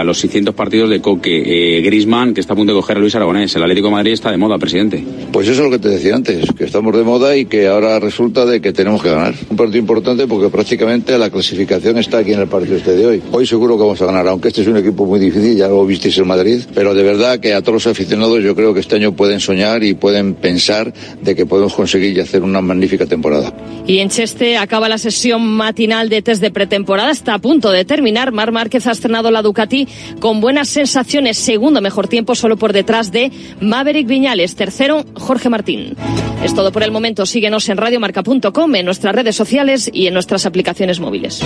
A los 600 partidos de Coque, eh, Grisman, que está a punto de coger a Luis Aragonés. El Atlético de Madrid está de moda, presidente. Pues eso es lo que te decía antes, que estamos de moda y que ahora resulta de que tenemos que ganar. Un partido importante porque prácticamente la clasificación está aquí en el partido este de hoy. Hoy seguro que vamos a ganar, aunque este es un equipo muy difícil, ya lo visteis en Madrid, pero de verdad que a todos los aficionados yo creo que este año pueden soñar y pueden pensar de que podemos conseguir y hacer una magnífica temporada. Y en Cheste acaba la sesión matinal de test de pretemporada, está a punto de terminar. Mar Márquez ha estrenado la Ducati con buenas sensaciones. Segundo mejor tiempo, solo por detrás de Maverick Viñales. Tercero, Jorge Martín. Es todo por el momento. Síguenos en radiomarca.com, en nuestras redes sociales y en nuestras aplicaciones móviles.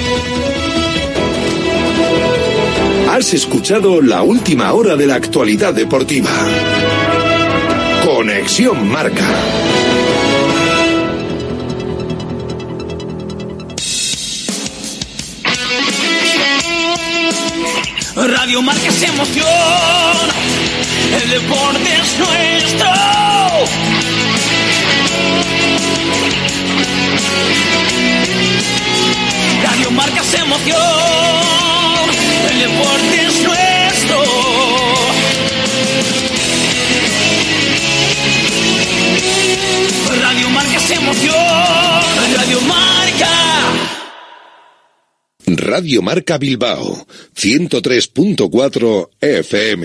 Has escuchado la última hora de la actualidad deportiva. Conexión Marca. Radio Marca es emoción, el deporte es nuestro. Radio Marca es emoción, el deporte es nuestro. Radio Marca es emoción, Radio Marca. Radio Marca Bilbao, 103.4 FM.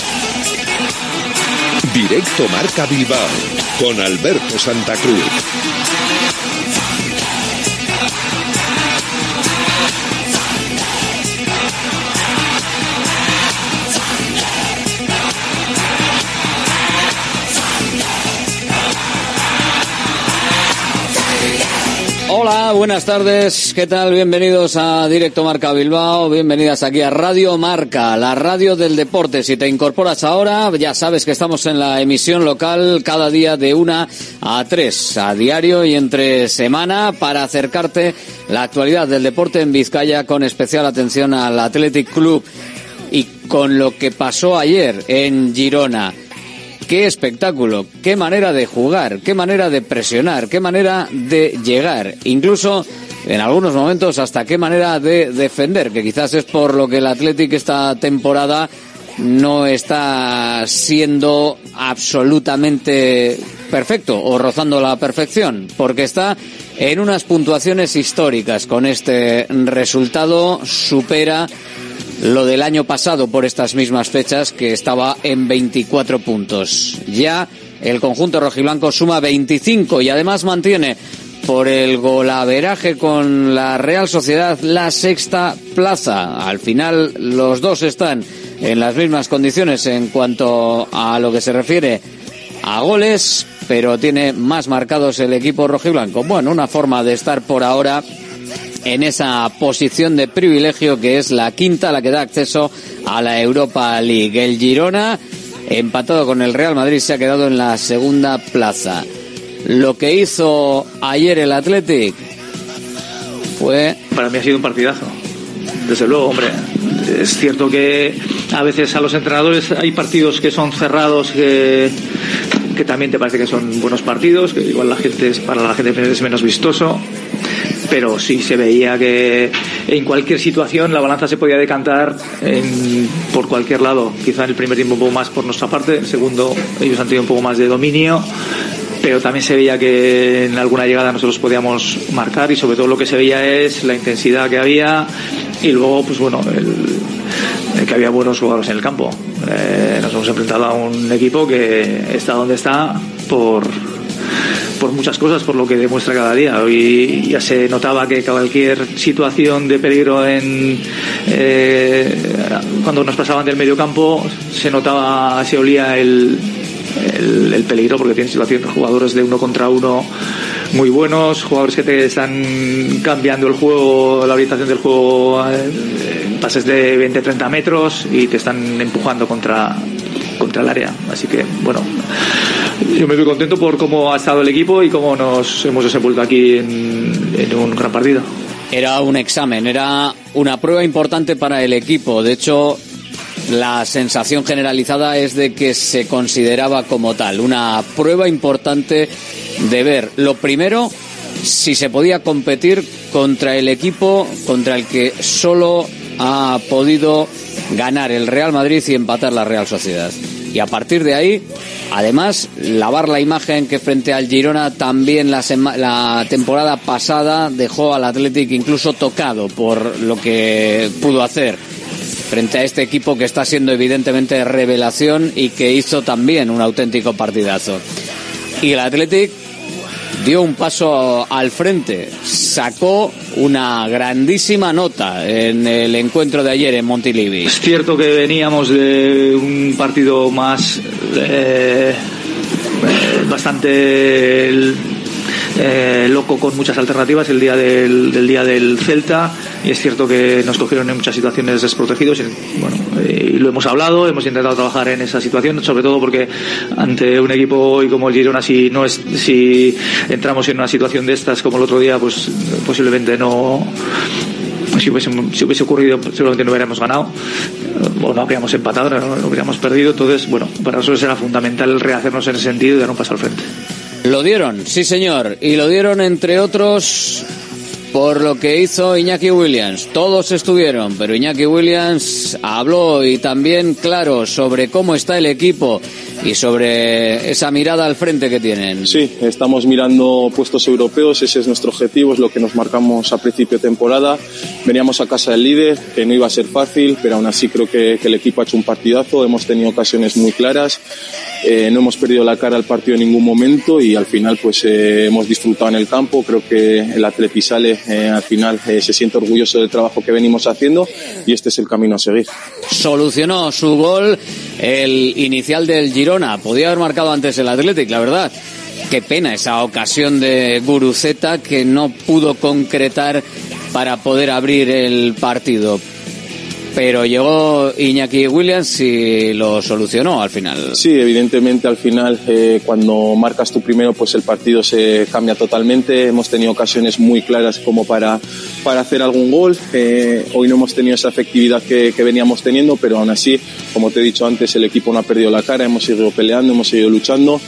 Directo Marca Bilbao con Alberto Santa Cruz. Hola, buenas tardes. ¿Qué tal? Bienvenidos a Directo Marca Bilbao. Bienvenidas aquí a Radio Marca, la radio del deporte. Si te incorporas ahora, ya sabes que estamos en la emisión local cada día de una a tres, a diario y entre semana para acercarte la actualidad del deporte en Vizcaya con especial atención al Athletic Club y con lo que pasó ayer en Girona. Qué espectáculo, qué manera de jugar, qué manera de presionar, qué manera de llegar, incluso en algunos momentos hasta qué manera de defender, que quizás es por lo que el Athletic esta temporada no está siendo absolutamente perfecto o rozando la perfección, porque está en unas puntuaciones históricas. Con este resultado supera lo del año pasado por estas mismas fechas que estaba en 24 puntos. Ya el conjunto rojiblanco suma 25 y además mantiene por el golaveraje con la Real Sociedad la sexta plaza. Al final los dos están en las mismas condiciones en cuanto a lo que se refiere a goles, pero tiene más marcados el equipo rojiblanco. Bueno, una forma de estar por ahora en esa posición de privilegio que es la quinta, la que da acceso a la Europa League. El Girona, empatado con el Real Madrid, se ha quedado en la segunda plaza. Lo que hizo ayer el Athletic fue... Para mí ha sido un partidazo. Desde luego, hombre, es cierto que a veces a los entrenadores hay partidos que son cerrados, que, que también te parece que son buenos partidos, que igual la gente es, para la gente es menos vistoso pero sí se veía que en cualquier situación la balanza se podía decantar en, por cualquier lado. Quizá en el primer tiempo un poco más por nuestra parte, el segundo ellos han tenido un poco más de dominio, pero también se veía que en alguna llegada nosotros podíamos marcar y sobre todo lo que se veía es la intensidad que había y luego, pues bueno, que había buenos jugadores en el campo. Eh, nos hemos enfrentado a un equipo que está donde está por por muchas cosas, por lo que demuestra cada día. Hoy ya se notaba que cualquier situación de peligro en eh, cuando nos pasaban del medio campo se notaba, se olía el, el, el peligro porque tienen situaciones jugadores de uno contra uno muy buenos, jugadores que te están cambiando el juego, la orientación del juego eh, pases de 20-30 metros y te están empujando contra, contra el área. Así que, bueno, yo me estoy contento por cómo ha estado el equipo y cómo nos hemos desenvuelto aquí en un gran partido. Era un examen, era una prueba importante para el equipo. De hecho, la sensación generalizada es de que se consideraba como tal, una prueba importante de ver, lo primero, si se podía competir contra el equipo contra el que solo ha podido ganar el Real Madrid y empatar la Real Sociedad. Y a partir de ahí, además, lavar la imagen que frente al Girona también la, la temporada pasada dejó al Athletic incluso tocado por lo que pudo hacer frente a este equipo que está siendo evidentemente revelación y que hizo también un auténtico partidazo. Y el Athletic dio un paso al frente, sacó una grandísima nota en el encuentro de ayer en Montilivi. Es cierto que veníamos de un partido más eh, bastante eh, loco con muchas alternativas el día del, día del Celta y es cierto que nos cogieron en muchas situaciones desprotegidos y, bueno, y lo hemos hablado, hemos intentado trabajar en esa situación, sobre todo porque ante un equipo hoy como el Girona si no es si entramos en una situación de estas como el otro día pues posiblemente no si hubiese, ocurrido seguramente no hubiéramos ganado o no habríamos empatado, no, no perdido. Entonces bueno, para nosotros era fundamental rehacernos en ese sentido y dar un paso al frente lo dieron, sí señor, y lo dieron entre otros por lo que hizo Iñaki Williams. Todos estuvieron, pero Iñaki Williams habló y también, claro, sobre cómo está el equipo y sobre esa mirada al frente que tienen. Sí, estamos mirando puestos europeos, ese es nuestro objetivo, es lo que nos marcamos a principio de temporada. Veníamos a casa del líder, que no iba a ser fácil, pero aún así creo que, que el equipo ha hecho un partidazo, hemos tenido ocasiones muy claras, eh, no hemos perdido la cara al partido en ningún momento y al final pues eh, hemos disfrutado en el campo, creo que el Atleti sale eh, al final eh, se siente orgulloso del trabajo que venimos haciendo y este es el camino a seguir. Solucionó su gol el inicial del Girona. Podía haber marcado antes el Athletic, la verdad. Qué pena esa ocasión de Guruceta que no pudo concretar para poder abrir el partido pero llegó Iñaki Williams y lo solucionó al final. Sí, evidentemente al final eh, cuando marcas tu primero pues el partido se cambia totalmente. Hemos tenido ocasiones muy claras como para, para hacer algún gol. Eh, hoy no hemos tenido esa efectividad que, que, veníamos teniendo, pero aún así, como te he dicho antes, el equipo no ha perdido la cara, hemos seguido peleando, hemos seguido luchando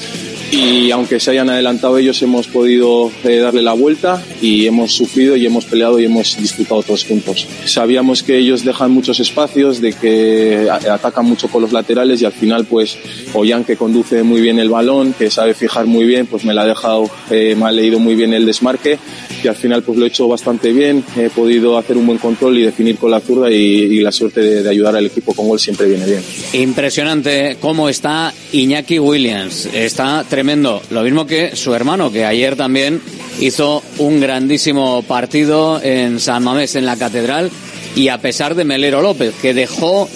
y aunque se hayan adelantado ellos hemos podido eh, darle la vuelta y hemos sufrido y hemos peleado y hemos disputado todos juntos. Sabíamos que ellos dejan muchos espacios, de que atacan mucho con los laterales y al final pues Ollán que conduce muy bien el balón, que sabe fijar muy bien, pues me la ha dejado, eh, me ha leído muy bien el desmarque y al final pues lo he hecho bastante bien, he podido hacer un buen control y definir con la zurda y, la suerte de, ayudar al equipo con gol siempre viene bien. Impresionante cómo está Iñaki Williams, está tremendo tremendo. Lo mismo que su hermano, que ayer también hizo un grandísimo partido en San Mamés, en la Catedral, y a pesar de Melero López, que dejó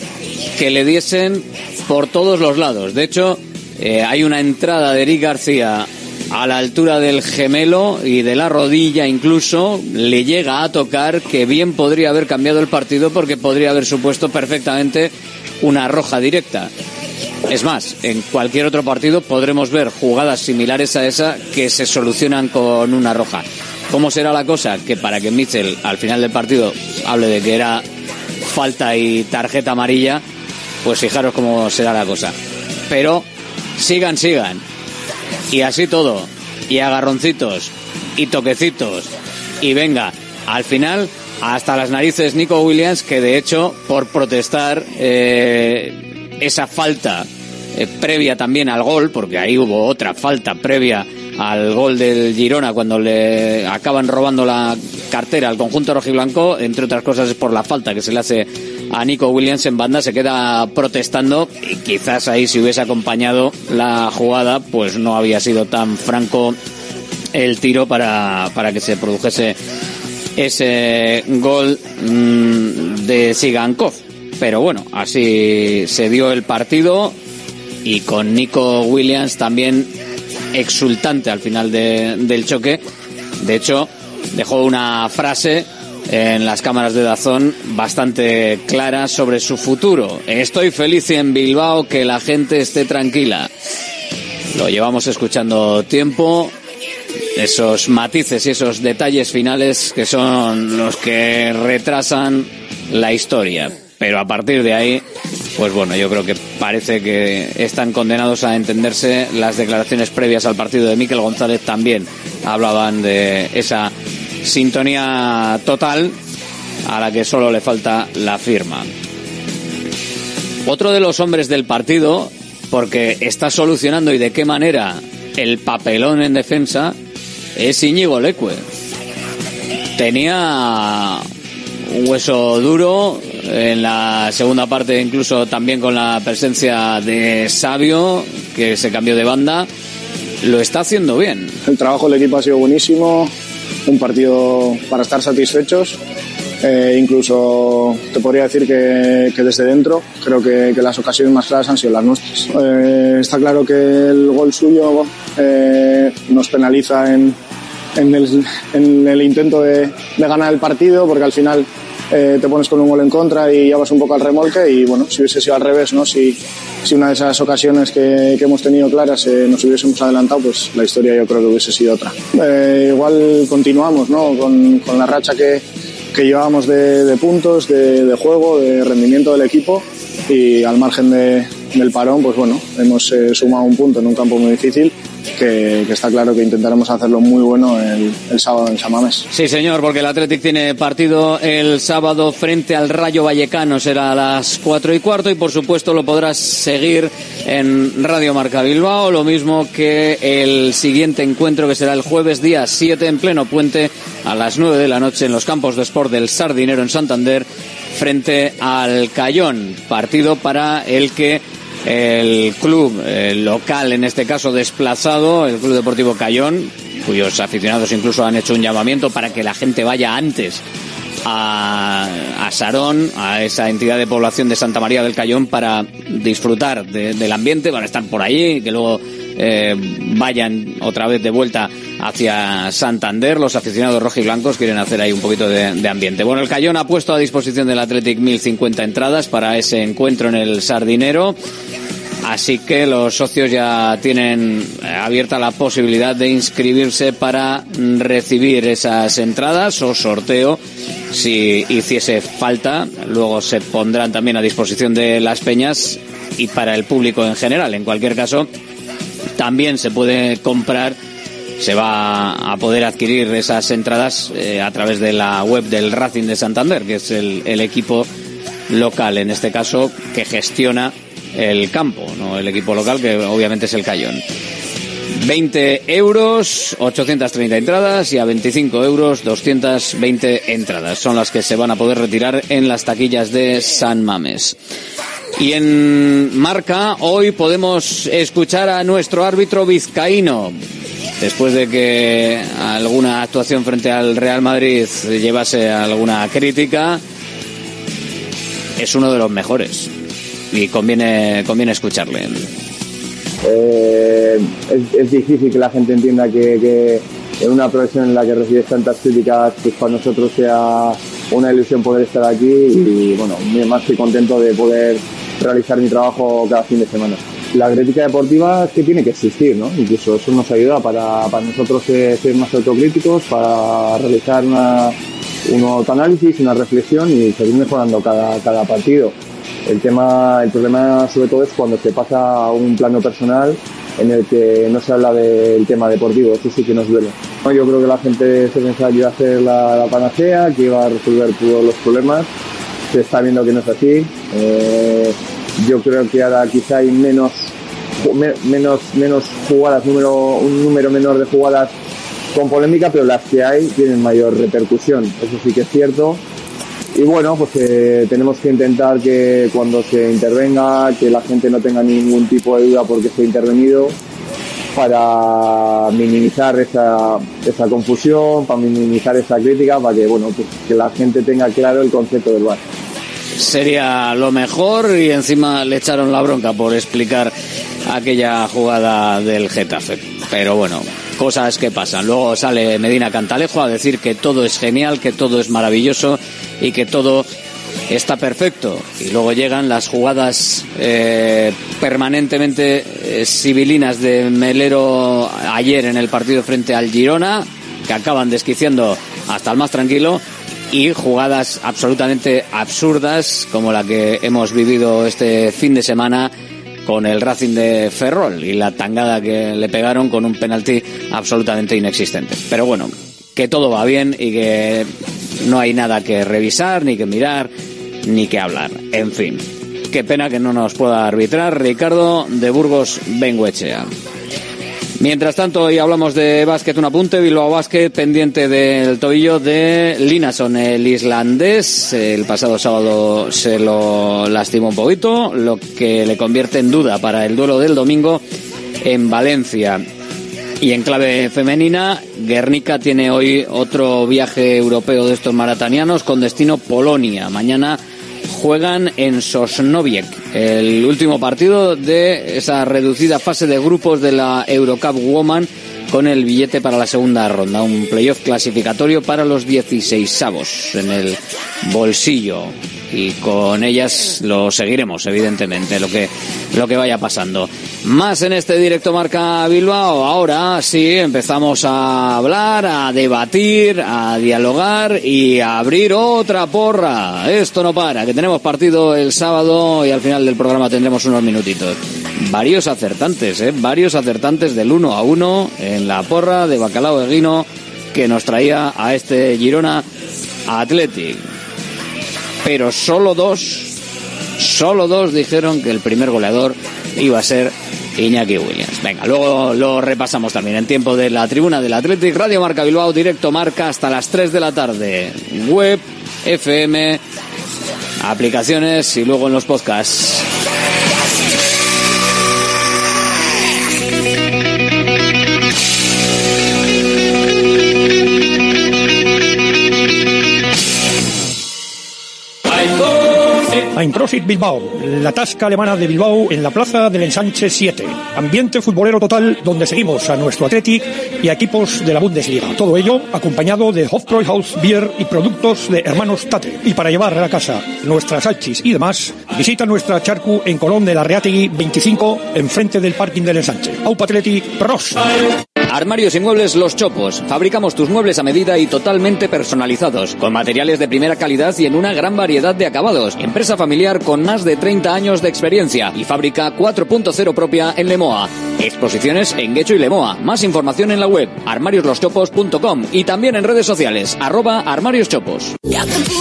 que le diesen por todos los lados. De hecho, eh, hay una entrada de Eric García a la altura del gemelo y de la rodilla incluso le llega a tocar que bien podría haber cambiado el partido porque podría haber supuesto perfectamente una roja directa. Es más, en cualquier otro partido podremos ver jugadas similares a esa que se solucionan con una roja. ¿Cómo será la cosa? Que para que Mitchell al final del partido hable de que era falta y tarjeta amarilla, pues fijaros cómo será la cosa. Pero sigan, sigan. Y así todo. Y agarroncitos. Y toquecitos. Y venga, al final hasta las narices Nico Williams, que de hecho, por protestar eh, esa falta eh, previa también al gol, porque ahí hubo otra falta previa al gol del Girona cuando le acaban robando la cartera al conjunto rojiblanco, entre otras cosas es por la falta que se le hace a Nico Williams en banda, se queda protestando y quizás ahí si hubiese acompañado la jugada, pues no había sido tan franco el tiro para, para que se produjese ese gol mmm, de Sigankov. Pero bueno, así se dio el partido y con Nico Williams también exultante al final de, del choque. De hecho, dejó una frase en las cámaras de Dazón bastante clara sobre su futuro. Estoy feliz en Bilbao, que la gente esté tranquila. Lo llevamos escuchando tiempo, esos matices y esos detalles finales que son los que retrasan la historia. Pero a partir de ahí, pues bueno, yo creo que parece que están condenados a entenderse. Las declaraciones previas al partido de Miquel González también hablaban de esa sintonía total a la que solo le falta la firma. Otro de los hombres del partido, porque está solucionando y de qué manera el papelón en defensa, es Íñigo Leque. Tenía un hueso duro en la segunda parte, incluso también con la presencia de Sabio, que se cambió de banda. Lo está haciendo bien. El trabajo del equipo ha sido buenísimo, un partido para estar satisfechos. Eh, incluso te podría decir que, que desde dentro creo que, que, las ocasiones más claras han sido las nuestras. Eh, está claro que el gol suyo eh, nos penaliza en, en, el, en el, intento de, de, ganar el partido porque al final te pones con un gol en contra y ya vas un poco al remolque y bueno, si hubiese sido al revés, ¿no? si, si una de esas ocasiones que, que hemos tenido claras nos hubiésemos adelantado, pues la historia yo creo que hubiese sido otra. igual continuamos ¿no? con, con la racha que que llevábamos de, de puntos, de, de, juego, de rendimiento del equipo y al margen de, del parón, pues bueno, hemos eh, sumado un punto en un campo muy difícil que, que, está claro que intentaremos hacerlo muy bueno el, sábado en Samamés. Sí, señor, porque el Athletic tiene partido el sábado frente al Rayo Vallecano, será a las cuatro y cuarto y por supuesto lo podrás seguir en Radio Marca Bilbao, lo mismo que el siguiente encuentro que será el jueves día 7 en pleno puente a las 9 de la noche en los campos de sport del Sardinero en Santander frente al Cayón, partido para el que el club local, en este caso desplazado, el Club Deportivo Cayón, cuyos aficionados incluso han hecho un llamamiento para que la gente vaya antes a, Sarón, a esa entidad de población de Santa María del Cayón, para disfrutar de, del ambiente, van a estar por allí, que luego eh, vayan otra vez de vuelta hacia Santander. Los aficionados rojiblancos quieren hacer ahí un poquito de, de, ambiente. Bueno, el Cayón ha puesto a disposición del Athletic 1050 entradas para ese encuentro en el Sardinero. Así que los socios ya tienen abierta la posibilidad de inscribirse para recibir esas entradas o sorteo si hiciese falta. Luego se pondrán también a disposición de las peñas y para el público en general. En cualquier caso, también se puede comprar se va a poder adquirir esas entradas eh, a través de la web del Racing de Santander, que es el equipo local, en este caso, que gestiona el campo, no el equipo local, que obviamente es el Cayón. 20 euros, 830 entradas y a 25 euros, 220 entradas. Son las que se van a poder retirar en las taquillas de San Mames. Y en marca, hoy podemos escuchar a nuestro árbitro vizcaíno. Después de que alguna actuación frente al Real Madrid llevase alguna crítica, es uno de los mejores y conviene, conviene escucharle. Eh, es, es, difícil que la gente entienda que, que, en una profesión en la que recibes tantas críticas, pues para nosotros sea una ilusión poder estar aquí y bueno, más que contento de poder realizar mi trabajo cada fin de semana. La crítica deportiva es que tiene que existir, ¿no? Incluso eso nos ayuda para, para nosotros ser, más autocríticos, para realizar una, un autoanálisis, una reflexión y seguir mejorando cada, cada partido. El tema, el problema sobre todo es cuando se pasa a un plano personal en el que no se habla del tema deportivo, eso sí que nos duele. Yo creo que la gente se pensaba que iba a hacer la, panacea, que iba a resolver todos los problemas, se está viendo que no es así. Eh, yo creo que ahora quizá hay menos, menos, menos jugadas, un número menor de jugadas con polémica, pero las que hay tienen mayor repercusión, eso sí que es cierto y bueno, pues eh, tenemos que intentar que cuando se intervenga, que la gente no tenga ningún tipo de duda porque se ha intervenido, para minimizar esa, esa confusión, para minimizar esa crítica, para que bueno, pues que la gente tenga claro el concepto del bar. Sería lo mejor y encima le echaron la bronca por explicar aquella jugada del Getafe. Pero bueno, cosas que pasan. Luego sale Medina Cantalejo a decir que todo es genial, que todo es maravilloso y que todo está perfecto. Y luego llegan las jugadas eh, permanentemente eh, civilinas de Melero ayer en el partido frente al Girona, que acaban desquiciando hasta el más tranquilo. Y jugadas absolutamente absurdas, como la que hemos vivido este fin de semana con el Racing de Ferrol y la tangada que le pegaron con un penalti absolutamente inexistente. Pero bueno, que todo va bien y que no hay nada que revisar, ni que mirar, ni que hablar. En fin, qué pena que no nos pueda arbitrar Ricardo de Burgos Benguechea. Mientras tanto, hoy hablamos de básquet, un apunte, Bilbao Básquet pendiente del tobillo de Linason, el islandés. El pasado sábado se lo lastimó un poquito, lo que le convierte en duda para el duelo del domingo en Valencia. Y en clave femenina, Guernica tiene hoy otro viaje europeo de estos maratanianos con destino Polonia. Mañana juegan en Sosnowiec, el último partido de esa reducida fase de grupos de la Eurocup Woman con el billete para la segunda ronda, un playoff clasificatorio para los 16 avos en el bolsillo y con ellas lo seguiremos evidentemente lo que lo que vaya pasando. Más en este directo marca Bilbao. Ahora sí empezamos a hablar a debatir a dialogar y a abrir otra porra. Esto no para que tenemos partido el sábado y al final del programa tendremos unos minutitos. Varios acertantes ¿eh? varios acertantes del 1 a 1 en la porra de Bacalao de Guino que nos traía a este Girona Athletic pero solo dos, solo dos dijeron que el primer goleador iba a ser Iñaki Williams. Venga, luego lo repasamos también en tiempo de la tribuna del Athletic, Radio Marca Bilbao, directo Marca hasta las 3 de la tarde. Web, FM, aplicaciones y luego en los podcasts. Einprosit Bilbao, la tasca alemana de Bilbao en la plaza del Ensanche 7. Ambiente futbolero total donde seguimos a nuestro Athletic y a equipos de la Bundesliga. Todo ello acompañado de Hofbräuhaus Beer y productos de hermanos Tate. Y para llevar a la casa nuestras salchis y demás, visita nuestra charcu en Colón de la Reategui 25 enfrente del parking del Ensanche. Aupa Athletic. Armarios y muebles Los Chopos. Fabricamos tus muebles a medida y totalmente personalizados, con materiales de primera calidad y en una gran variedad de acabados. Empresa familiar con más de 30 años de experiencia y fábrica 4.0 propia en Lemoa. Exposiciones en Guecho y Lemoa. Más información en la web armariosloschopos.com y también en redes sociales arroba armarioschopos.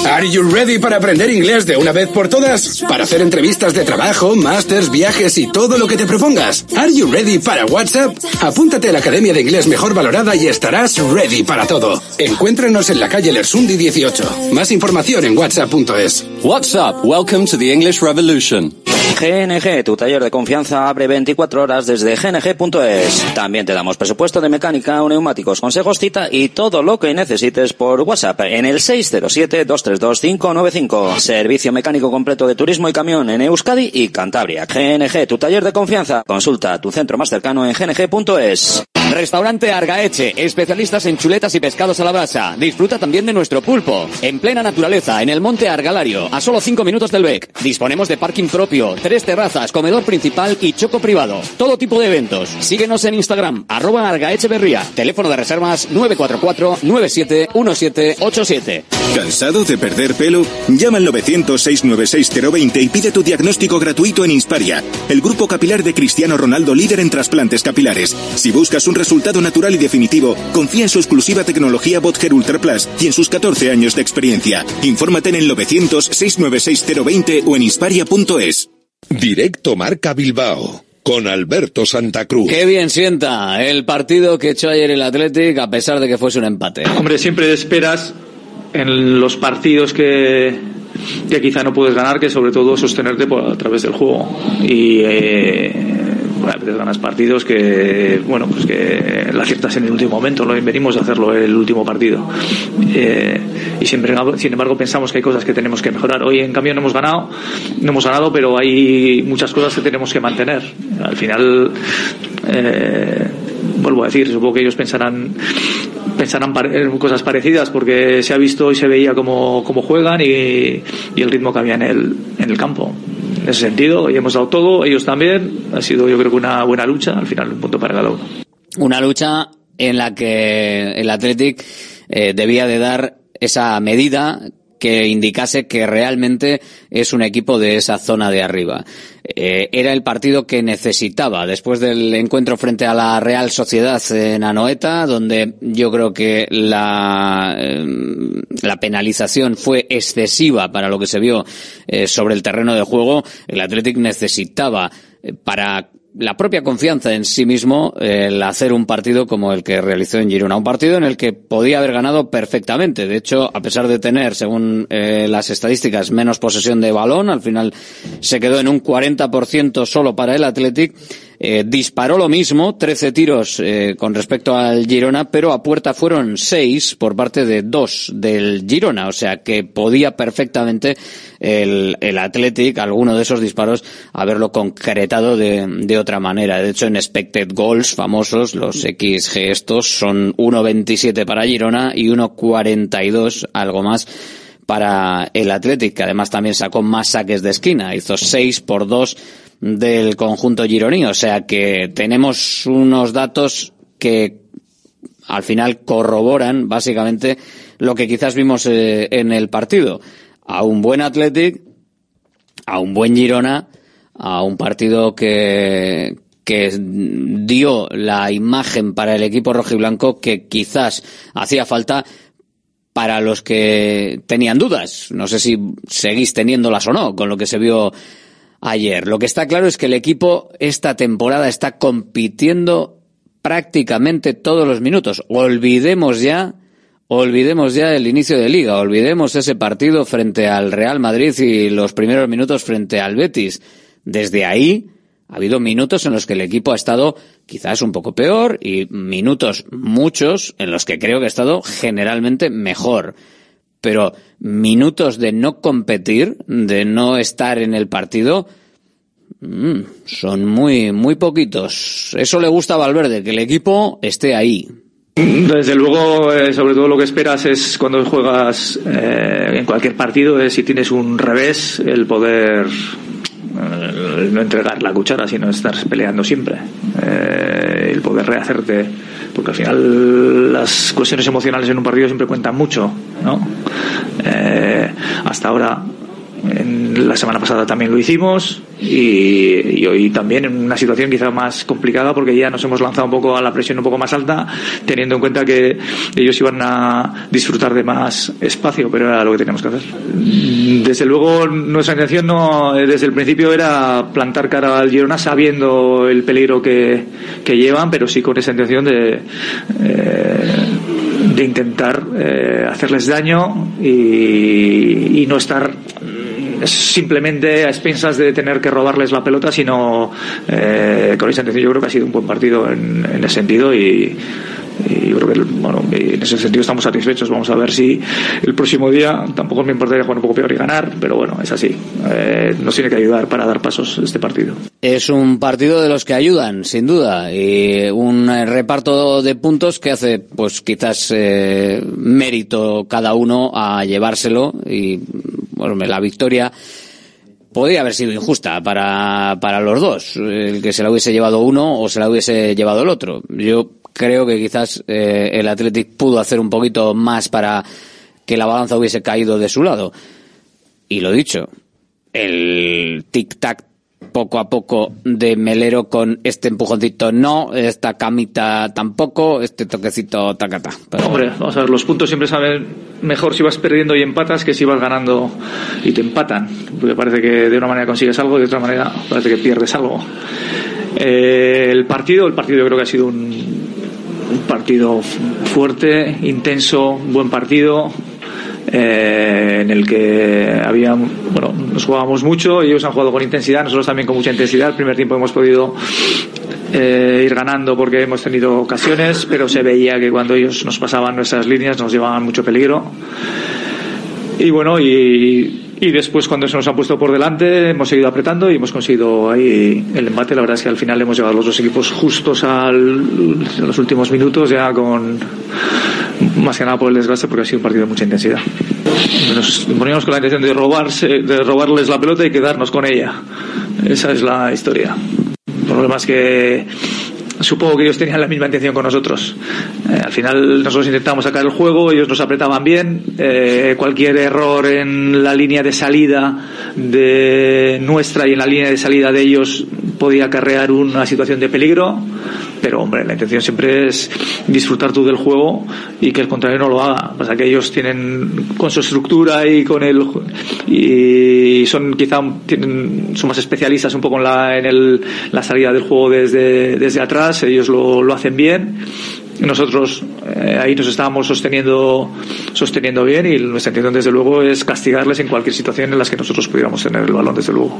Are you ready para aprender inglés de una vez por todas? Para hacer entrevistas de trabajo, másters, viajes y todo lo que te propongas. Are you ready para WhatsApp? Apúntate a la Academia de Inglés Mejor Valorada y estarás ready para todo. Encuéntranos en la calle Lersundi 18. Más información en whatsapp.es. WhatsApp, welcome to the English Revolution. GNG, tu taller de confianza abre 24 horas desde gng.es. También te damos presupuesto de mecánica, neumáticos, consejos, cita y todo lo que necesites por WhatsApp en el 607-232-595. Servicio mecánico completo de turismo y camión en Euskadi y Cantabria. GNG, tu taller de confianza. Consulta tu centro más cercano en gng.es. Restaurante Argaeche, especialistas en chuletas y pescados a la brasa. Disfruta también de nuestro pulpo. En plena naturaleza, en el monte Argalario, a solo 5 minutos del BEC. Disponemos de parking propio, tres terrazas, comedor principal y choco privado. Todo tipo de eventos. Síguenos en Instagram, arroba Argaecheverría. Teléfono de reservas 944-971787. ¿Cansado de perder pelo? Llama al 900-696-020 y pide tu diagnóstico gratuito en Insparia, el grupo capilar de Cristiano Ronaldo líder en trasplantes capilares. Si buscas un resultado natural y definitivo, confía en su exclusiva tecnología Botger Ultra Plus y en sus 14 años de experiencia. Infórmate en el 900-696-020 o en insparia.es. Directo Marca Bilbao con Alberto Santa Cruz. Qué bien sienta el partido que echó ayer el Athletic a pesar de que fuese un empate. Hombre, siempre esperas en los partidos que, que quizá no puedes ganar, que sobre todo sostenerte por, a través del juego. Y eh, a veces ganas partidos que, bueno, pues que la aciertas en el último momento, ¿no? Venimos a hacerlo el último partido. Eh, y siempre, sin embargo, pensamos que hay cosas que tenemos que mejorar. Hoy, en cambio, no hemos ganado, no hemos ganado, pero hay muchas cosas que tenemos que mantener. Al final, eh, vuelvo a decir, supongo que ellos pensarán pensarán cosas parecidas porque se ha visto y se veía cómo, cómo juegan y, y, el ritmo que había en el, en el campo. En ese sentido, y hemos dado todo, ellos también. Ha sido, yo creo que una buena lucha, al final un punto para cada uno. Una lucha en la que el Athletic eh, debía de dar esa medida que indicase que realmente es un equipo de esa zona de arriba. Eh, era el partido que necesitaba después del encuentro frente a la Real Sociedad en Anoeta, donde yo creo que la, eh, penalización fue excesiva para lo que se vio eh, sobre el terreno de juego. El Athletic necesitaba para la propia confianza en sí mismo el hacer un partido como el que realizó en Girona. Un partido en el que podía haber ganado perfectamente. De hecho, a pesar de tener, según eh, las estadísticas, menos posesión de balón, al final se quedó en un 40% solo para el Athletic eh, disparó lo mismo, 13 tiros eh, con respecto al Girona, pero a puerta fueron 6 por parte de dos del Girona, o sea que podía perfectamente el, el Athletic, alguno de esos disparos, haberlo concretado de, de otra manera. De hecho, en expected goals famosos, los XG estos son 1.27 para Girona y 1.42, algo más, para el Athletic, que además también sacó más saques de esquina, hizo 6 por 2 del conjunto gironí. O sea que tenemos unos datos que al final corroboran básicamente lo que quizás vimos eh, en el partido. A un buen Athletic, a un buen Girona, a un partido que, que dio la imagen para el equipo rojiblanco que quizás hacía falta para los que tenían dudas. No sé si seguís teniéndolas o no con lo que se vio ayer. Lo que está claro es que el equipo esta temporada está compitiendo prácticamente todos los minutos. Olvidemos ya, olvidemos ya el inicio de liga, olvidemos ese partido frente al Real Madrid y los primeros minutos frente al Betis. Desde ahí ha habido minutos en los que el equipo ha estado quizás un poco peor y minutos muchos en los que creo que ha estado generalmente mejor pero minutos de no competir, de no estar en el partido, mm, son muy, muy poquitos. Eso le gusta a Valverde, que el equipo esté ahí. Desde luego, eh, sobre todo lo que esperas es cuando juegas eh, en cualquier partido, es si tienes un revés, el poder eh, no entregar la cuchara, sino estar peleando siempre, el poder rehacerte porque al final las cuestiones emocionales en un partido siempre cuentan mucho, ¿no? Eh, hasta ahora en la semana pasada también lo hicimos y, hoy también en una situación quizá más complicada porque ya nos hemos lanzado un poco a la presión un poco más alta teniendo en cuenta que ellos iban a disfrutar de más espacio pero era lo que teníamos que hacer. Desde luego nuestra intención no desde el principio era plantar cara al Girona sabiendo el peligro que, llevan pero sí con esa intención de eh, de intentar eh, hacerles daño y, y no estar simplemente a expensas de tener que robarles la pelota, sino eh, con esa intención yo creo que ha sido un buen partido en, en ese sentido y, y yo creo que bueno, en ese sentido estamos satisfechos. Vamos a ver si el próximo día tampoco me importaría jugar un poco peor y ganar, pero bueno, es así. Eh, nos tiene que ayudar para dar pasos este partido. Es un partido de los que ayudan, sin duda, y un reparto de puntos que hace, pues quizás eh, mérito cada uno a llevárselo y bueno, la victoria podría haber sido injusta para, para los dos, el que se la hubiese llevado uno o se la hubiese llevado el otro. Yo creo que quizás eh, el Athletic pudo hacer un poquito más para que la balanza hubiese caído de su lado. Y lo dicho, el tic-tac poco a poco de Melero con este empujoncito no, esta camita tampoco, este toquecito tacata. Pero... Hombre, vamos a ver, los puntos siempre saben mejor si vas perdiendo y empatas que si vas ganando y te empatan. Porque parece que de una manera consigues algo y de otra manera parece que pierdes algo. Eh, el partido, el partido yo creo que ha sido un, un partido fuerte, intenso, buen partido. Eh, en el que había, bueno, nos jugábamos mucho, ellos han jugado con intensidad, nosotros también con mucha intensidad. El primer tiempo hemos podido eh, ir ganando porque hemos tenido ocasiones, pero se veía que cuando ellos nos pasaban nuestras líneas nos llevaban mucho peligro. Y bueno, y y después cuando se nos han puesto por delante hemos seguido apretando y hemos conseguido ahí el embate. La verdad es que al final hemos llevado los dos equipos justos al, a los últimos minutos ya con más que nada por el desgaste porque ha sido un partido de mucha intensidad. Nos poníamos con la intención de, robarse, de robarles la pelota y quedarnos con ella. Esa es la historia. El problema es que supongo que ellos tenían la misma intención con nosotros. Eh, al final nosotros intentamos sacar el juego, ellos nos apretaban bien. Eh, cualquier error en la línea de salida de nuestra y en la línea de salida de ellos podía acarrear una situación de peligro. Pero hombre, la intención siempre es disfrutar tú del juego y que el contrario no lo haga. Pasa que ellos tienen con su estructura y con el y son quizá tienen, son más especialistas un poco en la, en el, la salida del juego desde, desde atrás. Ellos lo, lo hacen bien nosotros eh, ahí nos estábamos sosteniendo sosteniendo bien y nuestra intención desde luego es castigarles en cualquier situación en las que nosotros pudiéramos tener el balón desde luego.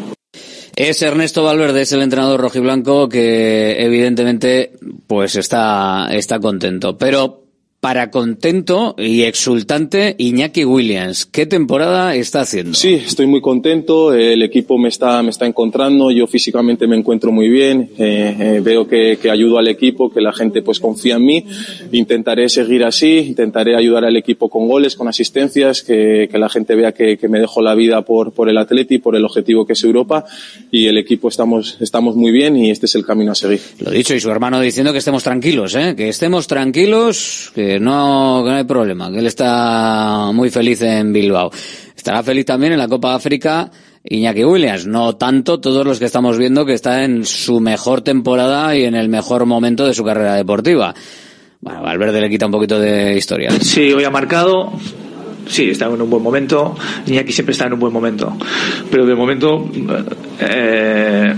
Es Ernesto Valverde, es el entrenador rojiblanco que evidentemente pues está, está contento. Pero para contento y exultante Iñaki Williams. ¿Qué temporada está haciendo? Sí, estoy muy contento. El equipo me está, me está encontrando. Yo físicamente me encuentro muy bien. Eh, eh, veo que, que, ayudo al equipo, que la gente pues confía en mí. Intentaré seguir así. Intentaré ayudar al equipo con goles, con asistencias, que, que la gente vea que, que, me dejo la vida por, por el Atleti, por el objetivo que es Europa. Y el equipo estamos, estamos muy bien y este es el camino a seguir. Lo dicho, y su hermano diciendo que estemos tranquilos, ¿eh? que estemos tranquilos, que no, no hay problema, que él está muy feliz en Bilbao. Estará feliz también en la Copa África Iñaki Williams, no tanto todos los que estamos viendo que está en su mejor temporada y en el mejor momento de su carrera deportiva. Bueno, Valverde le quita un poquito de historia. Sí, hoy ha marcado, sí, está en un buen momento. Iñaki siempre está en un buen momento. Pero de momento, eh,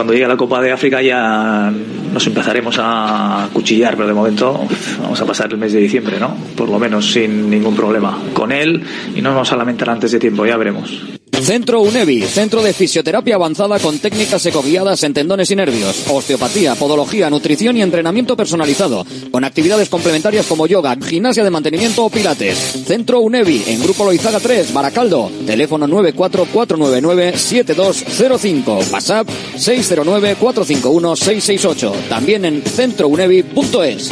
cuando llegue la Copa de África ya nos empezaremos a cuchillar, pero de momento vamos a pasar el mes de diciembre, ¿no? Por lo menos sin ningún problema con él y no nos vamos a lamentar antes de tiempo, ya veremos. Centro UNEVI, centro de fisioterapia avanzada con técnicas ecoguiadas en tendones y nervios, osteopatía, podología, nutrición y entrenamiento personalizado, con actividades complementarias como yoga, gimnasia de mantenimiento o pilates. Centro UNEVI, en Grupo Loizaga 3, Baracaldo, teléfono 944997205, WhatsApp 609451668, también en centrounevi.es.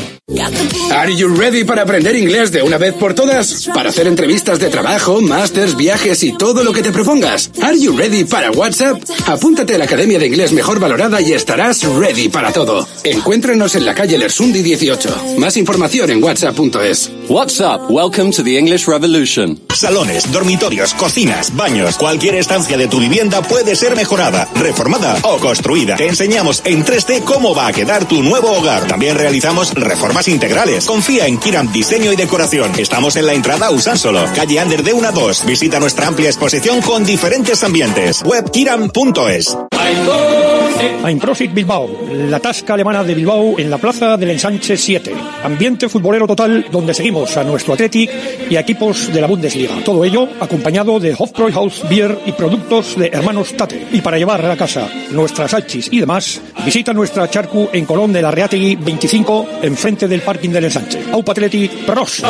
Are you ready para aprender inglés de una vez por todas? Para hacer entrevistas de trabajo, másters, viajes y todo lo que te propongas. Are you ready para WhatsApp? Apúntate a la Academia de Inglés Mejor Valorada y estarás ready para todo. Encuéntranos en la calle Lersundi 18. Más información en whatsapp.es. WhatsApp, welcome to the English Revolution. Salones, dormitorios, cocinas, baños, cualquier estancia de tu vivienda puede ser mejorada, reformada o construida. Te enseñamos en 3D cómo va a quedar tu nuevo hogar. También realizamos reformas integrales. Confía en Kiram Diseño y Decoración. Estamos en la entrada Usánsolo, calle Ander de 1 a 2. Visita nuestra amplia exposición con diferentes ambientes. Webkiram.es. Einprosit Bilbao, la tasca alemana de Bilbao en la plaza del Ensanche 7. Ambiente futbolero total donde seguimos a nuestro Athletic y a equipos de la Bundesliga. Todo ello acompañado de Hofbräuhaus Beer y productos de hermanos Tate. Y para llevar a casa nuestras hachis y demás, visita nuestra charcu en Colón de la Reategui 25 enfrente del parking del Ensanche. Aupa Athletic Pros.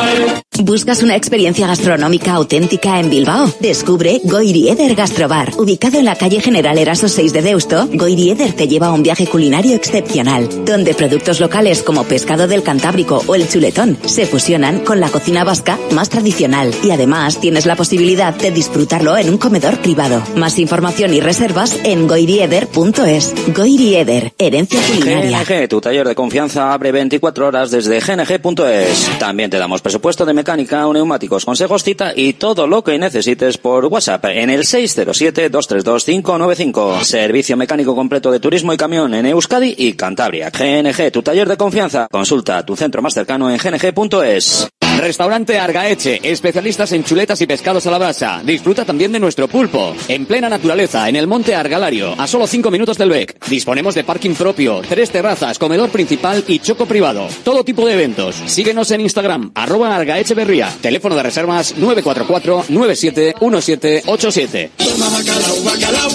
¿Buscas una experiencia gastronómica auténtica en Bilbao? Descubre Goirieder Gastrobar. Ubicado en la calle General Eraso 6 de Deusto, Goirieder te lleva a un viaje culinario excepcional, donde productos locales como pescado del Cantábrico o el chuletón se fusionan con la cocina vasca más tradicional y además tienes la posibilidad de disfrutarlo en un comedor privado. Más información y reservas en goirieder.es. Goirieder, herencia culinaria. GNG, tu taller de confianza abre 24 horas desde gng.es. También te damos presupuesto de mecánica, neumáticos, consejos, cita y todo lo que necesites por WhatsApp en el 607-232-595. Servicio mecánico completo de turismo y camión en Euskadi y Cantabria. GNG, tu taller de confianza. Consulta tu centro más cercano en gng.es. Restaurante Argaeche, especialistas en chuletas y pescados a la brasa. Disfruta también de nuestro pulpo. En plena naturaleza, en el monte Argalario, a solo 5 minutos del BEC. Disponemos de parking propio, tres terrazas, comedor principal y choco privado. Todo tipo de eventos. Síguenos en Instagram, arroba Argaeche Berría. Teléfono de reservas 944-971787.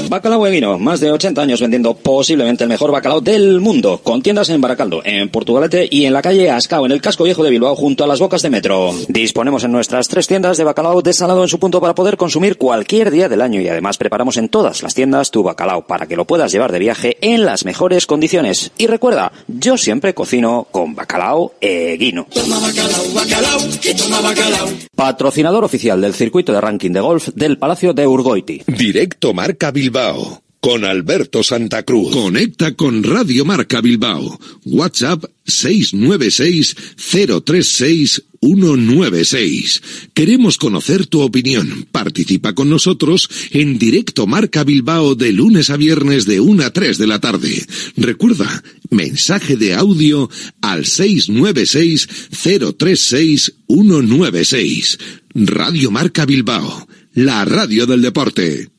Bacalao Eguino, más de 80 años vendiendo posiblemente el mejor bacalao del mundo. Con tiendas en Baracaldo, en Portugalete y en la calle Ascao, en el casco viejo de Bilbao, junto a las bocas de metro. Centro. Disponemos en nuestras tres tiendas de bacalao desalado en su punto para poder consumir cualquier día del año y además preparamos en todas las tiendas tu bacalao para que lo puedas llevar de viaje en las mejores condiciones. Y recuerda, yo siempre cocino con bacalao eguino. Patrocinador oficial del circuito de ranking de golf del Palacio de Urgoiti. Directo Marca Bilbao. Con Alberto Santa Cruz. Conecta con Radio Marca Bilbao. WhatsApp 696-036-196. Queremos conocer tu opinión. Participa con nosotros en Directo Marca Bilbao de lunes a viernes de 1 a 3 de la tarde. Recuerda, mensaje de audio al 696-036-196. Radio Marca Bilbao. La radio del deporte.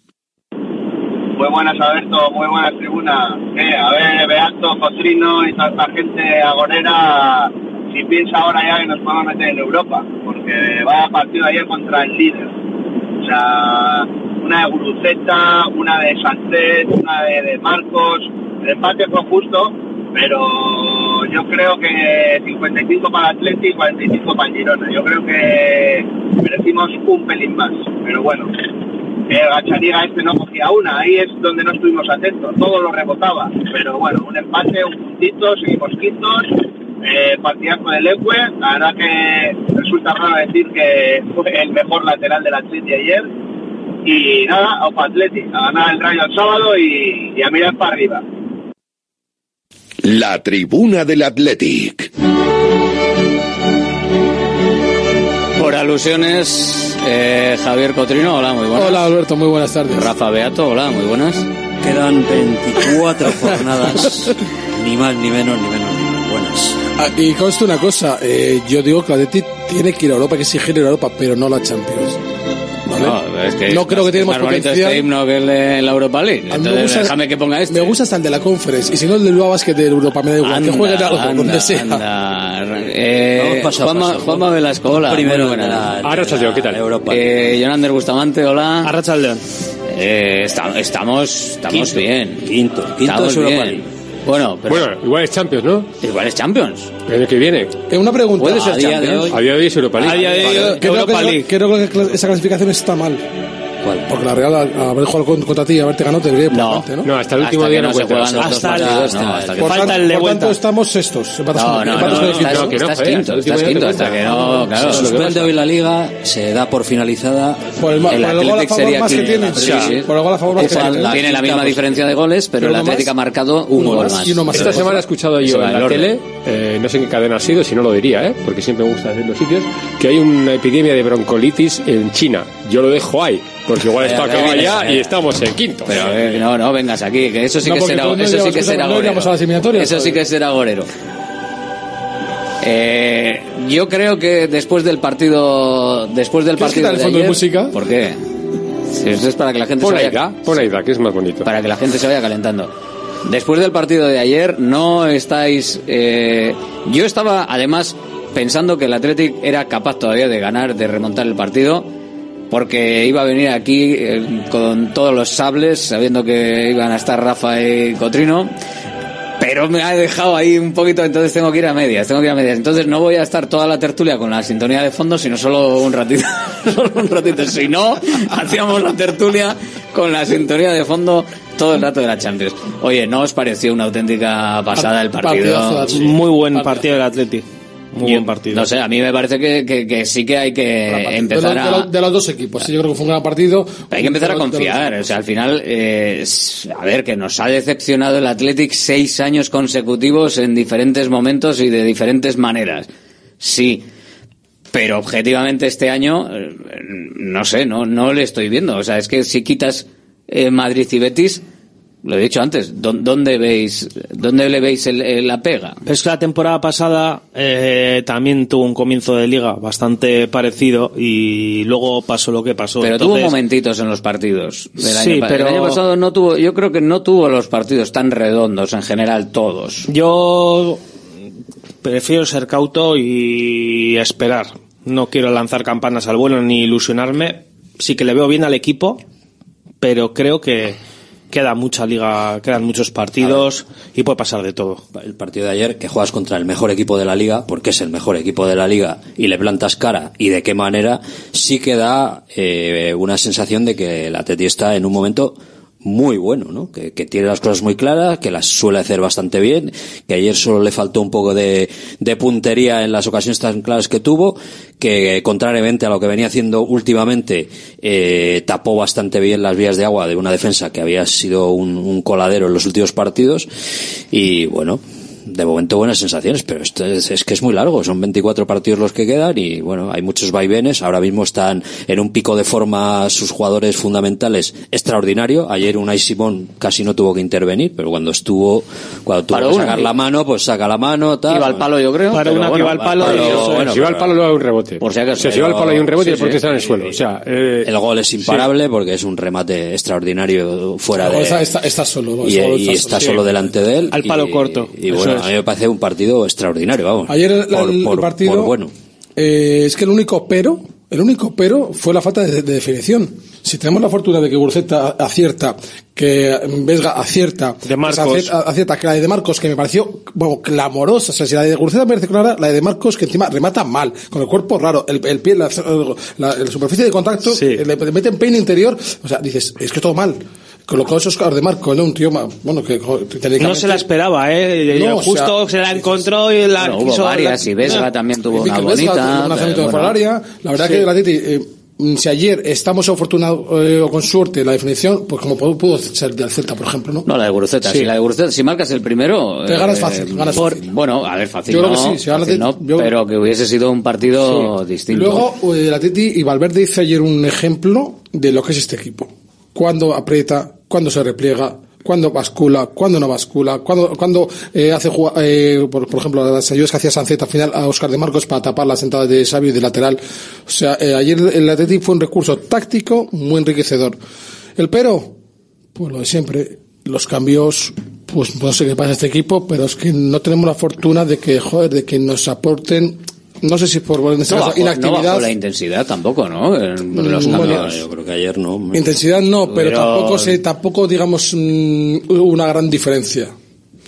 Muy buenas, Alberto, muy buenas tribunas. Eh, a ver, Beato, Cotrino y tanta gente agonera, si piensa ahora ya que nos podemos meter en Europa, porque va a partido ayer contra el líder. O sea, una de Guruceta, una de Sánchez, una de, de Marcos. El empate fue justo, pero yo creo que 55 para Atleti y 45 para Girona. Yo creo que merecimos un pelín más, pero bueno, el Gachariga este no cogía una, ahí es donde no estuvimos atentos, todo lo rebotaba, pero bueno, un empate, un puntito, seguimos quintos, eh, partidazo del Eque, la verdad que resulta raro decir que fue el mejor lateral del Atleti ayer, y nada, a Atleti, a ganar el Rayo el sábado y, y a mirar para arriba. La tribuna del Athletic. Por alusiones, eh, Javier Cotrino, hola, muy buenas. Hola Alberto, muy buenas tardes. Rafa Beato, hola, muy buenas. Quedan 24 jornadas, ni más ni menos, ni menos, ni menos. Buenas. Ah, y consta una cosa, eh, yo digo que Atleti tiene que ir a Europa, que exigir ir a Europa, pero no la Champions. No, es que No creo que más bonito potencial. este himno que el de la Europa League. Entonces, gusta- déjame que ponga este. Me gusta hasta el de la Conference, y si no el del Basket de Europa, me da igual, que Anda, jueguen algo, anda, donde sea. anda. Eh, Vamos paso a Juanma, paso. Juanma Velasco, hola. Primero ¿qué tal? Europa. Eh, Jonander Bustamante, hola. Arrachaldeón. Eh, esta- estamos estamos Quinto. bien. Quinto. Quinto Estamos es Europa bien. League. Bueno, pero Bueno, igual es Champions, ¿no? igual es Champions. El año que viene. Eh, una pregunta. Puede ser A día de Champions. hoy- A día de hoy es Europa League. A día de hoy- Europa League. creo que esa clasificación está mal. ¿Cuál? Porque la Real, al haber jugado con- contra ti y haberte ganado, te debería ir por No. ¿no? No, hasta el último Hasta día no no se juegan los Hasta el- partidos, no, no, hasta que Por, falta tanto, el de por vuelta. tanto, estamos sextos. empatas No, no, empatas no, estás, quinto. que no, estás joder, quinto, hasta estás quinto, que no, claro. Se suspende hoy la liga, se da por finalizada. Por el, gol a Athletic favor sería más que quinto. tiene. Sí, sí. Por el gol a favor más que Ojo, tiene. Tiene la misma diferencia de goles, pero el Atlético ha marcado un gol más. Esta semana he escuchado yo en la tele, eh, no sé en qué cadena ha sido, si no lo diría, ¿eh? porque siempre me gusta decir los sitios, que hay una epidemia de broncolitis en China. Yo lo dejo ahí, porque igual esto acaba ya y estamos en quinto. Pero eh, no, no vengas aquí, que eso sí No, que será, no eso sí llevas- que será no llevamos a las gorero. eliminatorias, Eso sí que será gorero. Eh, yo creo que después del partido, después del ¿Quieres partido de fondo de ayer- música? ¿Por qué? Si Eso es para que la gente Pon se ahí, vaya, da, pon ahí, da, que es más bonito. para que la gente se vaya calentando. Después del partido de ayer, no estáis. eh, yo estaba, además, pensando que el Athletic era capaz todavía de ganar, de remontar el partido, porque iba a venir aquí eh, con todos los sables, sabiendo que iban a estar Rafa y Cotrino. Pero me ha dejado ahí un poquito, entonces tengo que ir a medias, tengo que ir a medias. Entonces no voy a estar toda la tertulia con la sintonía de fondo, sino solo un ratito. solo un ratito. Si no, hacíamos la tertulia con la sintonía de fondo todo el rato de la Champions. Oye, ¿no os pareció una auténtica pasada el partido? Muy buen partido del Atleti. Muy Yo- No sé, a mí me parece que, que- que sí que hay que de, empezar de a... los- de los dos equipos. Sí, yo creo que fue un gran partido. Hay que empezar a confiar. O sea, al final, eh, a ver, que nos ha decepcionado el Athletic seis años consecutivos en diferentes momentos y de diferentes maneras. Sí. Pero objetivamente este año, eh, no sé, no, no le estoy viendo. O sea, es que si quitas eh, Madrid y Betis, lo he dicho antes, ¿dó- ¿dónde veis, dónde le veis el- el- la pega? Es que la temporada pasada eh, también tuvo un comienzo de liga bastante parecido y luego pasó lo que pasó. Pero tuvo momentitos en los partidos. del Sí, año pero- El año pasado no tuvo, yo creo que no tuvo los partidos tan redondos en general todos. Yo prefiero ser cauto y esperar. No quiero lanzar campanas al vuelo ni ilusionarme. Sí que le veo bien al equipo, pero creo que, queda mucha liga, quedan muchos partidos y puede pasar de todo. El partido de ayer, que juegas contra el mejor equipo de la liga, porque es el mejor equipo de la liga, y le plantas cara, y de qué manera, sí que da eh, una sensación de que el Atleti está en un momento muy bueno, ¿no? Que, que tiene las cosas muy claras, que las suele hacer bastante bien, que ayer solo le faltó un poco de, de puntería en las ocasiones tan claras que tuvo, que contrariamente a lo que venía haciendo últimamente, eh, tapó bastante bien las vías de agua de una defensa que había sido un, un coladero en los últimos partidos, y bueno, de momento buenas sensaciones, pero esto es, es, que es muy largo, son 24 partidos los que quedan y bueno, hay muchos vaivenes, ahora mismo están en un pico de forma sus jugadores fundamentales extraordinario, ayer Unai Simón casi no tuvo que intervenir, pero cuando estuvo, cuando tuvo que sacar la mano, pues saca la mano, tal. Iba al palo, yo creo. Para una que bueno, iba al palo pero- y bueno, si va al palo, luego hay un rebote. Por si acaso. O sea, si va al palo hay un rebote y el Sí, sí. está en el suelo. O sea, eh, El gol es imparable porque es un remate extraordinario fuera de... está, está, está solo. y, solo y está solo. delante de él. Al palo y- corto, Y bueno, es. a mí me parece un partido extraordinario, vamos. Ayer el, Por- el por- partido, por bueno. eh, es que el único pero, el único pero fue la falta de, de definición. Si tenemos la fortuna de que Burceta acierta, que Vesga acierta, De Marcos. que acierta, acierta, que la de Marcos, que me pareció, bueno, clamorosa. O sea, si la de Burceta me parece clara, la de Marcos, que encima remata mal, con el cuerpo raro, el, el pie, la, la- la superficie de contacto, eh, le, le mete en peine interior, o sea, dices, es que todo mal. Colocó esos caras de Marco, ¿no? Un tío, ma- bueno, que No se la esperaba, ¿eh? No, o Justo sea, se la encontró y la Bueno, hubo quiso- varias, la- y Vesga Ah. también tuvo una bonita. un pero bueno. área. La verdad Sí. que la Titi, eh, mm, si ayer estamos afortunados eh, o con suerte en la definición, pues como pudo, pudo ser del Celta, por ejemplo, ¿no? No, la de Guruceta. Sí. Si la de Guruceta, si marcas el primero. Te ganas fácil, ganas por- fácil. Bueno, a ver, fácil. Yo creo no, que sí, si ganas fácil no, yo- pero que hubiese sido un partido Sí. distinto. Luego, eh, la Titi y Valverde hizo ayer un ejemplo de lo que es este equipo. Cuando aprieta, cuando se repliega, cuando bascula, cuando no bascula, cuando, cuando eh, hace eh, por, ejemplo, las ayudas que hacía Sanceta al final a Oscar de Marcos para tapar las entradas de Sabio y de lateral. O sea, eh, ayer el Atleti fue un recurso táctico muy enriquecedor. El pero, pues lo de siempre, los cambios, pues no sé qué pasa a este equipo, pero es que no tenemos la fortuna de que, joder, de que nos aporten, no sé si por en este no, caso, bajó, no bajó la intensidad tampoco, ¿no? En los Mm, cambios. bueno, yo creo que ayer no. Intensidad no, pero, Pero- tampoco se, tampoco digamos mm, una gran diferencia.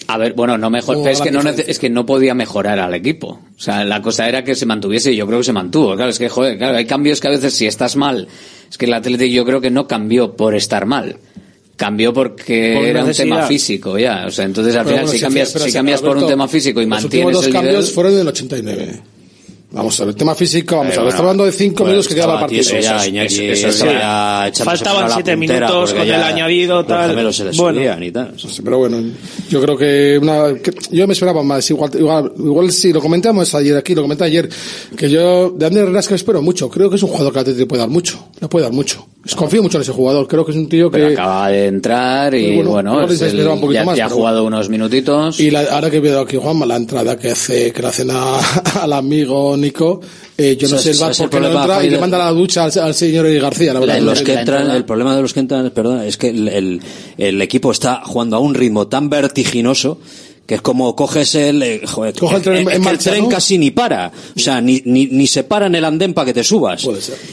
A ver, bueno, no mejor, pero es que no, es que no podía mejorar al equipo. O sea, la cosa era que se mantuviese y yo creo que se mantuvo. Claro, es que, joder, claro, hay cambios que a veces si estás mal, es que el Atlético yo creo que no cambió por estar mal. Cambió porque Por era un necesidad. tema físico, ya. O sea, entonces al Pero final bueno, si sí, cambias, si cambias por un Alberto, tema físico y los mantienes el dos nivel, cambios fueron del 89. Vamos a ver, el tema físico, vamos Eh, a ver, bueno, estamos hablando de cinco bueno, minutos que estaba partido. tieso ya, Iñaki, Eso- eso- sí. ya Faltaban la siete puntera, minutos con ya el añadido, tal. se les Bueno. y tal. Sí, pero bueno, yo creo que, una, que- yo me esperaba más. Igual, igual, igual si lo comentamos ayer aquí, lo comenté ayer, que yo de Ander Herrera que espero mucho. Creo que es un jugador que le puede dar mucho. Le puede dar mucho. Confío mucho en ese jugador. Creo que es un tío que. pero acaba de entrar y bueno, bueno, el- un poquito ya, más, ya ha jugado unos minutitos. Y la- ahora que veo aquí Juanma, la entrada que hace, que le hacen a- al amigo Nico, eh, yo no ¿Sabes- sé el bar sabes el por qué no problema, entra y le manda la ducha al, al señor García, la verdad. La- los que entran, el problema de los que entran, perdón, es que el, el, el equipo está jugando a un ritmo tan vertiginoso que es como coges el, eh, joder, Coge el tren en es que marcha, el tren ¿no? casi ni para, o sea, ni, ni, ni se para en el andén para que te subas.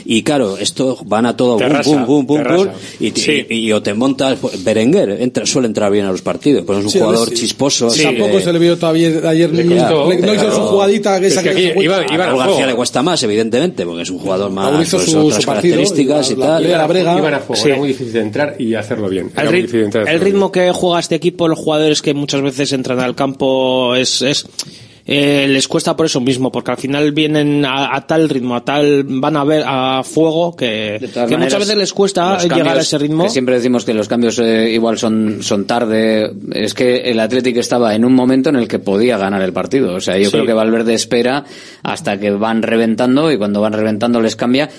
Y claro, esto van a todo, bum, bum, te bum, rasa. y, y- y- y o te montas, pues, Berenguer entra, suele entrar bien a los partidos, pues es un Sí, jugador chisposo. Sí, así tampoco se le vio todavía ayer, Le no, costó, le- no hizo claro. su jugadita que Es que que aquí iba- a- Raúl. García le cuesta más, evidentemente, porque es un jugador más Raúl hizo pues, su- otras su partido, características y la- tal. la- la brega. Iban a fuego, Sí. era muy difícil de entrar y hacerlo bien. El, y ritmo que juega este equipo, los jugadores que muchas veces entran al campo, es, es eh, les cuesta por eso mismo, porque al final vienen a, a tal ritmo, a tal, van a ver a fuego que, que muchas veces les cuesta llegar a ese ritmo. que siempre decimos que los cambios eh, igual son, son tarde. Es que el Atlético estaba en un momento en el que podía ganar el partido. O sea, yo Sí. creo que Valverde espera hasta que van reventando y cuando van reventando les cambia.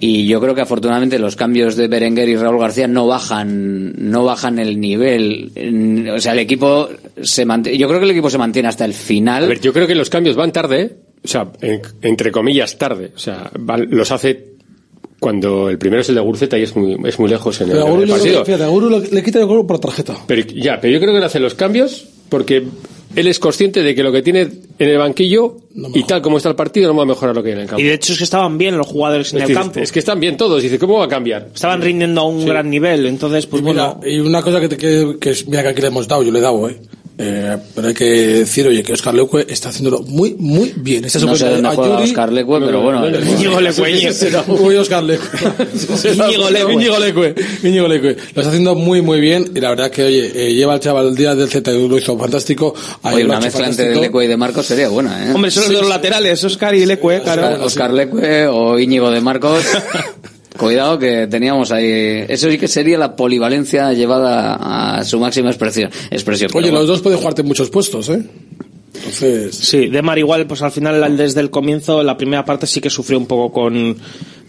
Y yo creo que afortunadamente los cambios de Berenguer y Raúl García no bajan, no bajan el nivel. En- O sea, el equipo se mantiene, yo creo que el equipo se mantiene hasta el final. A ver, yo creo que los cambios van tarde, o sea, en- entre comillas tarde, o sea, van- los hace cuando el primero es el de Gurceta y es muy, es muy lejos en el, Pero a en Guru, el creo partido. que, fíjate, a Guru le, le quita el gol por tarjeta. Pero ya, pero yo creo que le hace los cambios porque él es consciente de que lo que tiene en el banquillo y tal como está el partido no va a mejorar lo que hay en el campo. Y de hecho es que estaban bien los jugadores en es, el campo. es que están bien todos. Dice, ¿cómo va a cambiar? Estaban rindiendo a un gran nivel. Entonces, pues y mira, bueno. Y una cosa que, te, que, que es, mira que aquí le hemos dado, yo le he dado, eh. Eh, pero hay que decir, oye, que Oscar Leque está haciéndolo muy, muy bien. Esta no sé dónde juega Yuri, Oscar Leque, pero bueno. Íñigo Leque. Uy, Oscar Leque. Íñigo Leque. Íñigo Leque. Lo está haciendo muy, muy bien. Y la verdad que, oye, eh, lleva el chaval el día del Z y lo hizo fantástico. Oye, una mezcla entre. Leque y de Marcos sería buena, ¿eh? Hombre, son los de los laterales, Oscar y Leque, claro. Oscar, Oscar Leque o Íñigo de Marcos. Cuidado que teníamos ahí. Eso sí que sería la polivalencia llevada a su máxima expresión. expresión Oye, los dos pueden jugarte en muchos puestos, ¿eh? Entonces. Sí, Demar igual, pues al final, desde el comienzo, la primera parte sí que sufrió un poco con,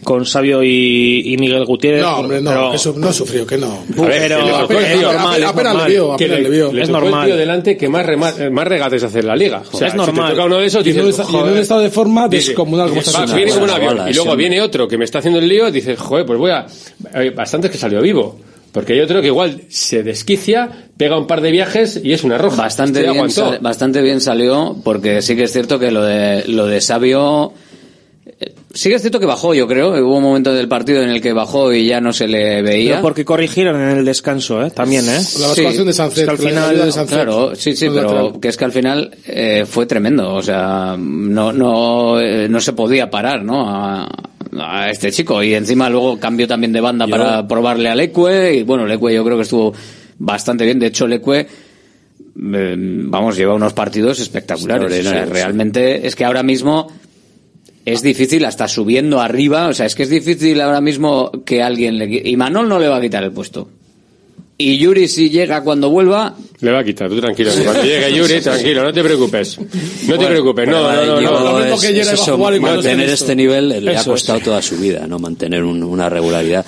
con Sabio y, y Miguel Gutiérrez. No, hombre, no, pero- que eso no sufrió, que no. A ver, le pero tocó es normal, apenas le vio, apenas le, le vio. le Es normal. el tío delante que más, rema- más regates hace en la liga. O sea, Es si normal. te toca uno de esos, Y dices, y en un joder, estado de forma dice, descomunal como está viene como un avión. y luego viene otro que me está haciendo el lío, dices, joder, pues voy a... Hay bastantes que salió vivo. Porque hay otro que igual se desquicia, pega un par de viajes y es una roja. bastante bien, sal- bastante bien salió porque sí que es cierto que lo de lo de Sabio sí que es cierto que bajó yo creo hubo un momento del partido en el que bajó y ya no se le veía Pero porque corrigieron en el descanso, ¿eh? También, ¿eh? La Sí. de Sánchez, Es que al que la final- de. Claro, sí, sí, pero lateral. que es que al final eh, fue tremendo, o sea, no, no, eh, no se podía parar, ¿no? A, a este chico y encima luego cambió también de banda para probarle a Leque y bueno, Leque yo creo que estuvo bastante bien, de hecho Leque eh, vamos, lleva unos partidos espectaculares, sí. realmente es que ahora mismo es difícil hasta subiendo arriba, o sea, es que es difícil ahora mismo que alguien le y Manol no le va a quitar el puesto. Y Yuri si llega cuando vuelva, Le va a quitar, tú tranquilo. Cuando llegue Yuri, tranquilo, no te preocupes. No te preocupes, no, no, no. No. Es- eso, mantener este nivel le Eso ha costado es. toda su vida, no mantener un- una regularidad.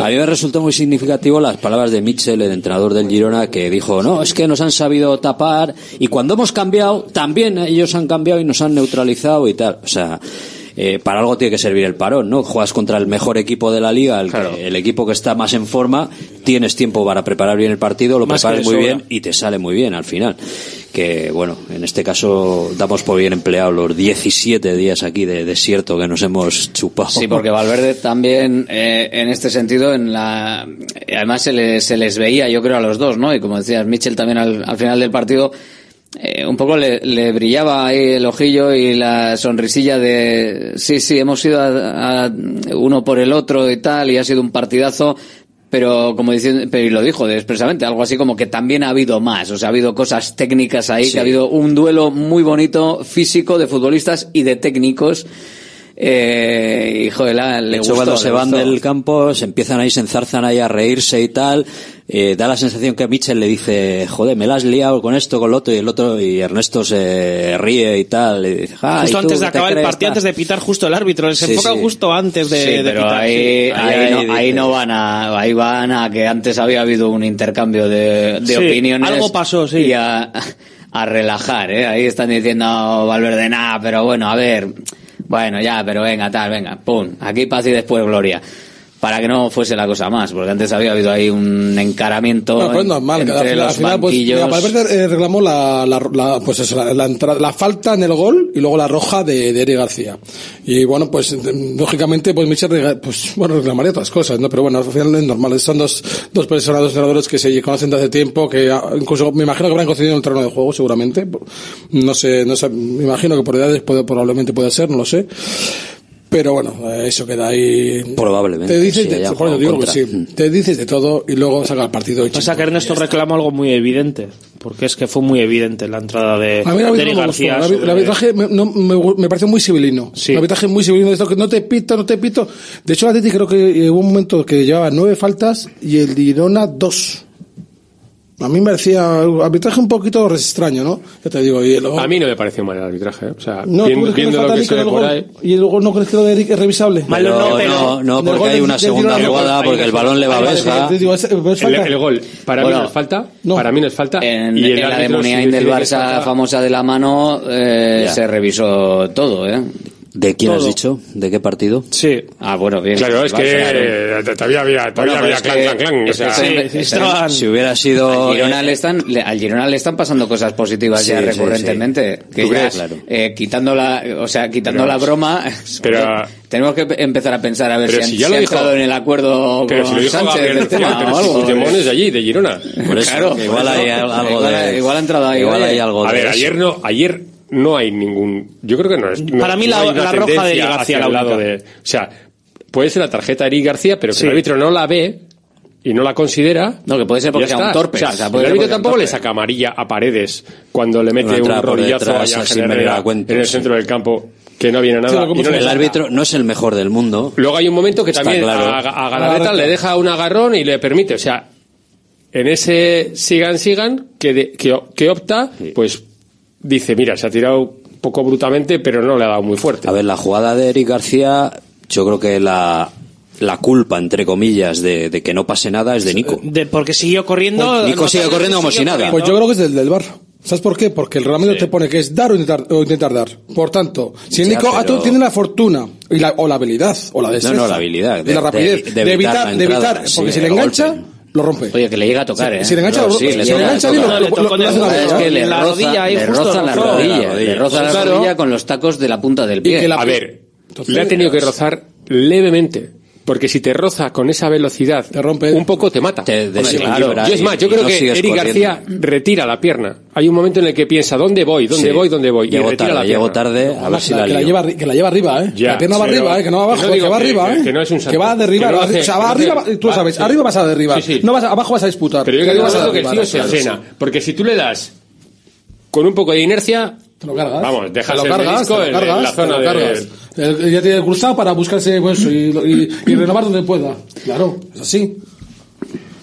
A mí me resultó muy significativo las palabras de Mitchell, el entrenador del Girona, que dijo, no, es que nos han sabido tapar y cuando hemos cambiado, también ellos han cambiado y nos han neutralizado y tal. O sea, eh, para algo tiene que servir el parón, ¿no? Juegas contra el mejor equipo de la liga, el, que- el equipo que está más en forma, tienes tiempo para preparar bien el partido, lo Más preparas muy bien y te sale muy bien al final. Que bueno, en este caso damos por bien empleado los 17 días aquí de desierto que nos hemos chupado. Sí, porque Valverde también, eh, en este sentido, en la, además se les, se les veía, yo creo, a los dos, ¿no? Y como decías, Mitchell también al, al final del partido, eh, un poco le, le brillaba ahí el ojillo y la sonrisilla de, sí, sí, hemos ido a, a uno por el otro y tal, y ha sido un partidazo, pero como diciendo, pero y lo dijo expresamente, algo así como que también ha habido más, o sea, ha habido cosas técnicas ahí, Sí. que ha habido un duelo muy bonito, físico, de futbolistas y de técnicos, eh, y joder, la- le De hecho, gustó, cuando le se van gustó. del campo, se empiezan ahí, se enzarzan ahí a reírse y tal. Eh, da la sensación que a Mitchell le dice, joder, me la has liado con esto, con lo otro, y el otro, y Ernesto se ríe y tal. Y dice, "Ah, ¿y Justo tú antes de acabar el partido, tal?". antes de pitar justo el árbitro. Se Sí, enfoca sí. justo antes de, Sí, de pero pitar. ahí, sí. ahí, Ahí no, dice- ahí no van a, ahí van a que antes había habido un intercambio de, de Sí, opiniones. algo pasó, sí. Y a, a relajar, ¿eh? Ahí están diciendo Valverde, nada, pero bueno, a ver, bueno, ya, pero venga, tal, venga, pum, aquí paz y después gloria. Para que no fuese la cosa más, porque antes había habido ahí un encaramiento No, pues es normal, que entre final, al los final, pues, mira, Valverde eh, reclamó la, la, la- pues eso, la, la entrada- la falta en el gol y luego la roja de, de Eric García. Y bueno, pues eh, lógicamente, pues Michel pues, bueno, reclamaría otras cosas, ¿no? Pero bueno, al final es normal. Son dos, dos personas, dos entrenadores que se conocen desde hace tiempo, que ah, incluso me imagino que habrán coincidido en el terreno de juego, seguramente. No sé, no sé, me imagino que por edades puede, probablemente puede ser, no lo sé. Pero bueno, eso queda ahí. Probablemente. Te dices, sí, de, digo que sí, te dices de todo y luego saca el partido. y Pasa que Ernesto reclama algo muy evidente, porque es que fue muy evidente la entrada de, A mí el de García. El arbitraje me, no, me, me pareció muy civilino. Sí. El arbitraje muy civilino de esto que no te pito, no te pito. De hecho, el Atleti creo que hubo un momento que llevaba nueve faltas y el Girona dos. A mí me parecía el arbitraje un poquito extraño, ¿no? Ya te digo. Y luego, A mí no me pareció mal el arbitraje, ¿eh? o sea, no, ¿tú viendo, lo que se ve el por gol? ahí. ¿Y luego no crees que lo de Eric es revisable? Malo no, pero- no, no, el porque gol hay una segunda jugada, porque el balón le va a es El, gol, para Bueno, mí no es falta, no. para mí no es falta. En, y el en la de árbitro, si Muniain del Barça famosa de la mano eh, se revisó todo, ¿eh? ¿De quién todo. has dicho? ¿De qué partido? Sí. Ah, bueno, bien. Claro, es que todavía había, todavía había clan, clan, clan. O sea. Si hubiera sido... Al Girona, eh, le están, al Girona le están pasando cosas positivas sí, ya sí, recurrentemente. Que ¿Tú ya, crees? Claro. Eh, quitando la, o sea, quitando pero, la broma, pero, tenemos que empezar a pensar a ver si, han, si ya lo dijo, en el acuerdo pero con este si Sánchez del tema o algo. Los demones pues. de allí, de Girona. Por eso, claro. Igual hay algo de... Igual ha entrado ahí. Igual eh. hay algo de... A ver, ayer no, ayer no hay ningún. Yo creo que no es. Para mí, la, la roja de García la lado de, O sea, puede ser la tarjeta de Eric García, pero que el árbitro no la ve y no la considera. No, que puede ser porque sea un torpe. O sea, el árbitro tampoco le saca amarilla a paredes cuando le mete un rodillazo allá en el centro del campo que no viene nada. El árbitro no es el mejor del mundo. Luego hay un momento que también a, a Galareta le deja un agarrón y le permite. O sea, en ese sigan, sigan, que, de, que, que, opta, pues dice, mira, se ha tirado poco brutamente, pero no le ha dado muy fuerte. A ver, la jugada de Eric García, yo creo que la, la culpa, entre comillas, de, de que no pase nada es de pues, Nico. Eh, de, porque siguió corriendo. Pues, Nico no sigue eh, corriendo como si nada. Pues yo creo que es del, del bar. ¿Sabes por qué? Porque el reglamento te pone que es dar o intentar, o intentar dar. Por tanto, si el Nico ah, pero... tiene la fortuna o la habilidad o la destreza, no, no, la habilidad de, y la rapidez de, evitar, de evitar, porque si le engancha, lo rompe. Oye, que le llega a tocar, se, ¿eh? Si le engancha, no, sí, si le, le engancha le. Es le la le roza la rodilla. Le roza la rodilla con los tacos de la punta del pie. A ver, le ha tenido que rozar levemente porque si te roza con esa velocidad, te rompe un poco te mata. Te desequilibra. Yo, es más, yo creo que Eric. García retira la pierna. Hay un momento en el que piensa, ¿dónde voy? ¿Dónde voy? ¿Dónde voy? Llego y retira tarde, la pierna. Tarde, a ver si la, la, que la, lleva, arriba, ¿eh? la pierna va arriba. ¿eh? Que no va abajo, que, va arriba, ¿eh? Que, no es un salto, que va a derribar. O sea, va arriba, tú sabes, arriba vas a derribar. No vas, abajo vas a disputar. Pero yo creo que el tío se cena. Porque si tú le das con un poco de inercia, te lo cargas. Vamos, dejas te lo cargas, disco te lo cargas, en la zona lo cargas. De... Ya tiene el cruzado para buscarse pues, y, y, y, renovar donde pueda. Claro, es así.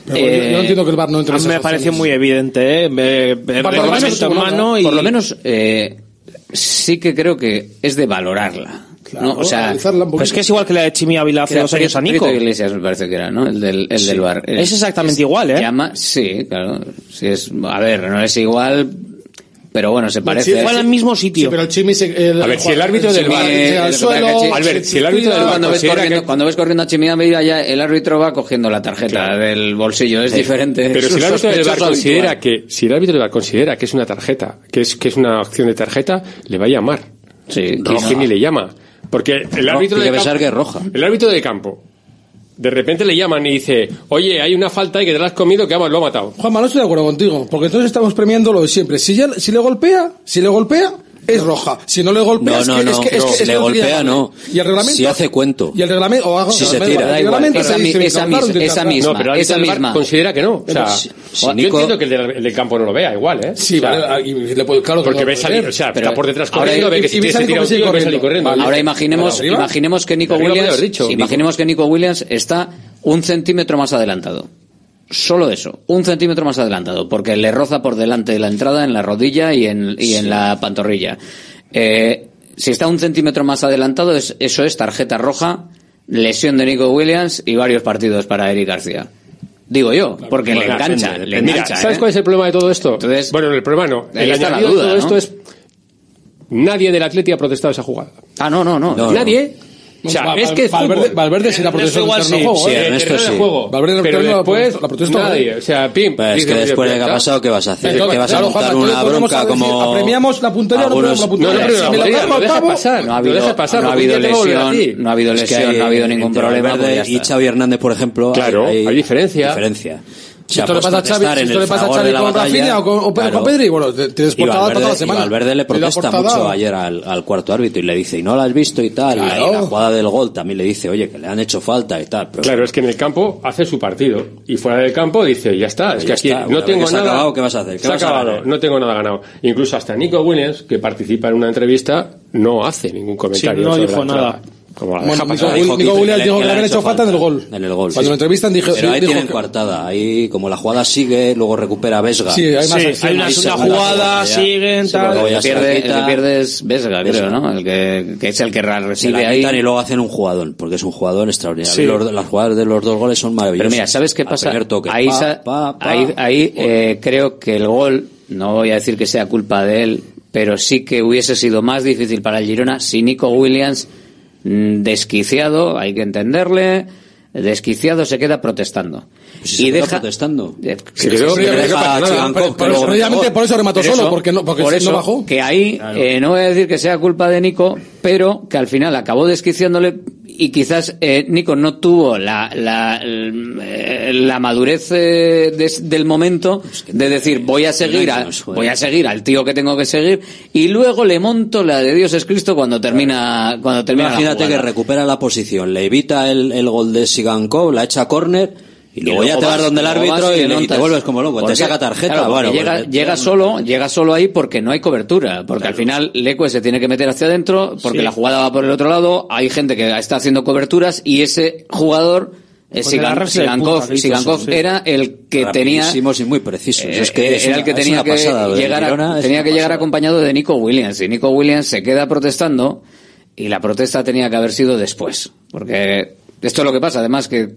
Pero eh, yo, no entiendo que el bar no entre en Me pareció muy evidente, ¿eh? Me, me, por, lo menos, y... por lo menos eh, sí que creo que es de valorarla. Claro, ¿no? O sea, pues es que es igual que la de Chimi Ávila hace dos años a Nico. Iglesias me parece que era, ¿no? El del, el sí. del bar. Es, es exactamente es, igual, ¿eh? Llama, sí, claro. Sí, es, a ver, no es igual, pero bueno, se parece. Fue ¿eh? al mismo sitio. Pero Chimi el, a ver, si el árbitro del bar. Cuando ves corriendo a Chimi a medida el árbitro va cogiendo la tarjeta del bolsillo. Es diferente. Pero si el árbitro del bar considera que, si el árbitro del bar considera que es una tarjeta, que es, que es una acción de tarjeta, le va a llamar. Sí. Que le llama. Porque el árbitro de campo. El árbitro de campo de repente le llaman y dice, oye, hay una falta y que te la has comido que vamos, lo ha matado. Juanma, no estoy de acuerdo contigo, porque entonces estamos premiando lo de siempre. Si, ya, si le golpea, si le golpea, es roja. Si no le golpeas, no, no, es que, no, es que, es que le golpea, no. Y el reglamento. Si hace cuento. Y el reglamento. O hago, si se tira. Da igual. Esa, mi, esa, esa, misma. No, pero esa misma. considera que no. O sea, si, si yo entiendo que el del, el del, campo no lo vea igual, ¿eh? Sí, o sea, vale. Le puedo, claro, porque ve salir. O sea, pero, está por detrás corriendo, ve que si ve corriendo. Ahora imaginemos, imaginemos que Nico Williams. Imaginemos que Nico Williams está un centímetro más adelantado solo eso, un centímetro más adelantado, porque le roza por delante de la entrada en la rodilla y en, la pantorrilla. Eh, si está un centímetro más adelantado, es, eso es tarjeta roja, lesión de Nico Williams y varios partidos para Eric García. Digo yo, porque le engancha. Le engancha ¿eh? ¿sabes cuál es el problema de todo esto? Entonces, bueno, el problema no. El está la de todo esto es. Nadie del Atleti ha protestado esa jugada. Ah, no, no, no. nadie. O sea, Val, es que Valverde, Valverde será protesta no igual, sí, juego, sí, ¿eh? Ernesto, sí. Juego. Este Valverde pero después pues, la protesta nadie, o sea, pim. Pero es que después de que ha pasado, ¿qué vas a hacer? Entonces, ¿Qué vas claro, a montar una bronca decir, como apremiamos la puntería algunos... no premiamos la puntería? No, no, no, no, pasar, no ha habido, pasar, no ha habido lesión, no ha habido lesión, no ha habido ningún problema pues y Xavi Hernández, por ejemplo, hay diferencia. Diferencia. Si esto le pasa a Xavi, pues, esto le pasa a Xavi con Rafinha o con, o claro, con Pedri, bueno, te, te desportaba toda la semana. Valverde le protesta mucho ayer al, al, cuarto árbitro y le dice, y no la has visto y tal, claro. y la jugada del gol también le dice, oye, que le han hecho falta y tal. Pero claro, es que en el campo hace su partido y fuera del campo dice, ya está, es ya que aquí está, no tengo nada. Acabado, ¿Qué vas a hacer? ¿Qué se vas acabado, a no tengo nada ganado. Incluso hasta Nico Williams, que participa en una entrevista, no hace ningún comentario. Sí, no sobre dijo la nada entrada. Como la Bueno, deja Nico, Williams dijo que le habían hecho falta en el gol. En el gol. Cuando sí. lo entrevistan dije, Pero ahí dijo tienen que- coartada. Ahí, como la jugada sigue, luego recupera Vesga. Sí, hay más Sí, hay una Ahí segunda segunda jugada, siguen, tal. El que pierde, el que quita. pierde es Vesga, creo, Vesga. ¿no? El que, que es el que recibe ahí. quitan y luego hacen un jugadón, porque es un jugador extraordinario. Sí. Los- las jugadas de los dos goles son maravillosas. Pero mira, ¿sabes qué pasa? toque, ahí pa, sa- pa, pa, ahí, ahí eh, creo que el gol, no voy a decir que sea culpa de él, pero sí que hubiese sido más difícil para el Girona si Nico Williams, desquiciado, hay que entenderle, desquiciado se queda protestando. se quedó protestando. Se pero- pero- pero- precisamente por eso remató solo, porque no- porque por no eso, bajó. Que ahí, eh, no voy a decir que sea culpa de Nico, pero que al final acabó desquiciándole y quizás eh, Nico no tuvo la, la, eh, la madurez eh, del momento de decir voy a seguir a, voy a seguir al tío que tengo que seguir y luego le monto la de Dios es Cristo cuando termina cuando termina la Imagínate que recupera la posición, le evita el, el gol de Sigankov, la echa a córner y luego, ya te vas vas- donde el árbitro y, y te vuelves como loco, te saca tarjeta. claro, bueno, llega, pues, llega solo, llega solo ahí porque no hay cobertura, porque al final Leque se tiene que meter hacia adentro, porque Sí. la jugada va por el otro lado, hay gente que está haciendo coberturas y ese jugador eh, el Sigan- Sigankov, punta, Sigankov sí. era el que tenía y muy precisos. eh, es que es era el que tenía que llegar, a- tenía que llegar pasada. acompañado de Nico Williams y Nico Williams se queda protestando y la protesta tenía que haber sido después, porque esto es lo que pasa, además que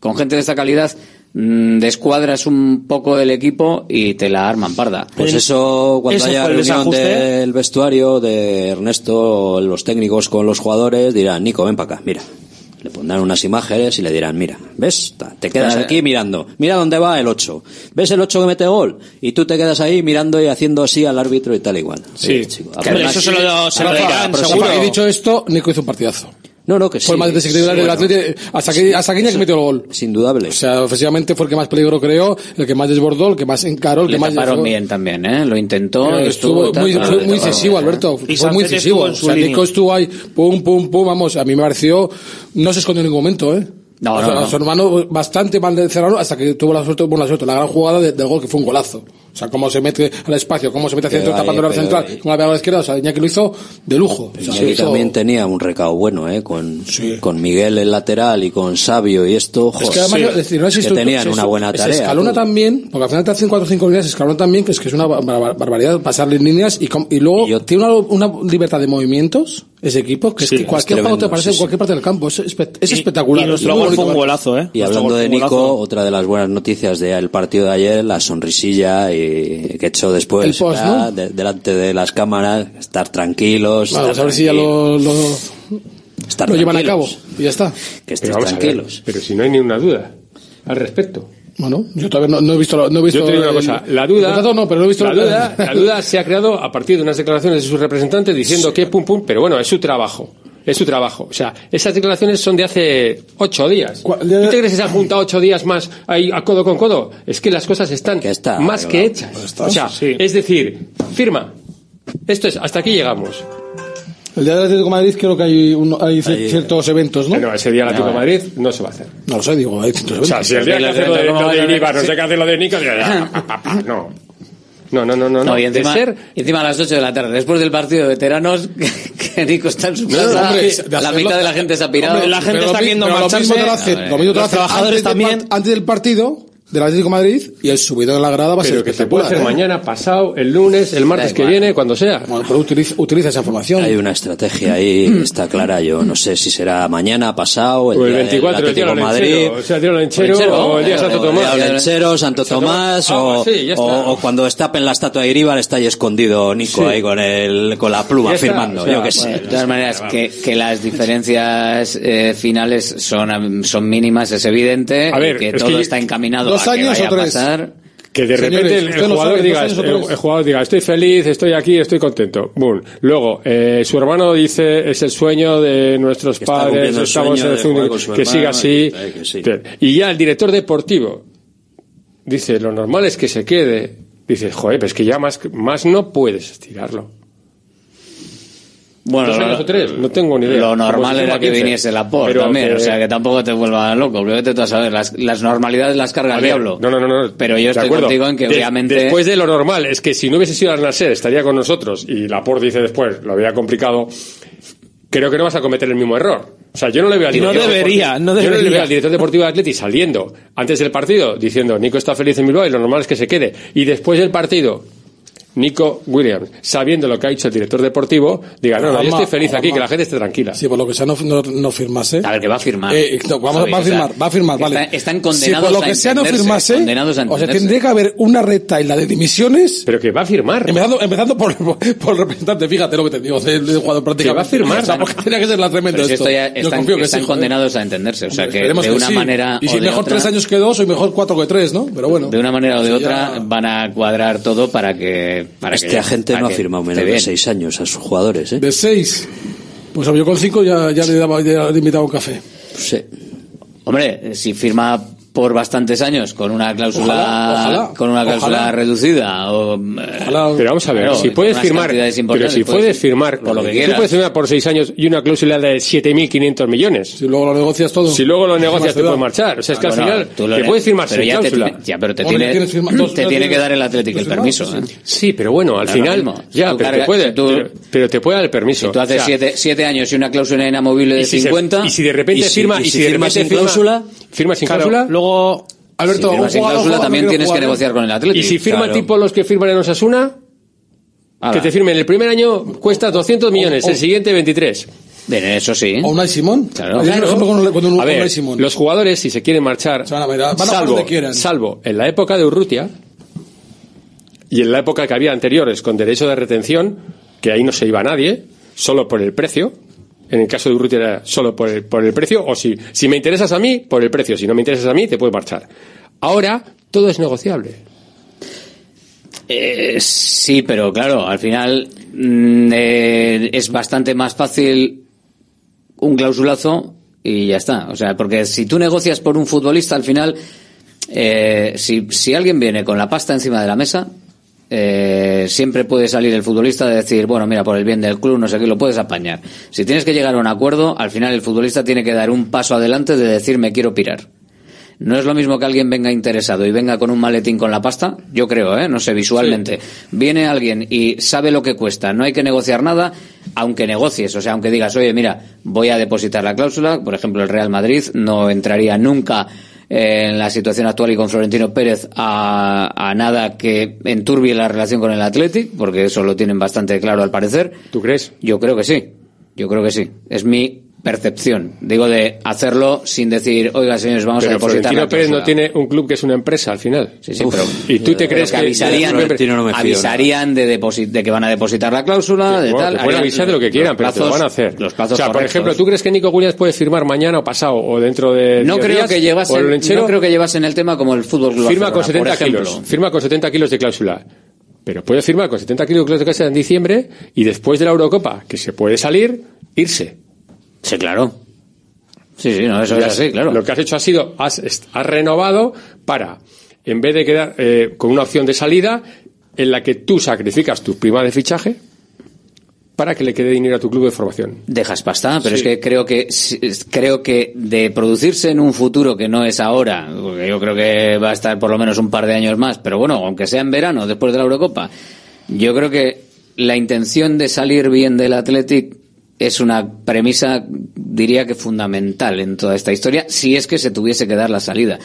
con gente de esta calidad mm, descuadras un poco el equipo y te la arman parda. Pues eso, cuando haya reunión del vestuario de Ernesto, los técnicos con los jugadores, dirán, Nico, ven para acá, mira. Le pondrán unas imágenes y le dirán, mira, ¿ves? Te quedas aquí mirando. Mira dónde va el 8. ¿Ves el 8 que mete gol? Y tú te quedas ahí mirando y haciendo así al árbitro y tal igual. Sí. chico, Hombre, además- eso se lo, se lo Rafa, dirán, seguro. y dicho esto, Nico hizo un partidazo. No, no, que sí. Fue el más desequilibrante sí, del bueno. Hasta que, hasta que, que metió el gol. Es indudable. O sea, ofensivamente fue el que más peligro creó, el que más desbordó, el que más encaró, el Le que más... taparon fue- bien también, ¿eh? Lo intentó, estuvo... estuvo muy, fue le muy incisivo, bien. Alberto. Y Fue muy incisivo. O sea. Nico estuvo ahí, pum, pum, pum, vamos. A mí me pareció, no se escondió en ningún momento, ¿eh? No, O no, sea, no. Su hermano bastante mal cerrado hasta que tuvo la suerte, bueno, la suerte, la gran jugada de- del gol que fue un golazo. O sea, cómo se mete al espacio, cómo se mete hacia Pero adentro tapando la central, ahí- con la pegada a la izquierda. O sea, Iñaki lo hizo de lujo. O sea, Iñaki hizo- también tenía un recao bueno, ¿eh? Con, con Miguel el lateral y con Sabio y esto, Es que además, es decir, no es que tenían una buena se tarea. escalona tú. también, porque al final te hacen 4 o 5 líneas, se escalona también, que es que es una bar- bar- barbaridad pasarle líneas y, y luego tiene una, una libertad de movimientos ese equipo, que Sí, es que cualquier es juego te tremendo, aparece sí, en sí. cualquier parte del campo, es, espe- es Y- espectacular. Y nuestro gol fue un golazo, ¿eh? Y Nuestro hablando de Nico, golazo. otra de las buenas noticias del partido de ayer, la sonrisilla y que echó después El post, ¿verdad? ¿no? de- delante de las cámaras, estar tranquilos, Vamos estar a ver si ya lo, lo, estar lo llevan a cabo y ya está. que ver, tranquilos. pero si no hay ni una duda al respecto. Bueno, yo todavía no, no he visto, no he visto Yo te digo una cosa, la duda, no, pero no he visto la duda, la duda se ha creado a partir de unas declaraciones de sus representantes diciendo que pum pum, pero bueno, es su trabajo. Es su trabajo. O sea, esas declaraciones son de hace ocho días. ¿Tú te crees que se han juntado ocho días más ahí a codo con codo? Es que las cosas están más que hechas. O sea, es decir, firma. Esto es, hasta aquí llegamos. El día del Atlético de Madrid creo que hay, un- hay ci- ciertos eventos, ¿no? No, ese día el Atlético de Madrid no se va a hacer. No lo sé, digo, hay ciertos O sea, eventos. si el día que hace lo de, no sé qué hace lo de Nico, dirá, pa, pa, pa, no. No, no, no, no. No, no. y encima, De ser y encima a las 8 de la tarde, después del partido de veteranos, que, que Nico está en su No, casa, hombre, la hacerlo- mitad de la gente se ha pirado. Hombre, pero lo mi- pero Lo mismo te lo hacen, lo mismo te lo hacen antes del part- antes del partido del Atlético de Madrid y el subido de la grada va a ser Pero que se puede hacer ¿eh? mañana, pasado, el lunes, el martes que viene, cuando sea. Bueno, pero utiliza, utiliza esa información. Hay una estrategia ahí, está clara. Yo no sé si será mañana, pasado, el, O el día del 24, el Atlético del Madrid. Lenchero, o sea, el día del Lenchero, Lenchero, o el día Santo o el Tomás. Lenchero, Santo Tomás, Ah, o, sí, o- o cuando destapen la estatua de Iribar está ahí escondido Nico Sí. ahí con el, con la pluma firmando, o sea, yo qué bueno, sé. De todas maneras, que, que las diferencias eh, finales son, son mínimas, es evidente, A ver, y que todo que- está encaminado ¿Dos años o tres? pasar. Que de Señores, repente el, jugador sabe, diga, o el, jugador diga, estoy feliz, estoy aquí, estoy contento. Boom. Luego, eh, su hermano dice, es el sueño de nuestros padres, estamos en el sueño, que hermano, siga así. eh, que sí. Y ya el director deportivo dice, lo normal es que se quede. Dice, joder, pero es que ya más, más no puedes estirarlo. Bueno, ¿Dos lo- años o tres? No tengo ni idea. Lo normal era que 15. viniese la por Pero también, que- o sea que tampoco te vuelva loco, que vete tú a saber, las, las normalidades las carga el diablo. No, no, no, no. Pero yo De estoy acuerdo. contigo en que De- obviamente... Después de lo normal, es que si no hubiese sido al Nasser, estaría con nosotros y Laporte dice después, lo había complicado. Creo que no vas a cometer el mismo error. O sea, yo no le veo al Y no director debería, deportivo- no Yo no le debería. veo al director deportivo de Atleti saliendo antes del partido diciendo Nico está feliz en Bilbao y lo normal es que se quede. Y después del partido Nico Williams, sabiendo lo que ha dicho el director deportivo, diga, no, no, yo estoy feliz aquí, que la gente esté tranquila. Sí, por lo que sea no, no, no firmase. A ver, que va a firmar. Eh, no, vamos, Javi, va a o sea, firmar, va a firmar, vale. está- están si condenados por lo a que sea no firmase, condenados a o sea, tendría que haber una recta la de dimisiones. Pero que va a firmar. Empezando, empezando por, por, por el representante, fíjate lo que te digo, del, jugador prácticamente. va a firmar. O sea, porque tenía que ser la tremenda si esto. ya están, que están sí, condenados a entenderse. O sea, que de que una sí. manera Y o si de mejor otra, tres años que dos, o mejor cuatro que tres, ¿no? Pero bueno. de una manera o de otra van a cuadrar todo para que para que Esta gente para no ha firmado menos de seis años a sus jugadores, ¿eh? De seis. Pues yo con cinco ya, ya le daba, ya le invitaba un café. Sí. Hombre, si firma por bastantes años con una cláusula Ojalá, ojalá, con una cláusula ojalá. reducida o eh, Pero vamos a ver, claro, si puedes firmar, pero si puedes firmar, por lo que tú quieras. puedes firmar por seis años y una cláusula de 7.500 millones. Si luego lo negocias todo. Si luego lo negocias te te puedes marchar. O sea, es que al Bueno, final tú lo te puedes firmar pero sin ya te cláusula. tiene- ya, pero te tiene, te tiene que dar el Atlético el dos permiso. ¿eh? Sí, pero bueno, al final, ya, Tú pero te puede, tú- pero, pero te puede dar el permiso. Si tú haces O sea, siete, siete años y una cláusula inamovible de y si se- 50 y si de repente firma, y si de firma repente sin firma- cláusula, firma sin cláusula, luego Alberto, si firmas cláusula también tienes que negociar con el Atlético. y si firma Claro. tipo los que firman en Osasuna, Ala. que te firmen el primer año cuesta 200 millones, el siguiente 23. Bien, eso sí. O Unai Simón. Claro. A ver, los jugadores, si se quieren marchar, van a van salvo, donde quieran. salvo en la época de Urrutia y en la época que había anteriores con derecho de retención, que ahí no se iba nadie, solo por el precio. En el caso de Urrutia era solo por el, por el precio, o si, si me interesas a mí, por el precio. Si no me interesas a mí, te puedes marchar. Ahora, todo es negociable. Eh, sí, pero claro, al final mm, eh, es bastante más fácil un clausulazo y ya está. O sea, porque si tú negocias por un futbolista, al final, eh, si, si alguien viene con la pasta encima de la mesa, eh, siempre puede salir el futbolista de decir, bueno, mira, por el bien del club, no sé qué, lo puedes apañar. Si tienes que llegar a un acuerdo, al final el futbolista tiene que dar un paso adelante de decir, me quiero pirar. No es lo mismo que alguien venga interesado y venga con un maletín con la pasta, yo creo, ¿eh? no sé, visualmente. Viene alguien y sabe lo que cuesta, no hay que negociar nada, aunque negocies, o sea, aunque digas, oye, mira, voy a depositar la cláusula, por ejemplo, el Real Madrid no entraría nunca en la situación actual y con Florentino Pérez a, a nada que enturbie la relación con el Athletic, porque eso lo tienen bastante claro al parecer. ¿Tú crees? Yo creo que sí. Yo creo que sí. Es mi percepción. Digo de hacerlo sin decir, oiga, señores, vamos a depositar Florentino Pérez no cláusula". tiene un club que es una empresa al final. Sí, sí, Uf. pero- ¿Y tú te crees que que avisarían, no me avisarían de, de que van a depositar la cláusula, de Bueno, tal. pueden avisar de lo que quieran, pero te lo van a hacer. Los plazos o sea, por ejemplo, ¿tú crees que Nico Williams puede firmar mañana o pasado o dentro de no 10 creo días? que ¿O el llevasen, no creo que llevasen el tema como el fútbol Club firma con Barcelona, 70 por ejemplo. kilos. Firma con 70 kilos de cláusula. Pero puede firmar con 70 kilos de cláusula en diciembre y después de la Eurocopa, que se puede salir, irse. Sí, claro. Sí, sí, no, eso es así, claro. Lo que has hecho ha sido, has, has renovado para, en vez de quedar eh, con una opción de salida, en la que tú sacrificas tu prima de fichaje para que le quede dinero a tu club de formación. Dejas pasta, pero Sí. es que creo que creo que de producirse en un futuro que no es ahora, porque yo creo que va a estar por lo menos un par de años más, pero bueno, aunque sea en verano, después de la Eurocopa, yo creo que la intención de salir bien del Athletic es una premisa, diría que fundamental en toda esta historia, si es que se tuviese que dar la salida.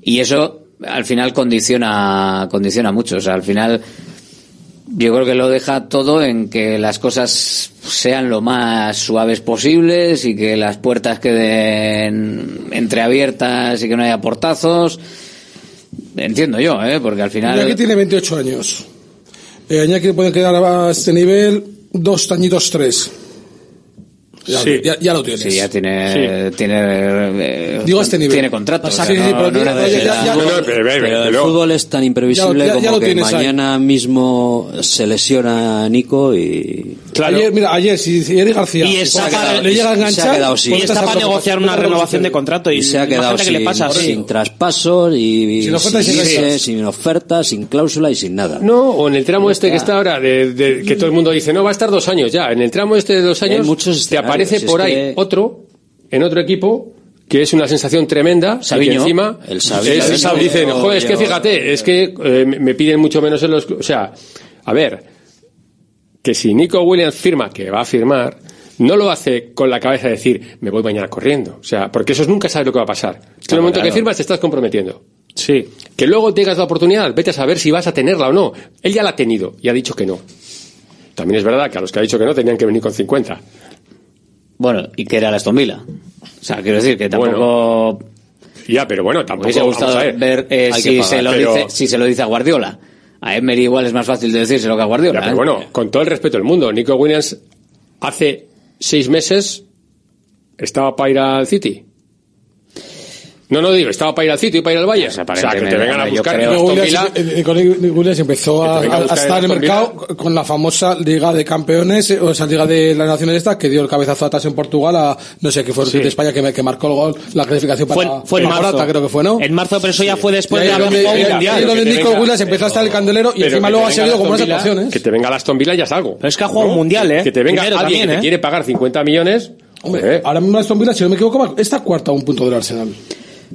Y eso al final condiciona, condiciona mucho. O sea, al final yo creo que lo deja todo en que las cosas sean lo más suaves posibles y que las puertas queden entreabiertas y que no haya portazos. Entiendo yo, ¿eh? Porque al final... Iñaki tiene 28 años. Eh, Iñaki le pueden quedar a este nivel dos añitos, tres. Ya, Sí. ya, ya lo tienes. Sí, ya tiene, tiene, eh, Digo este nivel. tiene contrato. El fútbol es tan imprevisible Ya- ya- ya como que tienes ahí. mañana mismo se lesiona Nico y... Claro. Ayer, mira, ayer, si, si Eric García Y está para- le llega a y se ha enganchar, quedado sin- Y pues está para negociar pues una renovación de contrato y, se ha quedado sin, traspasos y, Sin ofertas y sin cláusula y sin nada. No, o en el tramo este que está ahora, que todo el mundo dice, no, va a estar dos años ya. En el tramo este de dos años, muchos aparece es por ahí que- otro, en otro equipo, que es una sensación tremenda. que Sabiño. encima, El Sabiño. es- Sabiño. Dicen, joder, es que fíjate, es que eh, me piden mucho menos en los. clu-". O sea, a ver, que si Nico Williams firma, que va a firmar, no lo hace con la cabeza de decir, me voy mañana corriendo. O sea, porque eso nunca sabes lo que va a pasar. Tú en el momento claro. que firmas te estás comprometiendo. Sí. Que luego tengas la oportunidad, vete a saber si vas a tenerla o no. Él ya la ha tenido y ha dicho que no. También es verdad que a los que ha dicho que no tenían que venir con 50. Bueno, y que era la Aston Villa. O sea, quiero decir que tampoco... Ya, pero bueno, tampoco hubiese gustado ver. eh, si, pagar, se lo pero- dice, si se lo dice a Guardiola. A Emery igual es más fácil de decírselo que a Guardiola. Ya, pero ¿eh? bueno, con todo el respeto del mundo, Nico Williams hace seis meses estaba para ir al City. No, no digo, estaba para ir al City y para ir al Bayern. o sea, que te vengan a buscar. creo- Aston Williams, eh, empezó a, a a- estar en el mercado con la famosa Liga de Campeones, eh, o esa Liga de las Naciones esta, que dio el cabezazo atrás en Portugal a, no sé, que fue el Sí. de España que, que marcó el gol, la clasificación para Fue, fue en para marzo. Morata, creo que fue, ¿no? En marzo, pero eso ya fue después de jugado y ahí mundial. donde que te Nico venga- Williams empezó a estar el candelero y encima luego ha seguido con buenas Aston Villa, actuaciones. Que te venga la Aston Villa ya es algo. Pero es que ha jugado un mundial, ¿eh? Que te venga alguien que ¿eh? quiere pagar 50 millones. Hombre, ahora mismo Aston Villa, si no me equivoco, está cuarta a un punto del Arsenal.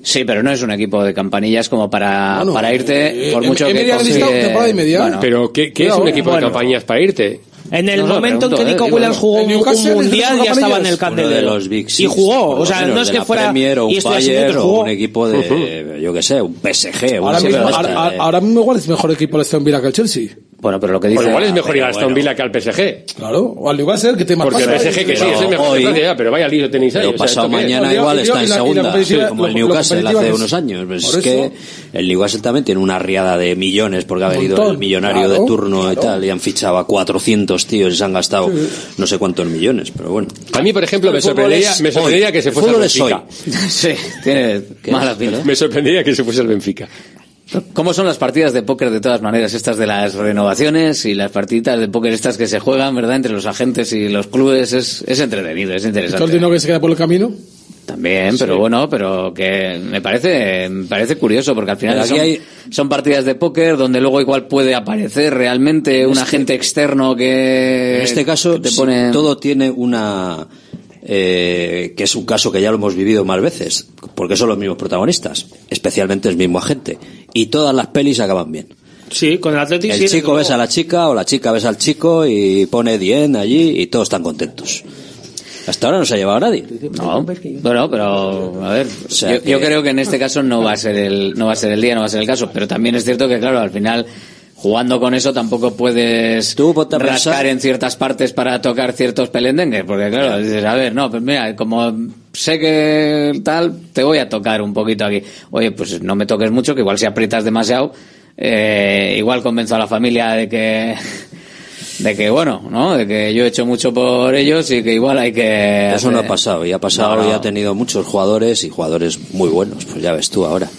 Sí, pero no es un equipo de campanillas como para, Bueno, para irte, eh, por em- mucho que ha listado consigue... temporada y media. Bueno, Pero, ¿qué, qué es un equipo bueno. de campañas para irte? En el No, no, momento en que eh, Nico Williams jugó un, mundial los ya estaba en el candelero. de los Big y jugó, por o sea, menos no es que fuera Premier o y un Bayern que o un equipo de, yo que sé, un PSG. Ahora mismo, eh. ahora mismo igual es mejor equipo el Aston Villa que el Chelsea. Bueno, pero lo que dice... Pues igual es mejor ir a Aston bueno. Villa que al PSG. Claro, o al igual ser que te más Porque el. PSG que sí, Pero es el mejor hoy- ya, pero vaya lío tenéis ahí. Pero o sea, pasado mañana igual está en la- y la segunda, como el Newcastle hace es- unos años. Pues es que el Newcastle también tiene una riada de millones porque ha venido el millonario claro, de turno y tal y han fichado a 400 tíos y se han gastado no sé cuántos millones, pero bueno. A mí, por ejemplo, me sorprendería, es me sorprendería hoy. que se fuese al Benfica. sí, tiene mala pinta. Me sorprendería que se fuese al Benfica. ¿Cómo son las partidas de póker de todas maneras? Estas de las renovaciones y las partiditas de póker estas que se juegan, ¿verdad? Entre los agentes y los clubes. Es, es entretenido, es Todo el interesante. dinero que se queda por el camino. También, pero bueno, pero que me parece, me parece curioso porque al final aquí son, hay- son partidas de póker donde luego igual puede aparecer realmente un agente externo que En este caso, te sí, pone todo tiene una. eh, que es un caso que ya lo hemos vivido más veces, porque son los mismos protagonistas, especialmente el mismo agente. Y todas las pelis acaban bien. Sí, con el Atlético El chico besa a la chica o la chica besa al chico y pone 10 allí y todos están contentos. Hasta ahora no se ha llevado a nadie. No, bueno, pero a ver, sea yo, yo creo que en este caso no va a ser el no va a ser el día, no va a ser el caso, pero también es cierto que claro, al final jugando con eso tampoco puedes Tú rascar pensar- en ciertas partes para tocar ciertos pelendengues, porque claro, dices, a ver, no, pues mira, como sé que tal, te voy a tocar un poquito aquí. Oye, pues no me toques mucho, que igual si aprietas demasiado, eh, igual convenzo a la familia de que de que bueno, ¿no? De que yo he hecho mucho por ellos y que igual hay que Eso no ha pasado, y ha pasado No, no. y ha tenido muchos jugadores y jugadores muy buenos, pues ya ves tú ahora.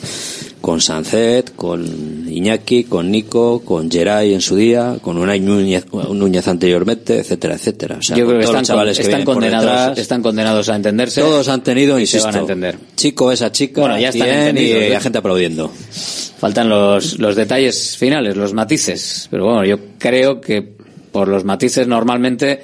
Con Sancet, con Iñaki, con Nico, con Geray en su día, con Unai Núñez, Núñez anteriormente, etcétera, etcétera. O sea, Yo creo que todos están, chavales que están condenados, detrás, están condenados a entenderse. todos han tenido, y se insisto, van a entender. chico esa chica, Bueno, ya están bien, y ¿eh? hay gente aplaudiendo. Faltan los, los detalles finales, los matices. Pero bueno, yo creo que por los matices normalmente,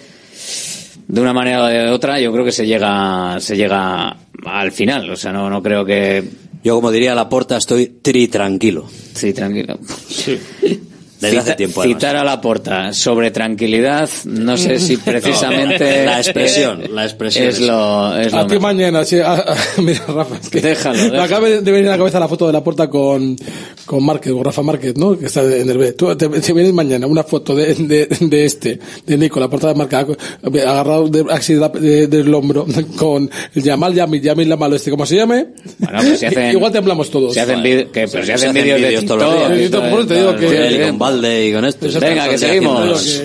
de una manera o de otra, yo creo que se llega, se llega al final. O sea, no, no creo que. Yo como diría la porta estoy tri tranquilo. Sí, tranquilo. Desde hace tiempo además. citar a la porta sobre tranquilidad, no sé si precisamente La expresión, la expresión es lo, es lo A ti mejor. mañana, sí. ah, ah, mira, Rafa, es que Déjalo, me déjalo. acaba de venir a la cabeza la foto de la puerta con, con Márquez, con Rafa Márquez, ¿no? Que está en el B. Tú, te, te vienes mañana una foto de, de, de este, de Nico, la puerta de Márquez, agarrado de, así de la- de- del hombro, con el Yamal, Yamil, Yamil, la malo este, como se llame. Bueno, pues si hacen- Igual temblamos todos. Se hacen, que, pero si Se hacen hacen vídeos de todos los días. esto Por eso te digo que- Y con esto. Venga, que seguimos.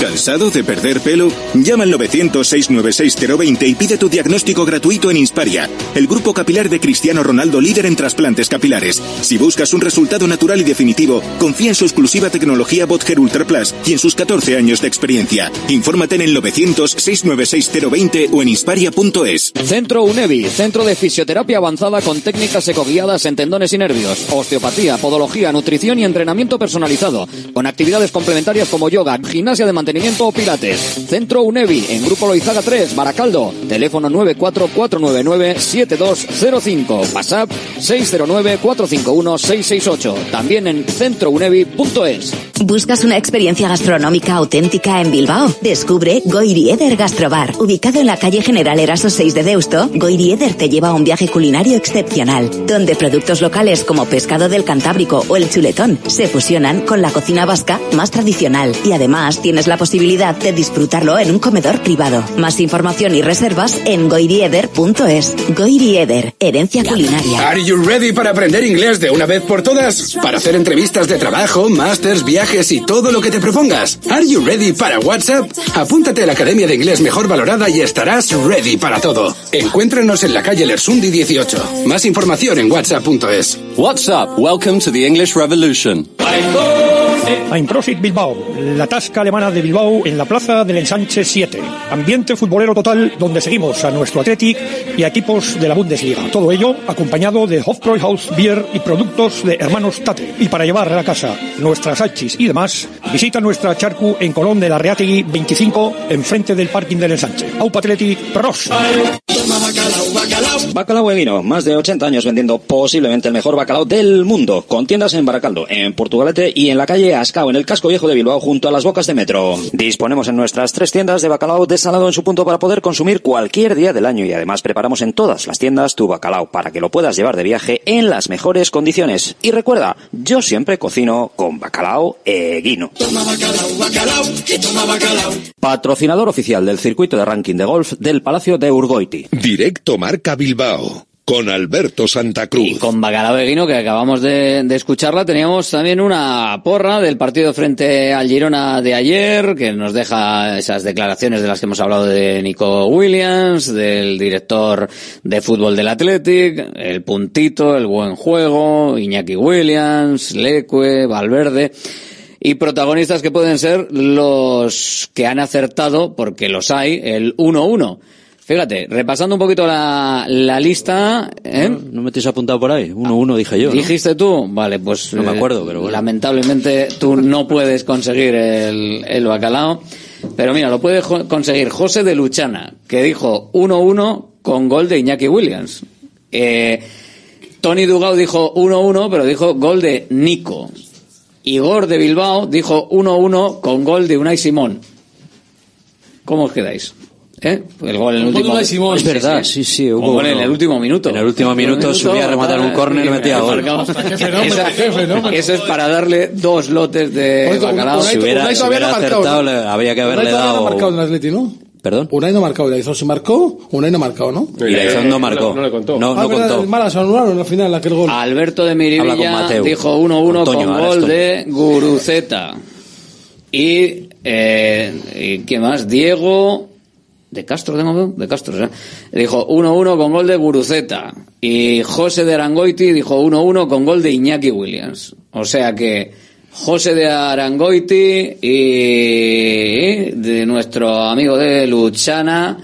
¿Cansado de perder pelo? Llama al 900-696-020 y pide tu diagnóstico gratuito en Insparia, el grupo capilar de Cristiano Ronaldo líder en trasplantes capilares. Si buscas un resultado natural y definitivo, confía en su exclusiva tecnología Botger Ultra Plus y en sus 14 años de experiencia. Infórmate en el 900-696-020 o en insparia.es. Centro UNEVI, centro de fisioterapia avanzada con técnicas ecoguiadas en tendones y nervios, osteopatía, podología, nutrición y entrenamiento personalizado, con actividades complementarias como yoga, gimnasia de mantenimiento pilates. Centro Unevi, en Grupo Loizaga 3, Baracaldo. Teléfono 944997205. WhatsApp 609451668. También en centrounevi.es. ¿Buscas una experiencia gastronómica auténtica en Bilbao? Descubre Goirieder Gastrobar. Ubicado en la calle General Eraso 6 de Deusto, Goirieder te lleva a un viaje culinario excepcional, donde productos locales como pescado del Cantábrico o el chuletón se fusionan con la cocina vasca más tradicional y además tienes la posibilidad de disfrutarlo en un comedor privado. Más información y reservas en goirieder.es. Goirieder, herencia culinaria. Are you ready para aprender inglés de una vez por todas? Para hacer entrevistas de trabajo, másters, viajes y todo lo que te propongas. Are you ready para WhatsApp? Apúntate a la Academia de Inglés Mejor Valorada y estarás ready para todo. Encuéntranos en la calle Lersundi 18. Más información en whatsapp.es. WhatsApp, welcome to the English Revolution. Einprosit Bilbao, la tasca alemana de Bilbao en la plaza del Ensanche 7. Ambiente futbolero total donde seguimos a nuestro Athletic y a equipos de la Bundesliga. Todo ello acompañado de Hofbräuhaus Beer y productos de Hermanos Tate. Y para llevar a la casa nuestras hachis y demás, visita nuestra charcu en Colón de la Reategui 25, enfrente del parking del Ensanche. Aupa Athletic, pros. Bacalao e vino, más de 80 años vendiendo posiblemente el mejor bacalao del mundo, con tiendas en Baracaldo, en Portugalete y en la calle Ascao, en el casco viejo de Bilbao, junto a las bocas de metro. Disponemos en nuestras tres tiendas de bacalao desalado en su punto para poder consumir cualquier día del año y además preparamos en todas las tiendas tu bacalao para que lo puedas llevar de viaje en las mejores condiciones. Y recuerda, yo siempre cocino con bacalao e guino. Patrocinador oficial del circuito de ranking de golf del Palacio de Urgoiti. Directo Marca Bilbao con Alberto Santa Cruz. Con Bacalao de Guino, que acabamos de, de, escucharla, teníamos también una porra del partido frente al Girona de ayer, que nos deja esas declaraciones de las que hemos hablado de Nico Williams, del director de fútbol del Athletic, el puntito, el buen juego, Iñaki Williams, Leque, Valverde y protagonistas que pueden ser los que han acertado, porque los hay, el 1-1. Fíjate, repasando un poquito la, la lista. ¿eh? ¿No, ¿No me te has apuntado por ahí? Uno, uno dije yo. ¿no? ¿Dijiste tú? Vale, pues. No me acuerdo, pero bueno. Lamentablemente tú no puedes conseguir el, el bacalao. Pero mira, lo puede conseguir José de Luchana, que dijo 1-1 con gol de Iñaki Williams. Eh, Tony Dugao dijo 1-1, pero dijo gol de Nico. Igor de Bilbao dijo 1-1 con gol de Unai Simón. ¿Cómo os quedáis? ¿Eh? El gol en el último Simón. Es verdad, sí, sí. Hubo gol en el último minuto. En el último minuto subía a rematar un córner y metía gol. Eso es para darle dos lotes de bacalao. Si hubiera, si hubiera acertado, le, habría que haberle dado... no marcado en el Atleti, ¿no? ¿Perdón? Unai no marcado, Laizón se marcó, Unai no marcado, ¿no? Y Laizón no marcó. No, no le contó. No, no ah, contó. Mala, se anularon al final aquel gol. Alberto de Miribilla dijo 1-1 con, con gol de Guruceta. Y, eh, y, ¿qué más? Diego de Castro, tengo de Castro, ¿eh? dijo 1-1 con gol de Guruceta. Y José de Arangoiti dijo 1-1 con gol de Iñaki Williams. O sea que José de Arangoiti y de nuestro amigo de Luchana,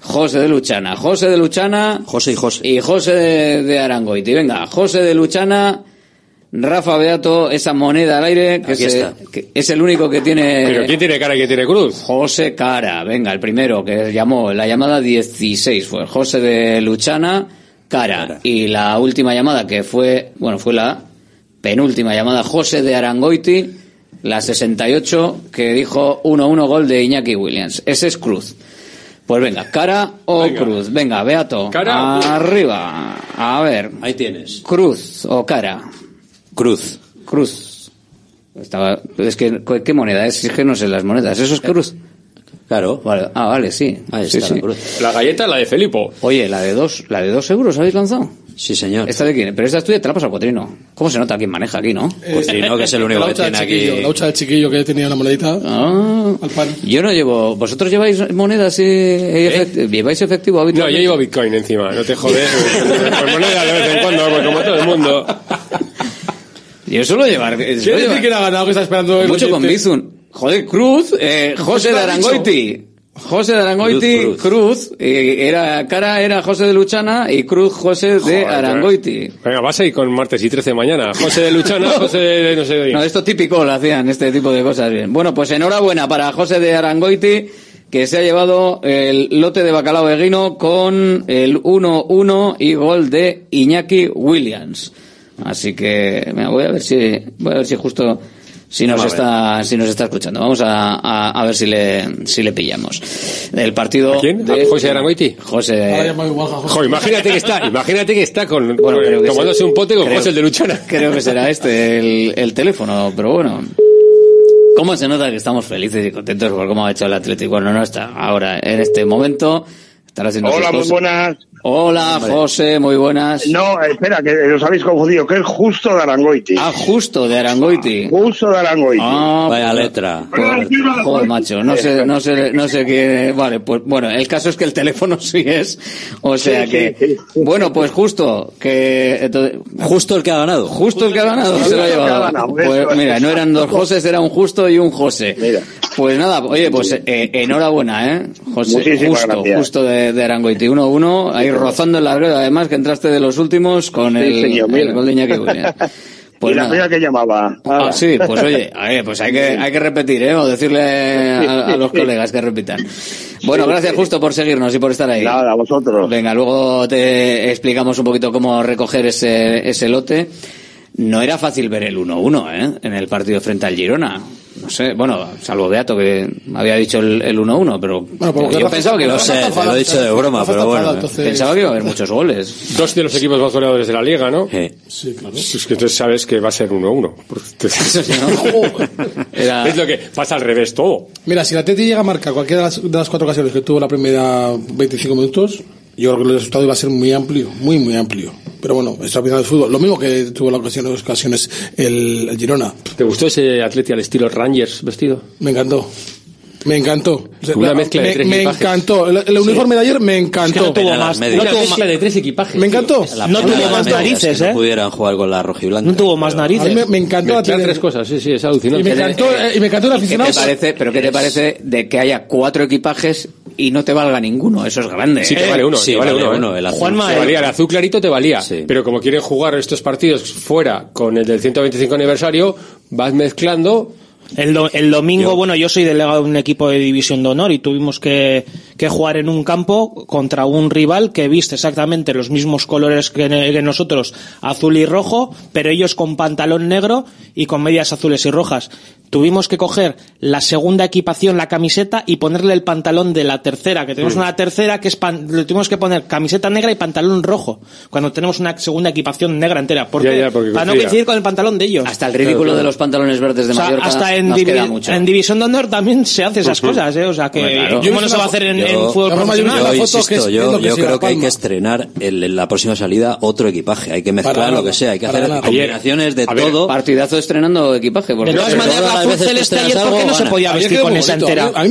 José de Luchana. José de Luchana. José y José. Y José de, de Arangoiti. Venga, José de Luchana. Rafa Beato, esa moneda al aire, que, se, que es el único que tiene... ¿Pero quién tiene cara y quién tiene cruz? José Cara, venga, el primero que llamó, la llamada 16 fue José de Luchana, Cara. Cara. Y la última llamada que fue, bueno, fue la penúltima llamada, José de Arangoiti, la 68, que dijo 1-1 gol de Iñaki Williams. Ese es cruz. Pues venga, cara o venga. cruz. Venga, Beato. Cara. Arriba. A ver. Ahí tienes. Cruz o cara. Cruz. Cruz. Estaba, es que, ¿qué moneda es? Es que no sé las monedas. ¿Eso es cruz? Claro. Vale. Ah, vale, sí. Ahí está sí. la cruz. La galleta es la de Felipo. Oye, la de dos, la de dos euros habéis lanzado. Sí, señor. ¿Esta de quién? Pero esta es tuya, te la pasa al Potrino. ¿Cómo se nota quién maneja aquí, no? Potrino, que es el único que tiene aquí. La hucha del chiquillo que tenía una monedita ah, al pan. Yo no llevo. ¿Vosotros lleváis monedas y, ¿Eh? lleváis efectivo habitualmente? No, yo llevo Bitcoin encima, no te jodes. pues moneda de vez en cuando, pues como todo el mundo. Yo suelo llevar. ¿Quién decir que ha ganado que está esperando Mucho con Bizun. Joder, Cruz, eh, José de Arangoiti. José de Arangoiti, Cruz, Cruz. y era, cara era José de Luchana y Cruz José de Joder, Arangoiti. Venga, vas ahí con martes y 13 mañana. José de Luchana, José de no sé de... No, esto típico lo hacían, este tipo de cosas bien. Bueno, pues enhorabuena para José de Arangoiti, que se ha llevado el lote de bacalao eguino con el 1-1 y gol de Iñaki Williams. Así que, mira, voy a ver si, voy a ver si justo, si nos está, si nos está escuchando. Vamos a, a, a ver si le, si le pillamos. El partido. ¿A quién? de- ¿A José Arangoiti? José. Jo, imagínate que está, imagínate que está con, Bueno, creo que tomándose sí. un pote con Creo- José el de Luchana. Creo que será este el, el teléfono, pero bueno. ¿Cómo se nota que estamos felices y contentos por cómo ha hecho el Atlético? Bueno, no está ahora, en este momento. Estará haciendo Hola, sus muy buenas. Hola, Hombre. José, muy buenas. No, espera, que os habéis confundido, que es justo de Arangoiti. Ah, justo de Arangoiti. Justo de Arangoiti. Ah, Vaya pues- letra. Joder, joder, macho, no sé, no sé, no sé qué. Vale, pues bueno, el caso es que el teléfono sí es, o sea Sí, que, sí, bueno, pues justo que, entonces, Justo el que ha ganado. justo el que ha ganado se lo ha llevado. Pues mira, no eran dos Josés, era un justo y un José. Pues nada, oye, pues eh, enhorabuena, eh, José, Muchísimas justo, gracias. justo de, de Arangoiti, 1-1, ahí rozando en la red, además que entraste de los últimos con Sí, el, señor, el gol de Iñaki. Pues y la primera que llamaba. Ah, sí, pues oye, a ver, pues hay que, hay que repetir, ¿eh? O decirle a, a los colegas que repitan. Bueno, gracias justo por seguirnos y por estar ahí. Nada, a vosotros. Venga, luego te explicamos un poquito cómo recoger ese, ese lote. No era fácil ver el 1-1, ¿eh? En el partido frente al Girona. No sé, bueno, salvo Beato que había dicho el el 1-1, pero Bueno, por lo que yo pensaba que iba a Rafa ser, está enfadado, lo he dicho de broma, pero bueno, entonces- pensaba que iba a haber muchos goles. Dos de los equipos más goleadores de la liga, ¿no? Sí, claro. Es que entonces sabes que va a ser 1-1. Porque- Era- Es lo que pasa al revés todo. Mira, si la Teti llega a marcar cualquiera de las, de las cuatro ocasiones que tuvo la primera 25 minutos, yo creo que el resultado iba a ser muy amplio, muy, muy amplio. Pero bueno, es la final del fútbol. Lo mismo que tuvo la ocasión, las ocasiones el, el Girona. ¿Te gustó ese atleti al estilo Rangers vestido? Me encantó. Me encantó. Una mezcla de me, tres me equipajes. encantó. El, el uniforme de ayer me encantó. no tuvo más- Una no tuvo mezcla de tres equipajes. Me encantó. La No tuvo de más medias, narices, que ¿eh? No pudieran jugar con la rojiblanca. No tuvo más A mí narices. me, me encantó la Mezclar tele- tres cosas, sí, sí, es Y alucinante. me encantó, eh, y me encantó el ¿Qué te aficionado. parece, pero qué te parece de que haya cuatro equipajes y no te valga ninguno? Eso es grande. Sí, ¿eh? te vale uno, sí, te vale, vale uno, uno, ¿eh? el azul. Juanma, Te el- valía, el azul clarito te valía. Sí. Pero como quieren jugar estos partidos fuera con el del 125 aniversario, vas mezclando. El, do- el domingo, Yo- bueno, yo soy delegado de un equipo de división de honor y tuvimos que, que jugar en un campo contra un rival que viste exactamente los mismos colores que, nosotros, azul y rojo, pero ellos con pantalón negro y con medias azules y rojas. Tuvimos que coger la segunda equipación, la camiseta, y ponerle el pantalón de la tercera, que tenemos una tercera que es pan- le tuvimos que poner camiseta negra y pantalón rojo, cuando tenemos una segunda equipación negra entera. Porque Para no coincidir con el pantalón de ellos. Hasta el ridículo Claro, claro. de los pantalones verdes de O sea, Mallorca hasta en, nos divi- queda mucho. en División de Honor también se hace esas Ujú. cosas, ¿eh? O sea que, Hombre, claro. ¿cómo Yo no se va a hacer en, Yo- en fútbol La profesional? yo- la insisto, yo, yo creo que hay que estrenar el- en la próxima salida otro equipaje. Hay que mezclar Para lo nada, que sea. Hay que hacer nada. combinaciones de ver, todo. Partidazo estrenando equipaje. Porque De todas maneras, la azul celeste ayer, ¿por qué no se podía vestir con esa entera? No,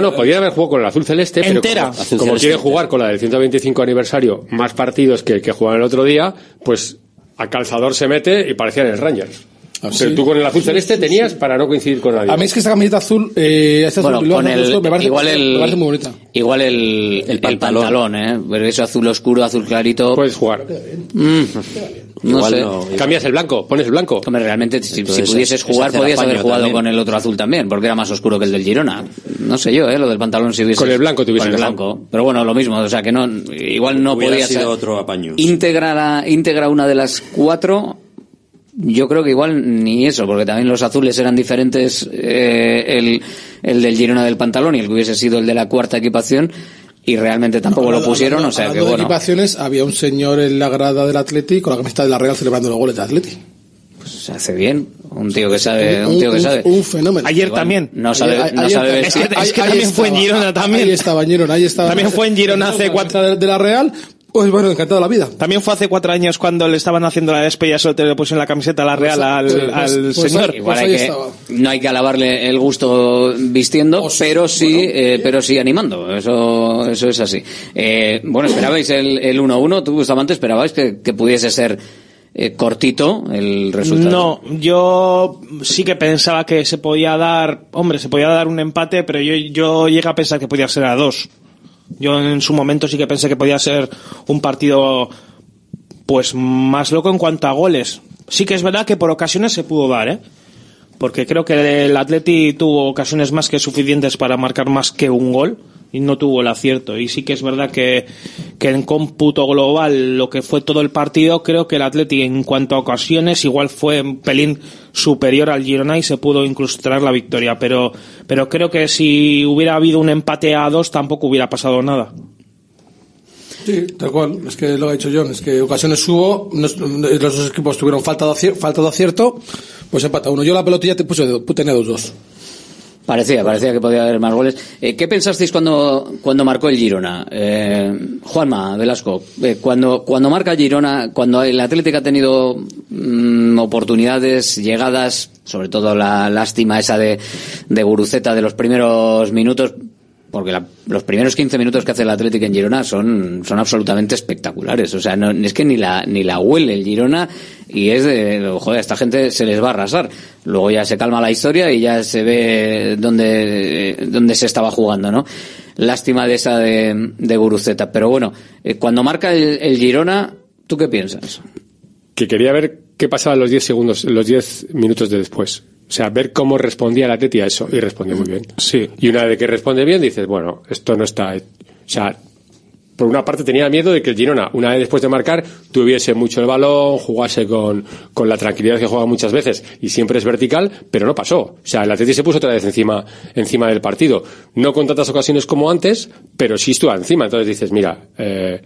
no, podrían haber jugado con el azul celeste, pero Entera. como, entera. jugar con la del 125 aniversario, más partidos que, que jugaban el otro día, pues a calzador se mete y parecían el Rangers. Ah, Pero sí. tú con el azul celeste tenías para no coincidir con nadie. A mí es que esta camiseta azul, eh, esta Bueno, azul con me el, me parece, igual el, me parece muy bonita. igual el, el pantalón. pantalón, ¿eh? Pero eso azul oscuro, azul clarito. Puedes jugar. mm, no Igual sé. no- Cambias el blanco, pones el blanco. Hombre, realmente, si, pudieses es jugar, podías haber jugado también. con el otro azul también, porque era más oscuro que el del Girona. No sé yo, ¿eh? Lo del pantalón si hubiese. Con el blanco te hubiese Con el blanco. Pero bueno, lo mismo, o sea que no, igual no Hubiera podías. sido otro apaño. Íntegra, la- íntegra una de las cuatro. Yo creo que igual ni eso, porque también los azules eran diferentes, eh, el, el del Girona del pantalón y el que hubiese sido el de la cuarta equipación, y realmente tampoco lo pusieron, hablando- o sea que hablando de bueno. equipaciones, había un señor en la grada del Atleti con la camiseta de la Real celebrando los goles del Atleti. Se hace bien, un tío que sabe, un tío que sabe. Un fenómeno. Ayer Igual también. No sabe, Ayer- no ayer sabe también. Es que, es que también fue en. Girona también. Ahí estaba en Girona, ahí estaba. También fue en Girona hace cuatro- de, de la Real. Pues bueno, encantado la vida. También fue hace cuatro años cuando le estaban haciendo la despedida solo te le pusieron la camiseta a la Real al, pues- al pues- pues señor. Igual Pues hay que, no hay que alabarle el gusto vistiendo, pero sí, eh, pero sí animando. Eso, eso es así. Eh, bueno, esperabais el, el 1-1, tú Bustamante esperabais que, que pudiese ser eh, cortito el resultado. No, yo sí que pensaba que se podía dar, hombre, se podía dar un empate, pero yo, yo llegué a pensar que podía ser a dos. Yo en su momento sí que pensé que podía ser un partido pues más loco en cuanto a goles. Sí que es verdad que por ocasiones se pudo dar, ¿eh? Porque creo que el Atleti tuvo ocasiones más que suficientes para marcar más que un gol y no tuvo el acierto. Y sí que es verdad que, que en cómputo global, lo que fue todo el partido, creo que el Atleti en cuanto a ocasiones igual fue un pelín superior al Girona y se pudo incluso traer la victoria. Pero, pero creo que si hubiera habido un empate a dos tampoco hubiera pasado nada. Sí, tal cual. Es que lo ha dicho John. Es que ocasiones hubo, los dos equipos tuvieron falta de, acierto, falta de acierto, pues empata uno. Yo la pelotilla te puse, tenía dos dos. Parecía, parecía que podía haber más goles. Eh, ¿Qué pensasteis cuando, cuando marcó el Girona? Eh, Juanma Velasco, eh, cuando, cuando marca Girona, cuando el Atlético ha tenido mm, oportunidades, llegadas, sobre todo la lástima esa de, de Guruceta de los primeros minutos, porque la, los primeros 15 minutos que hace el Atlético en Girona son, son absolutamente espectaculares. O sea, no, es que ni la, ni la huele el Girona y es de, joder, a esta gente se les va a arrasar. Luego ya se calma la historia y ya se ve dónde, dónde se estaba jugando, ¿no? Lástima de esa de, de Guruceta. Pero bueno, eh, cuando marca el, el Girona, ¿tú qué piensas? Que quería ver qué pasaba los 10 segundos, los 10 minutos de después. O sea, ver cómo respondía la Teti a eso. Y respondió muy bien. Sí. Y una vez que responde bien, dices, bueno, esto no está. O sea, por una parte tenía miedo de que el Girona, una vez después de marcar, tuviese mucho el balón, jugase con, con la tranquilidad que juega muchas veces y siempre es vertical, pero no pasó. O sea, el Atleti se puso otra vez encima, encima del partido. No con tantas ocasiones como antes, pero sí estuvo encima. Entonces dices, mira, eh,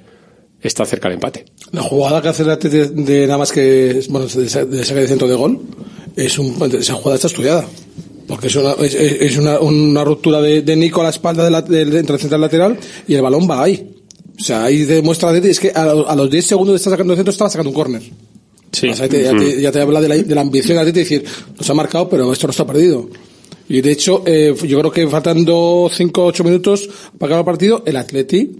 está cerca el empate. La jugada que hace el Atleti de, de nada más que, bueno, de, de de centro de gol, es un, esa jugada está estudiada. Porque es una, es, es una, una, ruptura de, de, Nico a la espalda del de, de, entre el central lateral y el balón va ahí. O sea, ahí demuestra, es que a, a los 10 segundos de estar sacando el centro estaba sacando un córner. Sí. O sea, te, ya, te, ya, te, habla de la, de la ambición de decir, nos ha marcado, pero esto no está perdido. Y de hecho, eh, yo creo que faltando 5 o 8 minutos para acabar el partido, el Atleti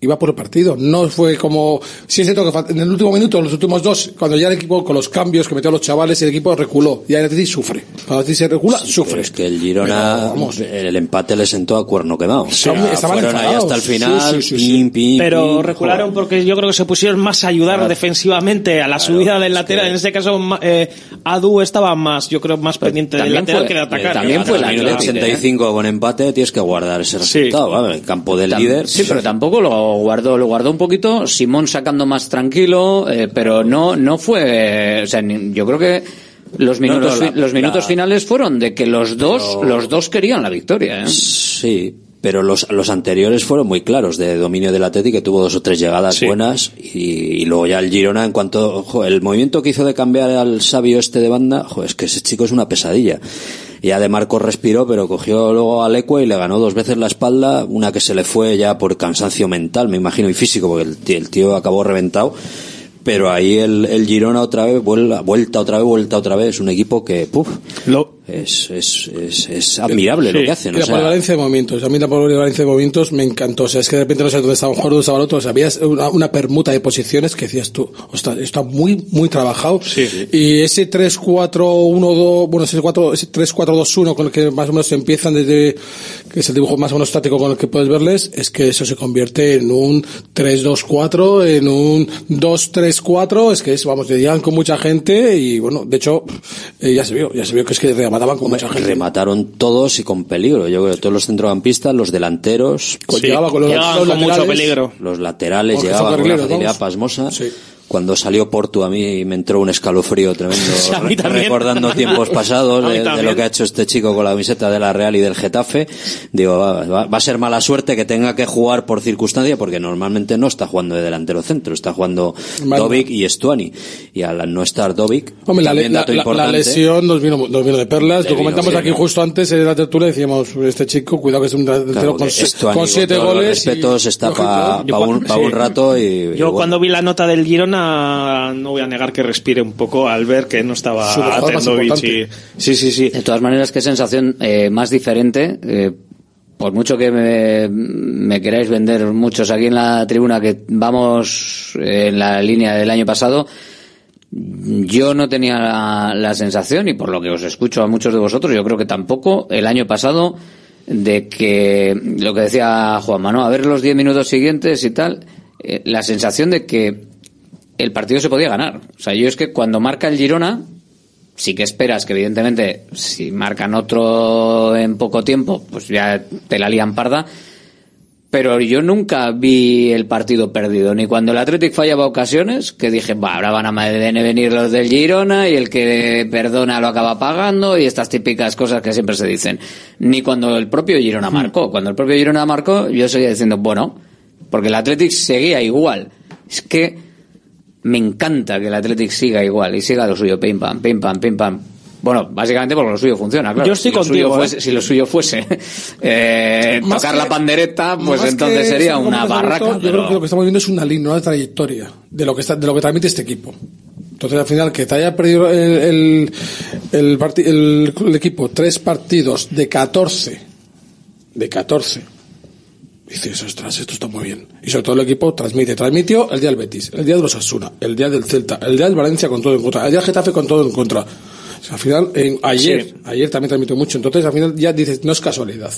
iba por el partido. No fue como, sí es cierto que en el último minuto, en los últimos dos, cuando ya el equipo, con los cambios que metió a los chavales, el equipo reculó. Y el Atleti sufre. Cuando el se recula, sí, sufre. es que el Girona, Pero, el empate le sentó a cuerno quemado. Sí, estaban fueron ahí hasta el final, sí, pim, pim, Pero pim, recularon joder. porque yo creo que se pusieron más a ayudar claro. defensivamente a la claro, subida del lateral. Que... En este caso, eh, Adu estaba más, yo creo, más pendiente del lateral fue, que de atacar. También fue el minuto 85 con empate, tienes que guardar ese resultado, ¿vale? El campo del Tam líder. Sí, pero tampoco lo guardó, lo guardó un poquito, Simón sacando más tranquilo, eh, pero no, no fue, o sea, yo creo que los minutos, no, no, la, los minutos la... finales fueron de que los dos, pero... los dos querían la victoria. ¿eh? Sí, pero los, los anteriores fueron muy claros de dominio del Atleti que tuvo dos o tres llegadas sí. buenas y, y, luego ya el Girona en cuanto el movimiento que hizo de cambiar al sabio este de banda ojo, es que ese chico es una pesadilla ya de Marco respiró pero cogió luego a Lecue y le ganó dos veces la espalda una que se le fue ya por cansancio mental me imagino y físico porque el tío, el tío acabó reventado. Pero ahí el, el Girona otra vez vuelta, vuelta otra vez vuelta otra vez. Un equipo que es, es, es, es admirable sí. lo que hacen. Y la o sea, polivalencia de movimientos. A mí la polivalencia de movimientos me encantó. O sea, es que de repente no sé dónde estaba un jugador, dónde estaba el otro. O sea, había una, una, permuta de posiciones que decías tú, ostras, está muy, muy trabajado. Sí, sí. Y ese 3-4-1-2, bueno, ese 3-4-2-1 con el que más o menos empiezan desde, que es el dibujo más o menos estático con el que puedes verles, es que eso se convierte en un 3-2-4, en un 2-3-4, es que es, vamos, llegan con mucha gente y bueno, de hecho, eh, ya se vio, ya se vio que es que remataban con mucha gente. Remataron todos y con peligro. Yo creo todos los centrocampistas, los delanteros. Pues sí, llegaba con, los, llegaban con mucho peligro. Los laterales llegaban con una facilidad pasmosa. Sí. Cuando salió Porto a mí me entró un escalofrío tremendo sí, a mí recordando tiempos pasados de, de, lo que ha hecho este chico con la camiseta de la Real y del Getafe. Digo, va, va, va, a ser mala suerte que tenga que jugar por circunstancia porque normalmente no está jugando de delantero centro, está jugando vale. Dovic y Estuani. Y al no estar Dovic, Hombre, también la, dato la, la, lesión nos vino, nos vino de perlas. Lo comentamos aquí ¿no? justo antes en la tertulia decíamos, este chico, cuidado que es un delantero claro, con, Estuani, con siete con goles. respetos y, está para pa un, pa un rato y... Yo y cuando vi la nota del Girona no voy a negar que respire un poco al ver que no estaba Tendovic y... sí sí sí. De todas maneras qué sensación eh, más diferente eh, por mucho que me, me, queráis vender muchos aquí en la tribuna que vamos en la línea del año pasado yo no tenía la, la, sensación, y por lo que os escucho a muchos de vosotros, yo creo que tampoco el año pasado, de que lo que decía Juan Manuel, a ver los 10 minutos siguientes y tal, eh, la sensación de que el partido se podía ganar. O sea, yo es que cuando marca el Girona, sí que esperas que evidentemente si marcan otro en poco tiempo, pues ya te la lían parda. Pero yo nunca vi el partido perdido, ni cuando el Athletic fallaba ocasiones, que dije, va, ahora van a venir los del Girona y el que perdona lo acaba pagando y estas típicas cosas que siempre se dicen. Ni cuando el propio Girona marcó. Cuando el propio Girona marcó, yo seguía diciendo, bueno, porque el Athletic seguía igual. Es que me encanta que el Athletic siga igual y siga lo suyo, pim pam, pim pam, pim pam. Bueno, básicamente porque lo suyo funciona, claro. Yo estoy si contigo. Lo fuese, ¿eh? Si lo suyo fuese eh, tocar que, la pandereta, pues entonces sería una barraca. Yo pero... creo que lo que estamos viendo es una línea, una trayectoria de lo que está, de lo que transmite este equipo. Entonces, al final, que te haya perdido el, el, el, el, el equipo tres partidos de 14, de 14, dices, ostras, esto está muy bien. Y sobre todo el equipo transmite. Transmitió el día del Betis, el día de los Asuna, el día del Celta, el día del Valencia con todo en contra, el día del Getafe con todo en contra. O sea, al final, en, ayer, sí. ayer también transmitió mucho. Entonces, al final ya dices, no es casualidad.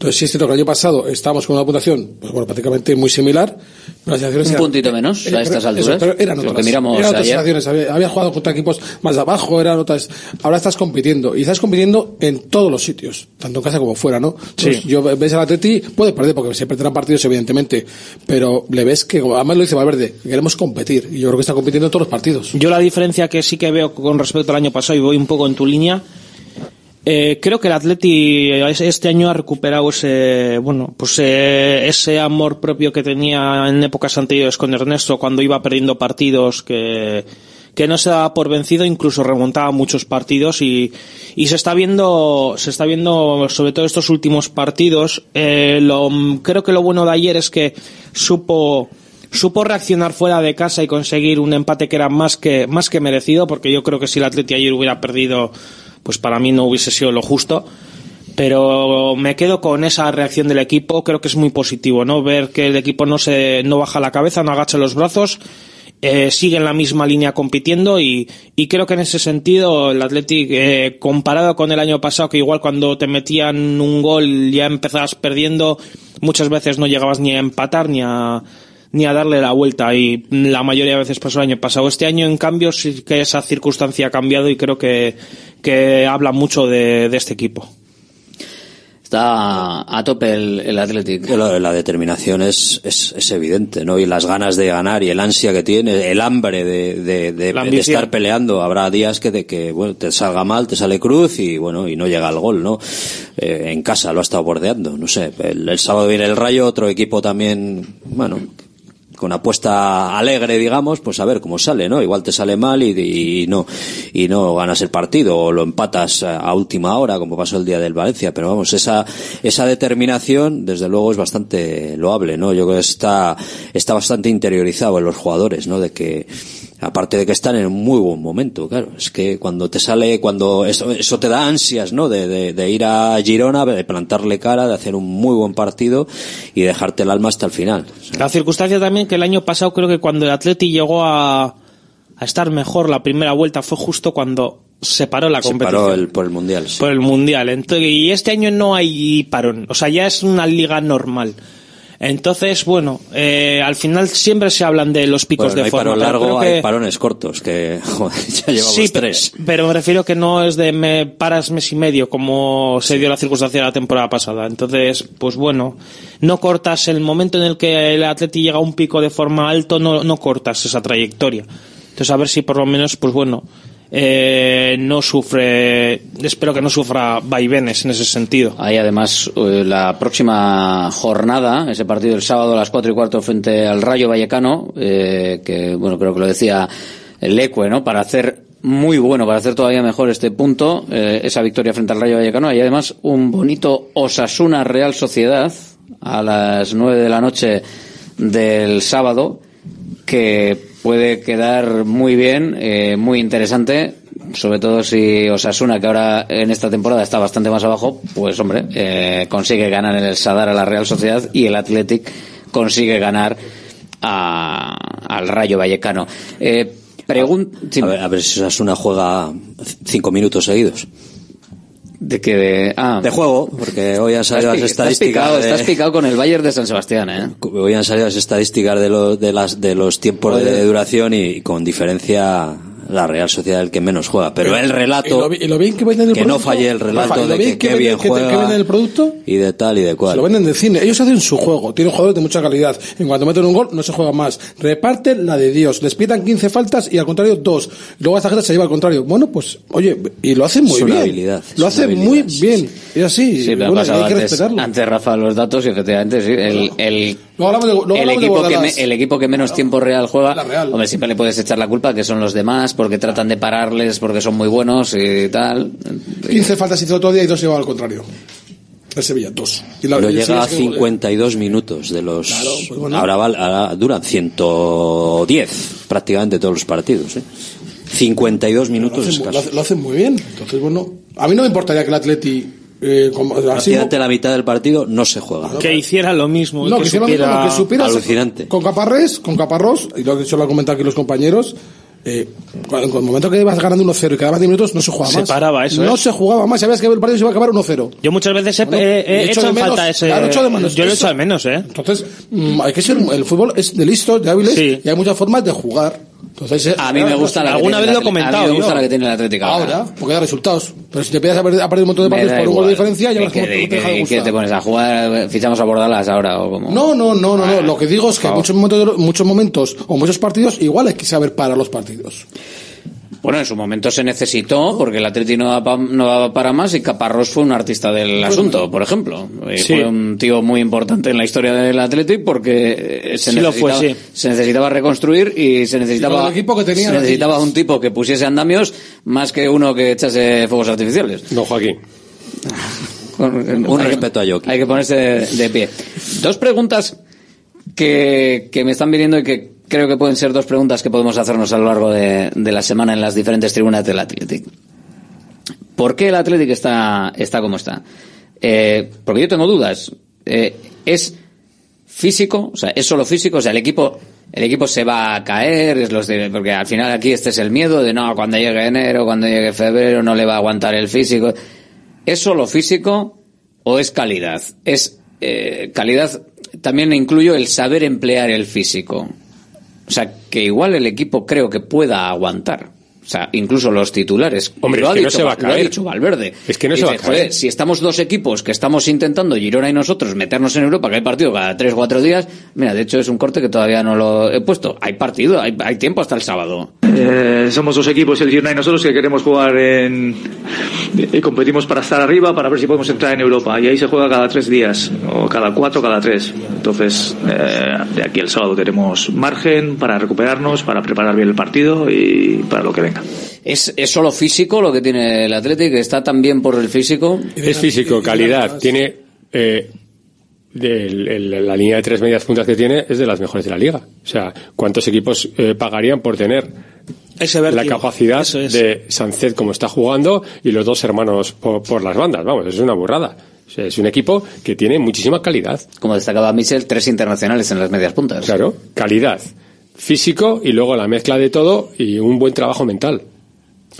Entonces, sí es cierto que el año pasado estábamos con una puntuación, pues bueno, prácticamente muy similar. Pero las Un eran, puntito menos a estas alturas. Eso, pero eran lo otras, que miramos eran otras ayer. situaciones. Había, había, jugado contra equipos más de abajo, eran otras. Ahora estás compitiendo. Y estás compitiendo en todos los sitios, tanto en casa como fuera, ¿no? Entonces, Sí. yo ves al Atleti, puede perder porque se perderán partidos, evidentemente. Pero le ves que, además lo dice Valverde, queremos competir. Y yo creo que está compitiendo en todos los partidos. Yo la diferencia que sí que veo con respecto al año pasado, y voy un poco en tu línea, eh, creo que el Atleti este año ha recuperado ese, bueno, pues eh, ese amor propio que tenía en épocas anteriores con Ernesto cuando iba perdiendo partidos que, que no se daba por vencido, incluso remontaba muchos partidos y, y se está viendo, se está viendo sobre todo estos últimos partidos. Eh, lo, creo que lo bueno de ayer es que supo, supo reaccionar fuera de casa y conseguir un empate que era más que, más que merecido, porque yo creo que si el Atleti ayer hubiera perdido, pues para mí no hubiese sido lo justo. Pero me quedo con esa reacción del equipo, creo que es muy positivo, ¿no? Ver que el equipo no se, no baja la cabeza, no agacha los brazos, eh, sigue en la misma línea compitiendo y, y creo que en ese sentido el Athletic, eh, comparado con el año pasado, que igual cuando te metían un gol ya empezabas perdiendo, muchas veces no llegabas ni a empatar ni a, ni a darle la vuelta y la mayoría de veces pasó el año pasado. Este año, en cambio, sí que esa circunstancia ha cambiado y creo que, que habla mucho de, de este equipo. Está a tope el, el Athletic. La, la determinación es, es, es, evidente, ¿no? Y las ganas de ganar y el ansia que tiene, el hambre de, de, de, de estar peleando. Habrá días que de que, bueno, te salga mal, te sale cruz y bueno, y no llega al gol, ¿no? Eh, en casa lo ha estado bordeando, no sé. El, el sábado viene el Rayo, otro equipo también, bueno, con apuesta alegre, digamos, pues a ver cómo sale, ¿no? Igual te sale mal y, no y no ganas el partido o lo empatas a última hora, como pasó el día del Valencia. Pero vamos, esa esa determinación, desde luego, es bastante loable, ¿no? Yo creo que está está bastante interiorizado en los jugadores, ¿no? De que aparte de que están en un muy buen momento, claro, es que cuando te sale, cuando eso, eso te da ansias, ¿no? De, de, de, ir a Girona, de plantarle cara, de hacer un muy buen partido y dejarte el alma hasta el final. O sea. La circunstancia también que el año pasado creo que cuando el Atleti llegó a, a estar mejor la primera vuelta fue justo cuando se paró la se competición. Paró el, por el mundial. Sí. Por el mundial. Entonces, y este año no hay parón, o sea, ya es una liga normal. Entonces, bueno, eh, al final siempre se hablan de los picos bueno, de hay forma. Largo, que... hay parones cortos, que joder, ya llevamos sí, tres. Pero, pero, me refiero que no es de me paras mes y medio como se dio la circunstancia de la temporada pasada. Entonces, pues bueno, no cortas el momento en el que el Atleti llega a un pico de forma alto, no, no cortas esa trayectoria. Entonces, a ver si por lo menos, pues bueno, eh, no sufre, espero que no sufra vaivenes en ese sentido. Hay además eh, la próxima jornada, ese partido el sábado a las cuatro y cuarto frente al Rayo Vallecano, eh, que bueno, creo que lo decía el Ecue, ¿no? Para hacer muy bueno, para hacer todavía mejor este punto, eh, esa victoria frente al Rayo Vallecano. Y además un bonito Osasuna Real Sociedad a las nueve de la noche del sábado, que puede quedar muy bien, eh, muy interesante, sobre todo si Osasuna, que ahora en esta temporada está bastante más abajo, pues hombre, eh, consigue ganar en el Sadar a la Real Sociedad y el Athletic consigue ganar a, al Rayo Vallecano. Eh, Pregun a, ver, a ver si Osasuna juega cinco minutos seguidos. De que de, ah. de juego, porque hoy han salido las Estás estadísticas. picado, de- estás picado con el Bayern de San Sebastián, ¿eh? Hoy han salido las estadísticas de, los de, las, de los tiempos de duración y, con diferencia la Real Sociedad el que menos juega. Pero el Y relato, lo, y lo bien que venden el que no falle el relato Rafa, y lo de que qué venden- bien que te- juega. que venden el producto, y de tal y de se cual. lo venden de cine. Ellos hacen su juego. Tienen jugadores de mucha calidad. En cuanto meten un gol, no se juega más. Reparten la de Dios. Les pitan 15 faltas y al contrario, dos. Luego esta gente se lleva al contrario. Bueno, pues, oye, y lo hacen muy Es una bien. habilidad, es Lo una hacen habilidad, muy bien. Es así. Sí, me ha Bueno, pasado hay que antes, respetarlo. antes Rafa los datos y efectivamente sí. El, el, Luego hablamos de, luego el, hablamos de equipo que Bordalás. me- el equipo que menos tiempo real juega, Real. hombre, siempre le puedes echar la culpa que son los demás, porque tratan de pararles, porque son muy buenos y tal. 15 faltas hizo otro día y dos llevaba al contrario. El Sevilla, dos. Y la- Pero llega a Sevilla es que- 52 minutos de los. Claro, pues bueno. ahora, duran 110 prácticamente todos los partidos. ¿eh? 52 lo minutos hacen, lo, escasos. hacen, lo hacen muy bien. Entonces, bueno, a mí no me importaría que el Atleti, eh, como, así, la mitad del partido no se juega. Que hiciera lo mismo. no, que, que, hiciera lo supiera... mismo, que supiera Alucinante. con Caparrés, con Caparrós, y lo que yo lo han comentado aquí los compañeros, eh, cuando, el momento que ibas ganando 1-0 y quedaban 10 minutos, no se jugaba Se más. paraba eso, No ¿eh? se jugaba más, sabías que el partido se iba a acabar 1-0. Yo muchas veces he, Bueno, he- he hecho de en menos- falta ese... claro, echo de menos yo lo he hecho de menos, ¿eh? Entonces, mm, hay que ser, el fútbol es de listos, de hábiles, Sí. y hay muchas formas de jugar. Entonces, A mí me gusta la que Alguna vez lo he comentado A mí me gusta yo. la que tiene el Atlético ahora. Ahora, porque da resultados. Pero si te empiezas a perder, a perder un montón de partidos por un gol de diferencia, ya ¿Y verás cómo te, y te deja de pones a jugar? ¿Fichamos a Bordalas ahora o cómo? No, no, no, no, no. Lo que digo es que en muchos momentos, muchos momentos o muchos partidos igual hay que saber parar los partidos. Bueno, en su momento se necesitó, porque el Atleti no daba, pa- no daba para más y Caparrós fue un artista del asunto, por ejemplo. Eh, Sí. Fue un tío muy importante en la historia del Atleti porque eh, se, Sí necesitaba, fue, sí. se necesitaba reconstruir y se necesitaba, con el equipo que tenía se las necesitaba sillas. un tipo que pusiese andamios más que uno que echase fuegos artificiales. Don Joaquín. Con- Un hay que- respeto a Joaquín. Hay que ponerse de, de pie. Dos preguntas que, que me están viniendo y que creo que pueden ser dos preguntas que podemos hacernos a lo largo de, la semana en las diferentes tribunas del Athletic. ¿Por qué el Athletic está, está como está? Eh, porque yo tengo dudas. Eh, ¿Es físico? O sea, ¿es solo físico? O sea, el equipo, el equipo se va a caer, es los de, porque al final aquí este es el miedo de no, cuando llegue enero, cuando llegue febrero, no le va a aguantar el físico. ¿Es solo físico o es calidad? Es eh, calidad, también incluyo el saber emplear el físico. O sea, que igual el equipo creo que pueda aguantar. O sea, incluso los titulares. Hombre, lo es ha que no dicho, se va a Lo ha caer. dicho Valverde. Es que no se va a caer. "Joder, si estamos dos equipos que estamos intentando, Girona y nosotros, meternos en Europa, que hay partido cada tres o cuatro días, mira, de hecho es un corte que todavía no lo he puesto. Hay partido, hay, hay tiempo hasta el sábado. Eh, somos dos equipos, el Girona y nosotros, que queremos jugar en. Y competimos para estar arriba, para ver si podemos entrar en Europa. Y ahí se juega cada tres días, o cada cuatro, cada tres. Entonces, eh, de aquí al sábado tenemos margen para recuperarnos, para preparar bien el partido y para lo que venga. ¿Es, es solo físico lo que tiene el Atlético? ¿Está también por el físico? Es físico, calidad. Tiene. eh, el- la línea de tres medias puntas que tiene es de las mejores de la liga. O sea, ¿cuántos equipos eh, pagarían por tener Ese la capacidad Eso es. de Sancet como está jugando y los dos hermanos por, por las bandas? Vamos, es una burrada. O sea, es un equipo que tiene muchísima calidad. Como destacaba Michel, tres internacionales en las medias puntas. Claro, calidad, físico y luego la mezcla de todo y un buen trabajo mental.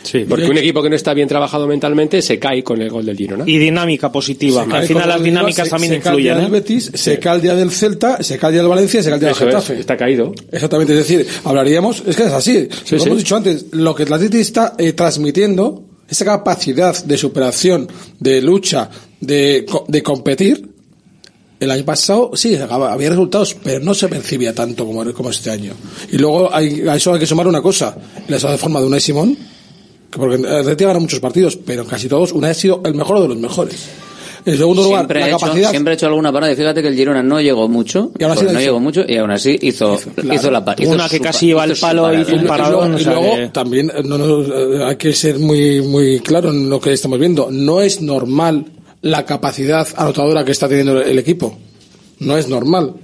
Sí, porque un equipo que no está bien trabajado mentalmente se cae con el gol del Girona. Y dinámica positiva. Se Al final las dinámicas se- también se cae el día influyen. del ¿eh? Betis, se cae el día del Celta, se cae el día del Valencia, se cae el día del Eso es, Getafe. está caído. Exactamente, es decir, hablaríamos, es que es así, Sí, lo sí. hemos dicho antes, lo que el Atleti está eh, transmitiendo, esa capacidad de superación, de lucha, de, co- de competir, el año pasado sí, había resultados, pero no se percibía tanto como, como este año. Y luego hay, a eso hay que sumar una cosa, la de forma de Unai Simón, porque el Atleti gana muchos partidos, pero en casi todos Unai ha sido el mejor de los mejores. En segundo lugar, Siempre, la ha hecho, capacidad... siempre ha hecho alguna parada y fíjate que el Girona no llegó mucho, Y pues no hizo. llegó mucho y aún así hizo, claro. hizo la parada. Una que casi iba al palo, hizo un Y paradón. luego, o y sea luego que- también eh, no, no, eh, hay que ser muy muy claro en lo que estamos viendo. No es normal la capacidad anotadora que está teniendo el equipo. No es normal.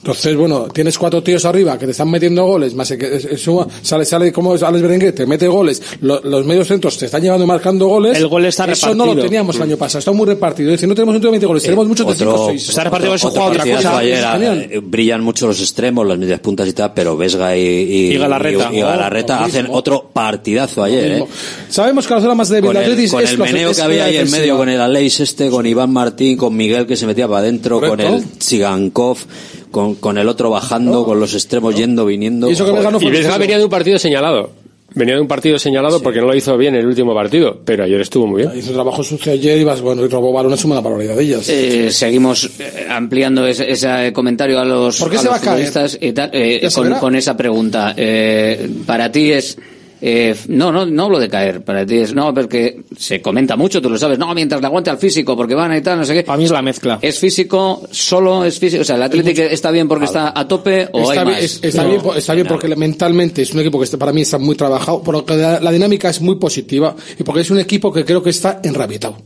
Entonces, bueno, tienes cuatro tíos arriba que te están metiendo goles, más que eso, sale, sale como Alex Berenguer, te mete goles, lo- los medios centros te están llevando y marcando goles. El gol está Eso no lo repartido. teníamos el año pasado, está muy repartido. Dice, no tenemos un tío de 20 goles, tenemos muchos de 5 o 6. Está repartido eso otro otra cosa. ayer, eh, brillan mucho los extremos, las medias puntas y tal, pero Vesga y, y, Y Galarreta. y- y Galarreta Oh, hacen mismo. otro partidazo ayer, ¿eh? Sabemos que la zona más débil Con del el, con es el meneo es que había ahí en medio, con el Aleix este, con Iván Martín, con Miguel que se metía para adentro, con el Tsigankov, con, con el otro bajando, con los extremos yendo, viniendo. Y eso que Joder. No Y Vesga venía de un partido señalado. Venía de un partido señalado porque no lo hizo bien el último partido, pero ayer estuvo muy bien. Hizo un trabajo sucio ayer y vas, bueno, y robó balones una barbaridad de ellas. Eh, seguimos eh, ampliando ese, ese comentario a los, ¿Por qué a se los va a caer? y tal, eh, con, con esa pregunta. Eh, para ti es. Eh, no, no, no hablo de caer. Para ti es. No, porque se comenta mucho, tú lo sabes. No, mientras le aguante al físico, porque van y tal, no sé qué. Para mí es la mezcla. ¿Es físico? ¿Solo es físico? O sea, ¿el Atlético está bien porque está a tope o está hay bien, más? es- está No. bien, está bien porque mentalmente es un equipo que está- para mí está muy trabajado, porque la, la dinámica es muy positiva y porque es un equipo que creo que está enrabietado.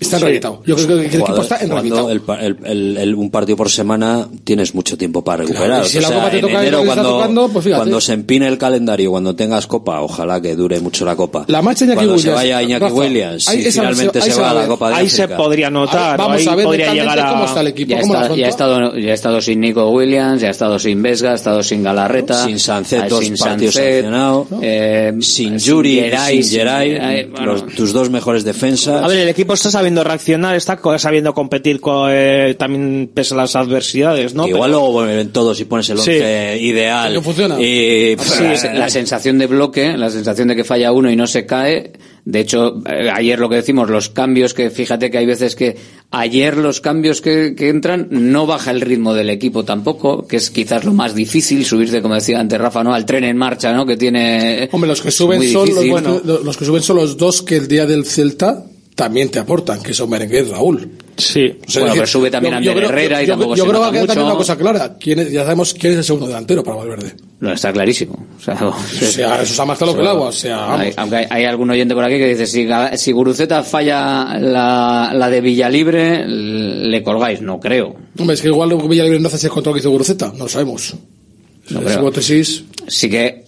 Está enrabietado. Yo creo que el equipo Jugando- está enrabietado. jugando el el- el- el- un partido por semana tienes mucho tiempo para recuperar. y si O la sea, Copa te en enero cuando, tocando, pues cuando se empine el calendario, cuando tengas copa, ojalá que dure mucho la copa. La marcha de Iñaki cuando se Williams, vaya Iñaki Rafa, Williams, ahí si esa- finalmente ahí se se va a la. Copa de Ahí se África. podría notar. Vamos ahí a ver podría llegar a... cómo está el equipo, Ya, está- ya ha estado, ya ha estado sin Nico Williams, ya ha estado sin Vesga, ha estado sin Galarreta, Sin Sancet, ah, dos sin partidos Sancet, sancionado. eh, sin Yuri, sin Geray, los- tus dos mejores defensas. A ver, el equipo está sabiendo reaccionar, está sabiendo competir co- eh, también pese a las adversidades, ¿no? Igual Pero- luego vuelven todos y pones el Sí. once ideal. Que funciona. Y, Sí, la, la sensación de bloque, la sensación de que falla uno y no se cae. De hecho, eh, ayer lo que decimos, los cambios que, fíjate que hay veces que ayer los cambios que, que entran no baja el ritmo del equipo tampoco, que es quizás lo más difícil, subirte, como decía antes Rafa, ¿no? Al tren en marcha, ¿no? Que tiene. Hombre, los que suben son los, bueno, los que suben son los dos que el día del Celta también te aportan, que son Merengue y Raúl. Sí. O sea, Bueno, pero sube también Ander Herrera y yo, tampoco yo se creo que hay también una cosa clara. ¿Quién es- ya sabemos quién es el segundo delantero para Valverde. No, está clarísimo. O sea, O sea, eso está más claro que el agua. O sea. Hay, aunque hay, hay algún oyente por aquí que dice, si, si Guruceta falla la, la de Villalibre, le colgáis. No creo. Hombre, es que igual Villalibre no hace ese control que hizo Guruceta. No lo sabemos. No es creo. hipótesis. Sí que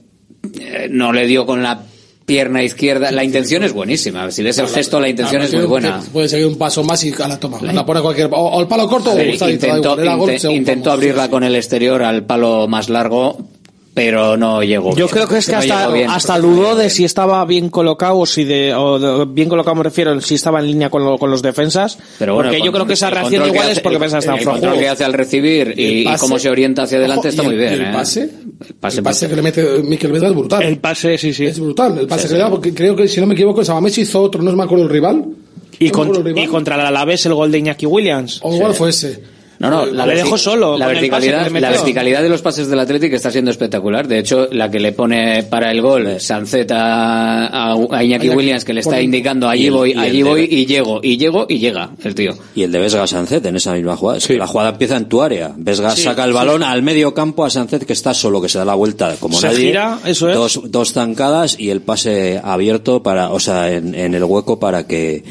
eh, no le dio con la pierna izquierda. La intención es buenísima. Si ves el gesto, la intención es muy buena. Puede seguir un paso más y a la toma. La pone cualquier. O, o el palo corto o intentó abrirla con el exterior al palo más largo, pero no llegó. Yo bien. creo que es que No hasta, hasta dudó de si estaba bien colocado o si de, o de- bien colocado me refiero, si estaba en línea con, lo- con los defensas. Pero bueno, porque yo creo que esa reacción igual hace- es porque piensa está en el control que hace al recibir y, el y pase- cómo se orienta hacia adelante Ojo, está y muy el- bien. y el ¿eh? pase, El pase, el pase que le mete Miquel Veda es brutal. El pase, sí, sí. Es brutal. El pase Sí, que le da, porque creo que, si no me equivoco, Samamés hizo otro, no me acuerdo el rival. Y, No me con- acuerdo el rival. y contra el Alavés el gol de Iñaki Williams. O igual fue ese. No, no, la, Le dejó solo La verticalidad, la verticalidad de los pases del Atlético está siendo espectacular. De hecho, la que le pone para el gol Sancet a, a- a Iñaki Williams, que le está indicando allí el- voy, y allí de- voy y llego, y llego y llega el tío. Y el de Vesga Sancet en esa misma jugada. Es que la jugada empieza en tu área. Vesga Sí, saca el sí. balón al medio campo a Sancet que está solo, que se da la vuelta como Se nadie. gira, eso es. Dos, dos zancadas y el pase abierto para, o sea, en, en el hueco para que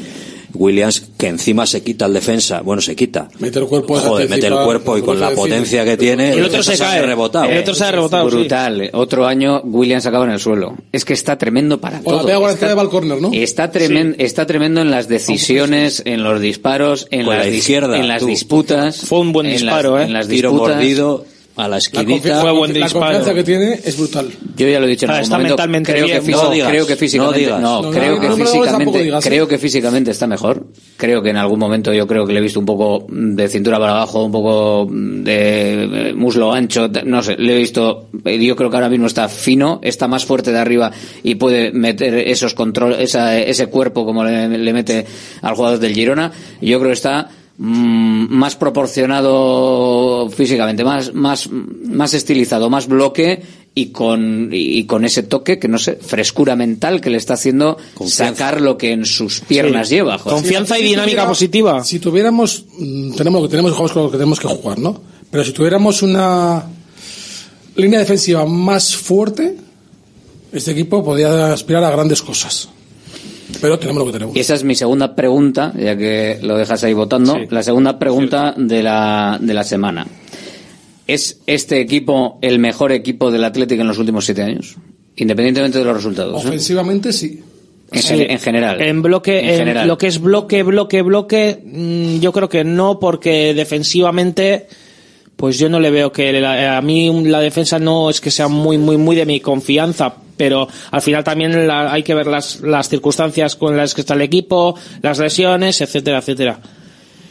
Williams, que encima se quita el defensa, bueno, se quita. Mete el cuerpo. Joder, mete el cuerpo y con la decir. potencia que tiene, El otro se cae. rebotado. El otro se ha rebotado. sí. Brutal. Otro año Williams acaba en el suelo. Es que está tremendo para O todo. la Está-. Está tremendo, está tremendo en las decisiones, en los disparos, en Con las, la dis- izquierda, en las tú. disputas. Fue un buen en disparo, las, ¿eh? En las Tiro disputas. mordido a la La, esquinita. la disparo. confianza que tiene es brutal. Yo ya lo he dicho en algún está momento. mentalmente creo, bien. que No digas, creo que no físicamente, digas. no, No, creo no, que físicamente, digas, creo que físicamente está mejor. Creo que en algún momento yo creo que le he visto un poco de cintura para abajo, un poco de eh, muslo ancho, no sé, le he visto, eh, yo creo que ahora mismo está fino, está más fuerte de arriba y puede meter esos control, esa, ese cuerpo como le, le mete al jugador del Girona. Yo creo que está mm, más proporcionado físicamente, más, más, más estilizado, más bloque y con, y con ese toque que no sé, frescura mental que le está haciendo sacar lo que en sus piernas Sí. lleva. joder. Confianza y Si dinámica tuviera- positiva. Si tuviéramos, mm, tenemos lo que tenemos, jugamos con lo que tenemos que jugar, ¿no? Pero si tuviéramos una línea defensiva más fuerte, este equipo podría aspirar a grandes cosas. Pero tenemos lo que tenemos. Y esa es mi segunda pregunta, ya que lo dejas ahí votando. Sí. la segunda pregunta de la, de la semana. ¿Es este equipo el mejor equipo del Atlético en los últimos siete años? Independientemente de los resultados. ¿eh? Ofensivamente sí. En, Sí. en general. En bloque, En en general. lo que es bloque, bloque, bloque, mm, yo creo que no, porque defensivamente, pues yo no le veo que la- a mí la defensa no es que sea muy, muy, muy de mi confianza, pero al final también la- hay que ver las, las circunstancias con las que está el equipo, las lesiones, etcétera, etcétera.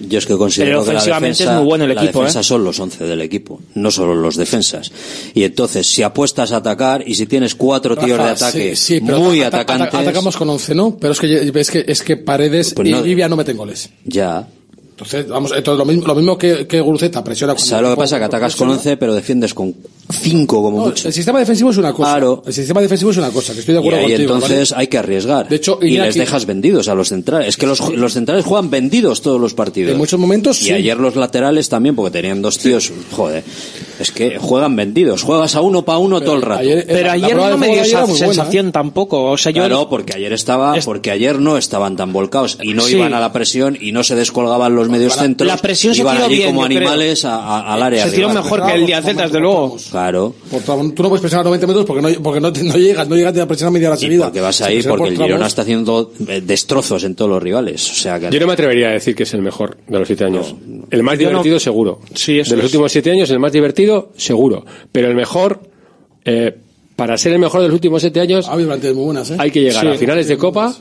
Yo es que considero Pero que la ofensivamente defensa, es muy bueno el la equipo, defensa ¿eh? son los 11 del equipo, no solo los defensas. Y entonces, si apuestas a atacar y si tienes cuatro tíos de ataque sí, sí, pero muy ata- ata- atacantes, atacamos con 11, ¿no? Pero es que, es que, es que Paredes Pues y no- Vivia no meten goles. ya. Entonces, vamos, entonces lo mismo, lo mismo que, que Guruceta presiona. cuando- ¿Sabes lo que pasa? Que atacas con 11, pero defiendes con 5 como No, mucho. el sistema defensivo es una cosa. Claro. El sistema defensivo es una cosa, que estoy de Y acuerdo ahí contigo. entonces ¿vale? hay que arriesgar. De hecho, y les dejas vendidos a los centrales. Es que los, los centrales juegan vendidos todos los partidos. En muchos momentos Y sí. ayer los laterales también, porque tenían dos tíos. Joder. Es que juegan vendidos. Juegas a uno para uno todo el rato. Pero ayer no me dio esa sensación tampoco, o sea, yo... Claro, porque ayer estaba, porque ayer no estaban tan volcados y no Sí. iban a la presión y no se descolgaban los medios La- centros. la presión se iban tiró allí bien, como animales a- a- al área. Se tiró rival. mejor que el día Celta, desde luego. Claro. Por tú no puedes presionar a 90 metros porque no, porque no, te- no llegas, no llegas a presionar media Y seguida. porque vas ahí, porque por el Girona está haciendo eh, destrozos en todos los rivales. O sea que Yo no me atrevería a decir que es el mejor de los siete años. el más no- divertido, seguro. Sí, eso de los es. últimos siete años, el más divertido, seguro. Pero el mejor, eh, para ser el mejor de los últimos siete años, Ha habido plantillas muy buenas, ¿eh? hay que llegar Sí. a finales de Copa.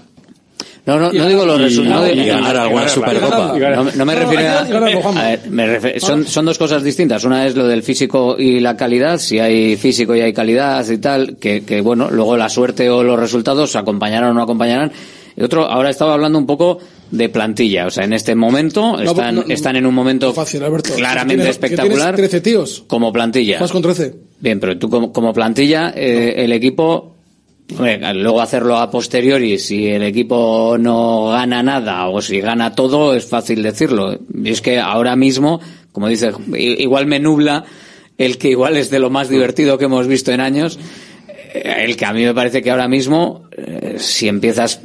No, no, no digo los resultados. y ganar alguna Supercopa. No, no me No, refiero a. A ver, me refiero- son, son dos cosas distintas. Una es lo del físico y la calidad. Si hay físico y hay calidad y tal, que, que bueno, luego la suerte o los resultados acompañarán o no acompañarán. Y otro, ahora estaba hablando un poco de plantilla. O sea, en este momento No, están, no, no, están en un momento Fácil, Alberto. claramente Tienes- espectacular Tienes 13 tíos. como plantilla. Juegas con 13. Bien, pero tú como, como plantilla, eh, el equipo, luego hacerlo a posteriori, si el equipo no gana nada o si gana todo, es fácil decirlo. Y es que ahora mismo, como dice, igual me nubla el que igual es de lo más divertido que hemos visto en años, eh, el que a mí me parece que ahora mismo, eh, si empiezas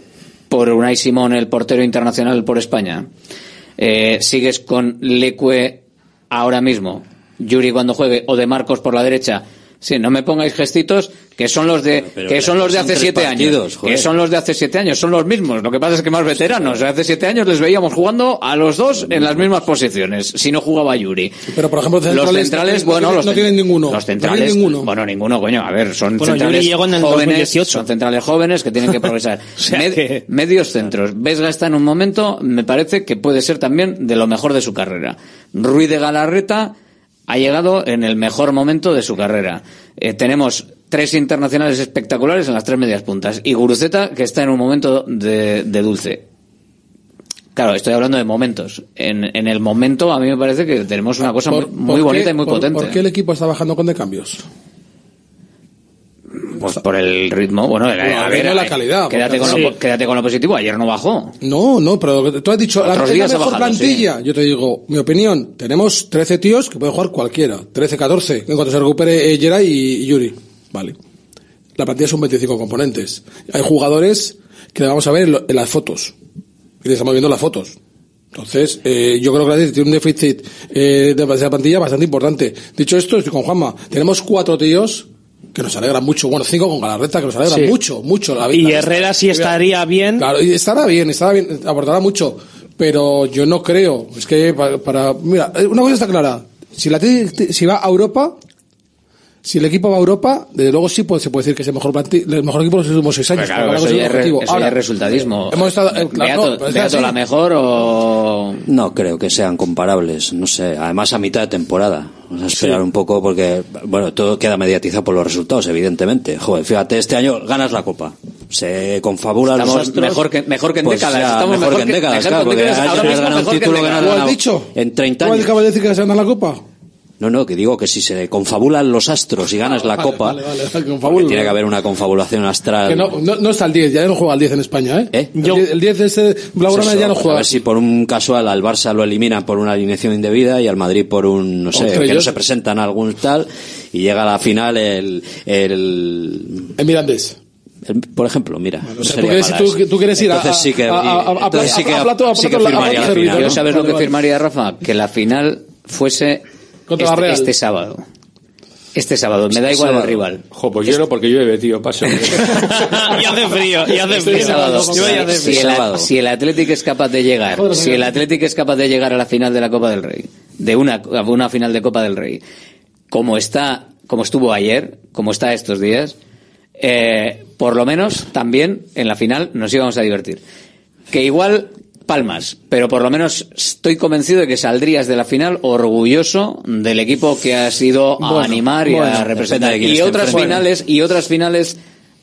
por Unai Simón, el portero internacional por España, eh, sigues con Leque ahora mismo, Yuri cuando juegue, o de Marcos por la derecha, sí, no me pongáis gestitos que son los de pero que que son los de hace siete partidos, años, joder. que son los de hace siete años, son los mismos. Lo que pasa es que más veteranos. Hace siete años les veíamos jugando a los dos en las mismas posiciones, si no jugaba Yuri. Pero, por ejemplo, Los centrales centrales, no bueno, tienen- los no tienen ninguno. Los No centrales, tienen ninguno. bueno, ninguno, coño. A ver, son Bueno, centrales Yuri llegó en el jóvenes, 2018. son centrales jóvenes que tienen que progresar. sea Med- que- Medios centros. Vesga está en un momento, me parece que puede ser también de lo mejor de su carrera. Ruiz de Galarreta ha llegado en el mejor momento de su carrera. Eh, tenemos tres internacionales espectaculares en las tres medias puntas. Y Guruceta, que está en un momento de, de dulce. Claro, estoy hablando de momentos. En, en el momento, a mí me parece que tenemos una cosa Por- muy, muy ¿por bonita qué- y muy por- potente. ¿Por qué el equipo está bajando con de cambios? Pues por el ritmo, bueno, a Bueno, ver, no la calidad, Quédate con, lo, Sí. quédate con lo positivo. Ayer no bajó. No, no, pero tú has dicho, la, Otros la ha mejor bajado, plantilla. Yo te digo, mi opinión, tenemos 13 tíos que pueden jugar cualquiera. 13, 14, en cuanto se recupere eh, Geray y, y Yuri. Vale. La plantilla son 25 componentes. Hay jugadores que vamos a ver en, lo- en las fotos. Y le estamos viendo las fotos. Entonces, eh, yo creo que la tiene un déficit eh, de esa plantilla bastante importante. Dicho esto, estoy con Juanma. Tenemos cuatro tíos que nos alegran mucho. Bueno, cinco con Galarreta que nos alegran Sí. mucho, mucho. La, Y la- Herrera sí estaría bien. Claro, y estará bien, estará bien, aportará mucho. Pero yo no creo. Es que para, para- mira, eh, una cosa está clara. Si la si va a Europa, si el equipo va a Europa, desde luego sí puede- se puede decir que es el mejor el mejor equipo de los últimos seis años. Pero claro, eso ya, es, re- eso Ahora, ya es resultadismo. hemos estado- eh, claro, Beato, no, Beato la mejor o... No creo que sean comparables, no sé. Además a mitad de temporada. Vamos a esperar un poco porque, bueno, todo queda mediatizado por los resultados, evidentemente. Joder, fíjate, este año ganas la copa. Se confabulan los Estamos astros. mejor que, mejor que en Pues décadas. Estamos mejor, que en décadas, mejor claro, que porque has ganado un que título que no has décadas. ¿Lo has ganado dicho? en 30 ¿Tú años. acabas de decir que se gana la copa? No, no, que digo que si se confabulan los astros y ganas la Vale, copa, vale, vale, vale, porque tiene que haber una confabulación astral. Que no, no, no está el 10, ya no juega el 10 en España, ¿eh? ¿Eh? El 10 El 10 de ese Blaugrana Pues ya no pues juega. A ver si por un casual al Barça lo eliminan por una alineación indebida y al Madrid por un, no sé, que no se presentan algún tal y llega a la final el, el, En Mirandés. el- por ejemplo, mira. no o sea, tú quieres- tú- quieres ir a- Entonces sí que, a- a- a- a- entonces sí que, a- a plato- a sí que plato- a firmaría. Yo sabes lo que firmaría Rafa, que la final fuese Contra la este, Real. este sábado. Este sábado, me da igual el rival. Jo, pues yo no, porque llueve, tío, paso. y hace frío, y hace Este frío. sábado, si, el, si el Atlético es capaz de llegar, Joder, si el Atlético es capaz de llegar a la final de la Copa del Rey, de una, una final de Copa del Rey, como está, como estuvo ayer, como está estos días, eh, por lo menos también en la final nos íbamos a divertir. Que igual palmas, pero por lo menos estoy convencido de que saldrías de la final orgulloso del equipo que has ido a Bueno, animar y bueno, a representar. Y otras finales, y otras finales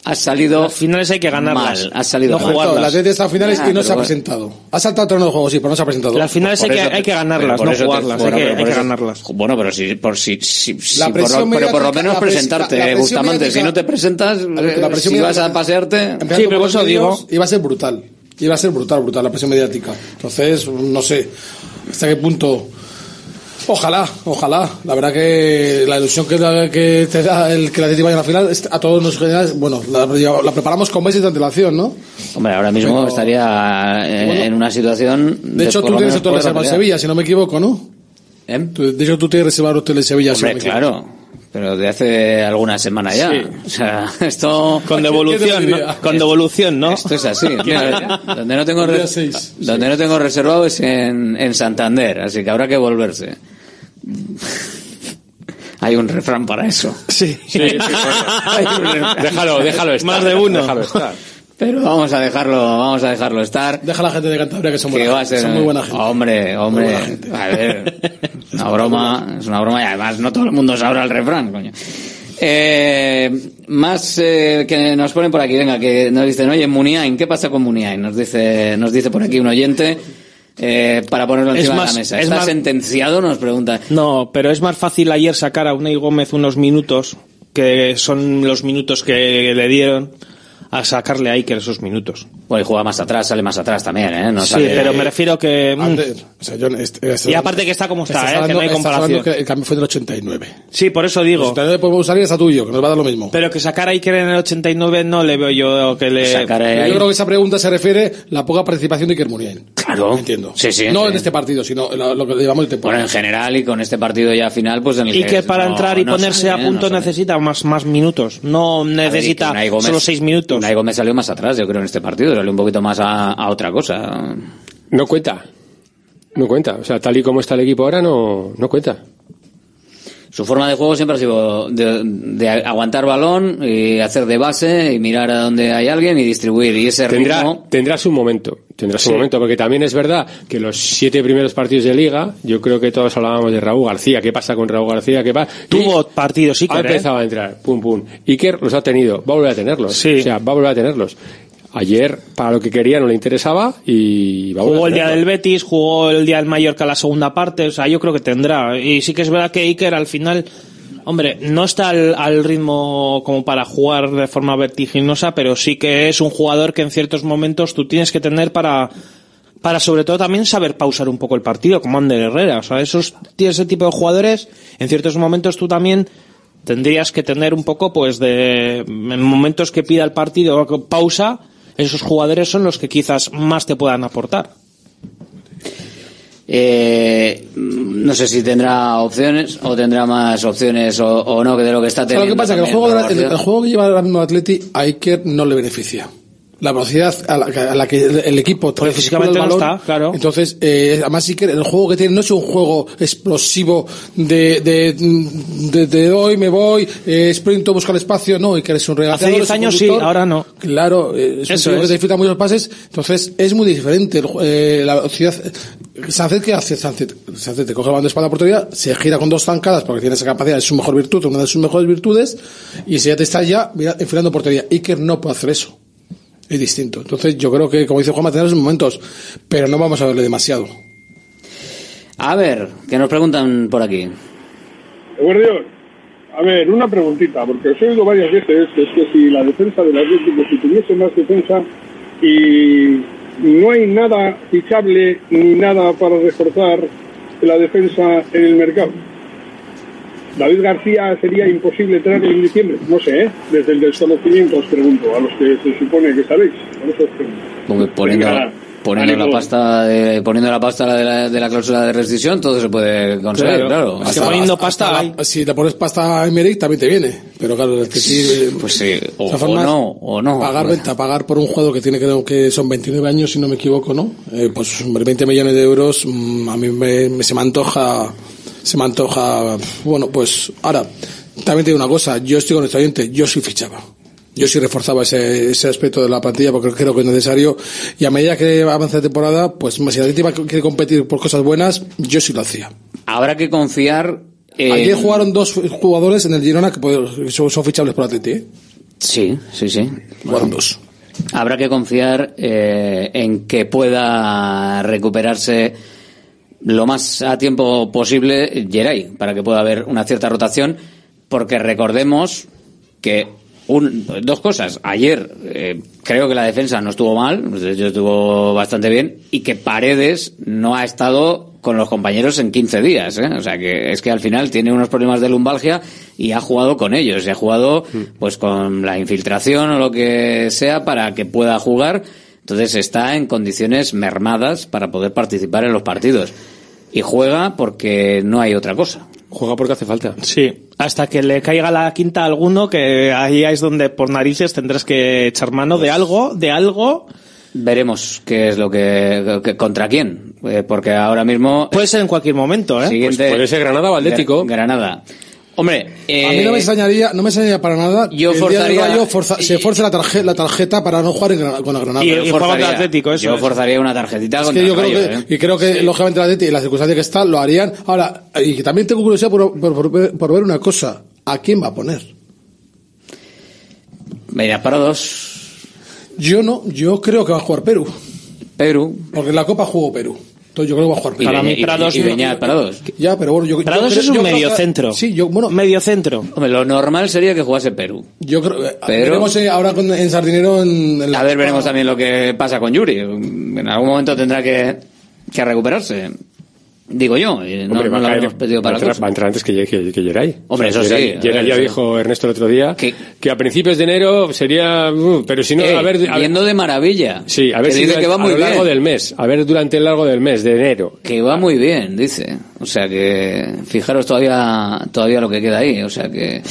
has salido Las finales hay que ganarlas. mal, has salido No jugarlas. La Atleti está a finales Ah, y no pero se ha bueno. presentado. Ha saltado terreno de juego, sí, pero no se ha presentado. Las finales hay Por que, hay que ganarlas, no eso te- jugarlas. bueno, hay que, pero hay por que eso- ganarlas. Bueno, pero si, por si, si, si- La por, lo- pero por lo menos presentarte, la- Bustamante. Si no te presentas, la eh, presión si vas a pasearte, Sí, pero por los eso digo- Iba a ser brutal. Iba a ser brutal, brutal la presión mediática. Entonces, no sé hasta qué punto. Ojalá, ojalá. La verdad que la ilusión que, te da el que la Atleti vaya a la final, a todos nos genera, bueno, la, la preparamos con meses de antelación, ¿no? hombre, ahora mismo Pero- estaría eh, Bueno. en una situación. De hecho, tú tienes poder reservado en. Sevilla, si no me equivoco, ¿no? ¿Eh? De hecho, tú tienes reservado hotel en Sevilla, si no Hombre, me equivoco. claro. Pero de hace alguna semana ya. Sí. O sea, esto. Con devolución, ¿no? Con devolución, ¿no? Esto es así. Mira, donde no tengo donde no tengo reservado es en, en Santander, así que habrá que volverse. Hay un refrán para eso. Sí. Sí, sí, bueno. déjalo, déjalo estar. Más de uno. Déjalo estar. Pero vamos a dejarlo, vamos a dejarlo estar. Deja a la gente de Cantabria que son Que buena va a gente, ser, son muy buena gente. Hombre, hombre. A ver, una broma, es una broma y además no todo el mundo sabrá el refrán, coño. Eh, más eh, que nos ponen por aquí, venga, que nos dicen, oye, Muniain, ¿qué pasa con Muniain? Nos dice, nos dice por aquí un oyente, eh, para ponerlo Es encima más- de la mesa. es ¿Está más- sentenciado? Nos pregunta. No, pero es más fácil ayer sacar a Unai Gómez unos minutos, que son los minutos que le dieron, a sacarle a Iker esos minutos. Pues juega más atrás, sale más atrás también, ¿eh? No sí, sale- pero me refiero que... mm, Antes, o sea, yo, este- este- y aparte que está como está, ¿eh? que hablando- no hay comparación. que el cambio fue del 89. Sí, por eso digo. El 89 podemos usar y es a tuyo, que nos va a dar lo mismo. Pero que sacar a Iker en el 89 no le veo yo que le... Sacar a- Yo creo que esa pregunta se refiere a la poca participación de Iker Muniain. Claro. Entiendo. Sí, sí. no sí. en este partido, sino lo, lo que llevamos el Bueno, temporada. en general y con este partido ya final, pues en el Y que para no- entrar y no ponerse sale, a punto necesita más, más minutos. No necesita ver, y que solo seis minutos. Unai Gómez salió más atrás, yo creo, en este partido. Un poquito más a, a otra cosa. No cuenta. No cuenta. O sea, tal y como está el equipo ahora, no, no cuenta. Su forma de juego siempre ha sido de, de aguantar balón y hacer de base y mirar a donde hay alguien y distribuir. Y ese Tendrá, ritmo... tendrá su momento. Tendrá su Sí. momento, porque también es verdad que los siete primeros partidos de liga, yo creo que todos hablábamos de Raúl García. ¿Qué pasa con Raúl García? ¿Qué pasa? Tuvo partidos Ha Iker, ¿eh? empezado a entrar, pum, pum. Iker los ha tenido, va a volver a tenerlos. Sí. O sea, va a volver a tenerlos. Ayer, para lo que quería, no le interesaba y Jugó a el día del. Betis, jugó el día del Mallorca la segunda parte, o sea, yo creo que tendrá. Y sí que es verdad que Iker al final, hombre, no está al, al ritmo como para jugar de forma vertiginosa, pero sí que es un jugador que en ciertos momentos tú tienes que tener para para sobre todo también saber pausar un poco el partido, como Ander Herrera. O sea, esos, ese tipo de jugadores, en ciertos momentos tú también tendrías que tener un poco, pues, de, en momentos que pida el partido pausa, esos jugadores son los que quizás más te puedan aportar. Eh, no sé si tendrá opciones o tendrá más opciones o, o no que de lo que está O sea, teniendo. lo que pasa es que el juego, el, el juego que lleva ahora mismo Atleti a Iker no le beneficia. La velocidad a la, a la que el, el equipo Porque físicamente el no está, claro. Entonces, eh, además Iker, el juego que tiene no es un juego explosivo de, de, de, de doy, me voy, eh, sprinto, buscar espacio. No, Iker es un regateador. Hace 10 es un años sí, ahora no. Claro, eh, es un Eso que es. te disfruta muchos pases, entonces es muy diferente. el eh, la velocidad. Sánchez, ¿qué hace Sánchez? Sánchez te coge el balón de espalda portería, se gira con dos zancadas porque tiene esa capacidad, es su mejor virtud, una de sus mejores virtudes, y si ya te está ya mira, enfilando portería. Iker no puede hacer eso. Es distinto. Entonces yo creo que, como dice Juanma, tenemos momentos, pero no vamos a verle demasiado. A ver, que nos preguntan por aquí. Guardián, a ver, una preguntita, porque os he oído varias veces que es que si la defensa del Atlético, si tuviese más defensa y no hay nada fichable ni nada para reforzar la defensa en el mercado. David García sería imposible traerlo en diciembre, no sé, ¿eh? desde el desconocimiento os pregunto, a los que se supone que sabéis, por eso os pregunto. Poniendo, Venga, poniendo la pasta de, poniendo la pasta de la, de la cláusula de rescisión todo se puede conseguir, claro. Es que poniendo pasta, si le pones pasta a Emerick también te viene. Pero claro, es que sí. Pues sí, o, o formas, no, o no. Pagar venta, pagar por un juego que tiene creo que son 29 años, si no me equivoco, ¿no? Eh, pues hombre, 20 millones de euros, mm, a mí me, me- se me antoja, se me antoja, bueno, pues ahora, también te digo una cosa, yo estoy con nuestro oyente, yo sí fichaba. Yo sí reforzaba ese, ese aspecto de la plantilla porque creo que es necesario y a medida que avanza la temporada, pues si la va- quiere competir por cosas buenas, yo sí lo hacía. Habrá que confiar en... Ayer jugaron dos jugadores en el Girona que son, son fichables por Atleti, ¿eh? Sí, sí, sí. Jugaron dos. Habrá que confiar eh, en que pueda recuperarse lo más a tiempo posible Geray, para que pueda haber una cierta rotación, porque recordemos que un- dos cosas. Ayer eh, creo que la defensa no estuvo mal, de hecho estuvo bastante bien, y que Paredes no ha estado con los compañeros en 15 días. ¿eh? O sea que es que al final tiene unos problemas de lumbalgia y ha jugado con ellos, y ha jugado pues con la infiltración o lo que sea para que pueda jugar. Entonces está en condiciones mermadas para poder participar en los partidos. Y juega porque no hay otra cosa. Juega porque hace falta. Sí, hasta que le caiga la quinta a alguno, que ahí es donde por narices tendrás que echar mano de algo, de algo. Veremos qué es lo que, que- contra quién, Eh, porque ahora mismo Puede ser en cualquier momento, ¿eh? siguiente Pues puede ser Granada o Atlético. Gra- Granada. Hombre, eh, A mí no me extrañaría, no me extrañaría para nada yo que el día del forzaría- Rayo forza- se force la, tarje- la tarjeta para no jugar en con la Granada. yo forzaría- Yo forzaría una tarjetita Es contra que yo el creo Rayo, que, ¿eh? y creo que lógicamente la Atleti, en las circunstancias que está, lo harían. Ahora, y también tengo curiosidad por, por- por ver- por ver una cosa. ¿A quién va a poner? Mira, para dos. Yo no, yo creo que va a jugar Perú. Perú. Porque en la Copa jugó Perú. Entonces yo creo que va a jugar. Beñat- y- Prados y Beñat, Prados. Ya, pero bueno, yo, yo Prados creo- es un yo creo medio que- centro. Sí, yo, bueno. Medio centro. Hombre, lo normal sería que jugase Perú. Yo creo eh, Pero- veremos eh, ahora con- en Sardinero en, en la A ver, veremos también lo que pasa con Yuri. En algún momento tendrá que, que recuperarse. Digo yo, no, Hombre, no va, lo habremos pedido va para cosa. va a entrar antes que, que, que Geray. Hombre, eso Geray- sí, Geray ya eso- dijo Ernesto el otro día que, a principios de enero sería... uh, pero si no, Eh, a ver... a yendo de maravilla. Sí, a ver Que si dice que va muy a lo largo bien. del mes. A ver durante el largo del mes, de enero. Que va muy bien, dice. O sea que, fijaros todavía, todavía lo que queda ahí. O sea que,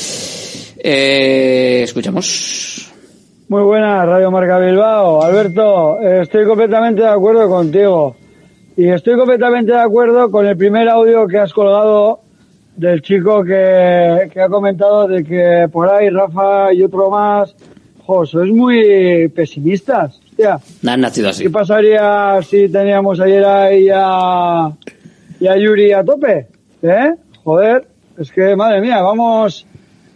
eh, escuchamos. Muy buena, Radio Marca Bilbao. Alberto, eh, estoy completamente de acuerdo contigo. Y estoy completamente de acuerdo con el primer audio que has colgado del chico que, que ha comentado de que por ahí Rafa y otro más, jo, sois muy pesimistas. Hostia, No han nacido así. ¿qué pasaría si teníamos ayer ahí a, y a Yuri a tope? ¿Eh? Joder, es que madre mía, vamos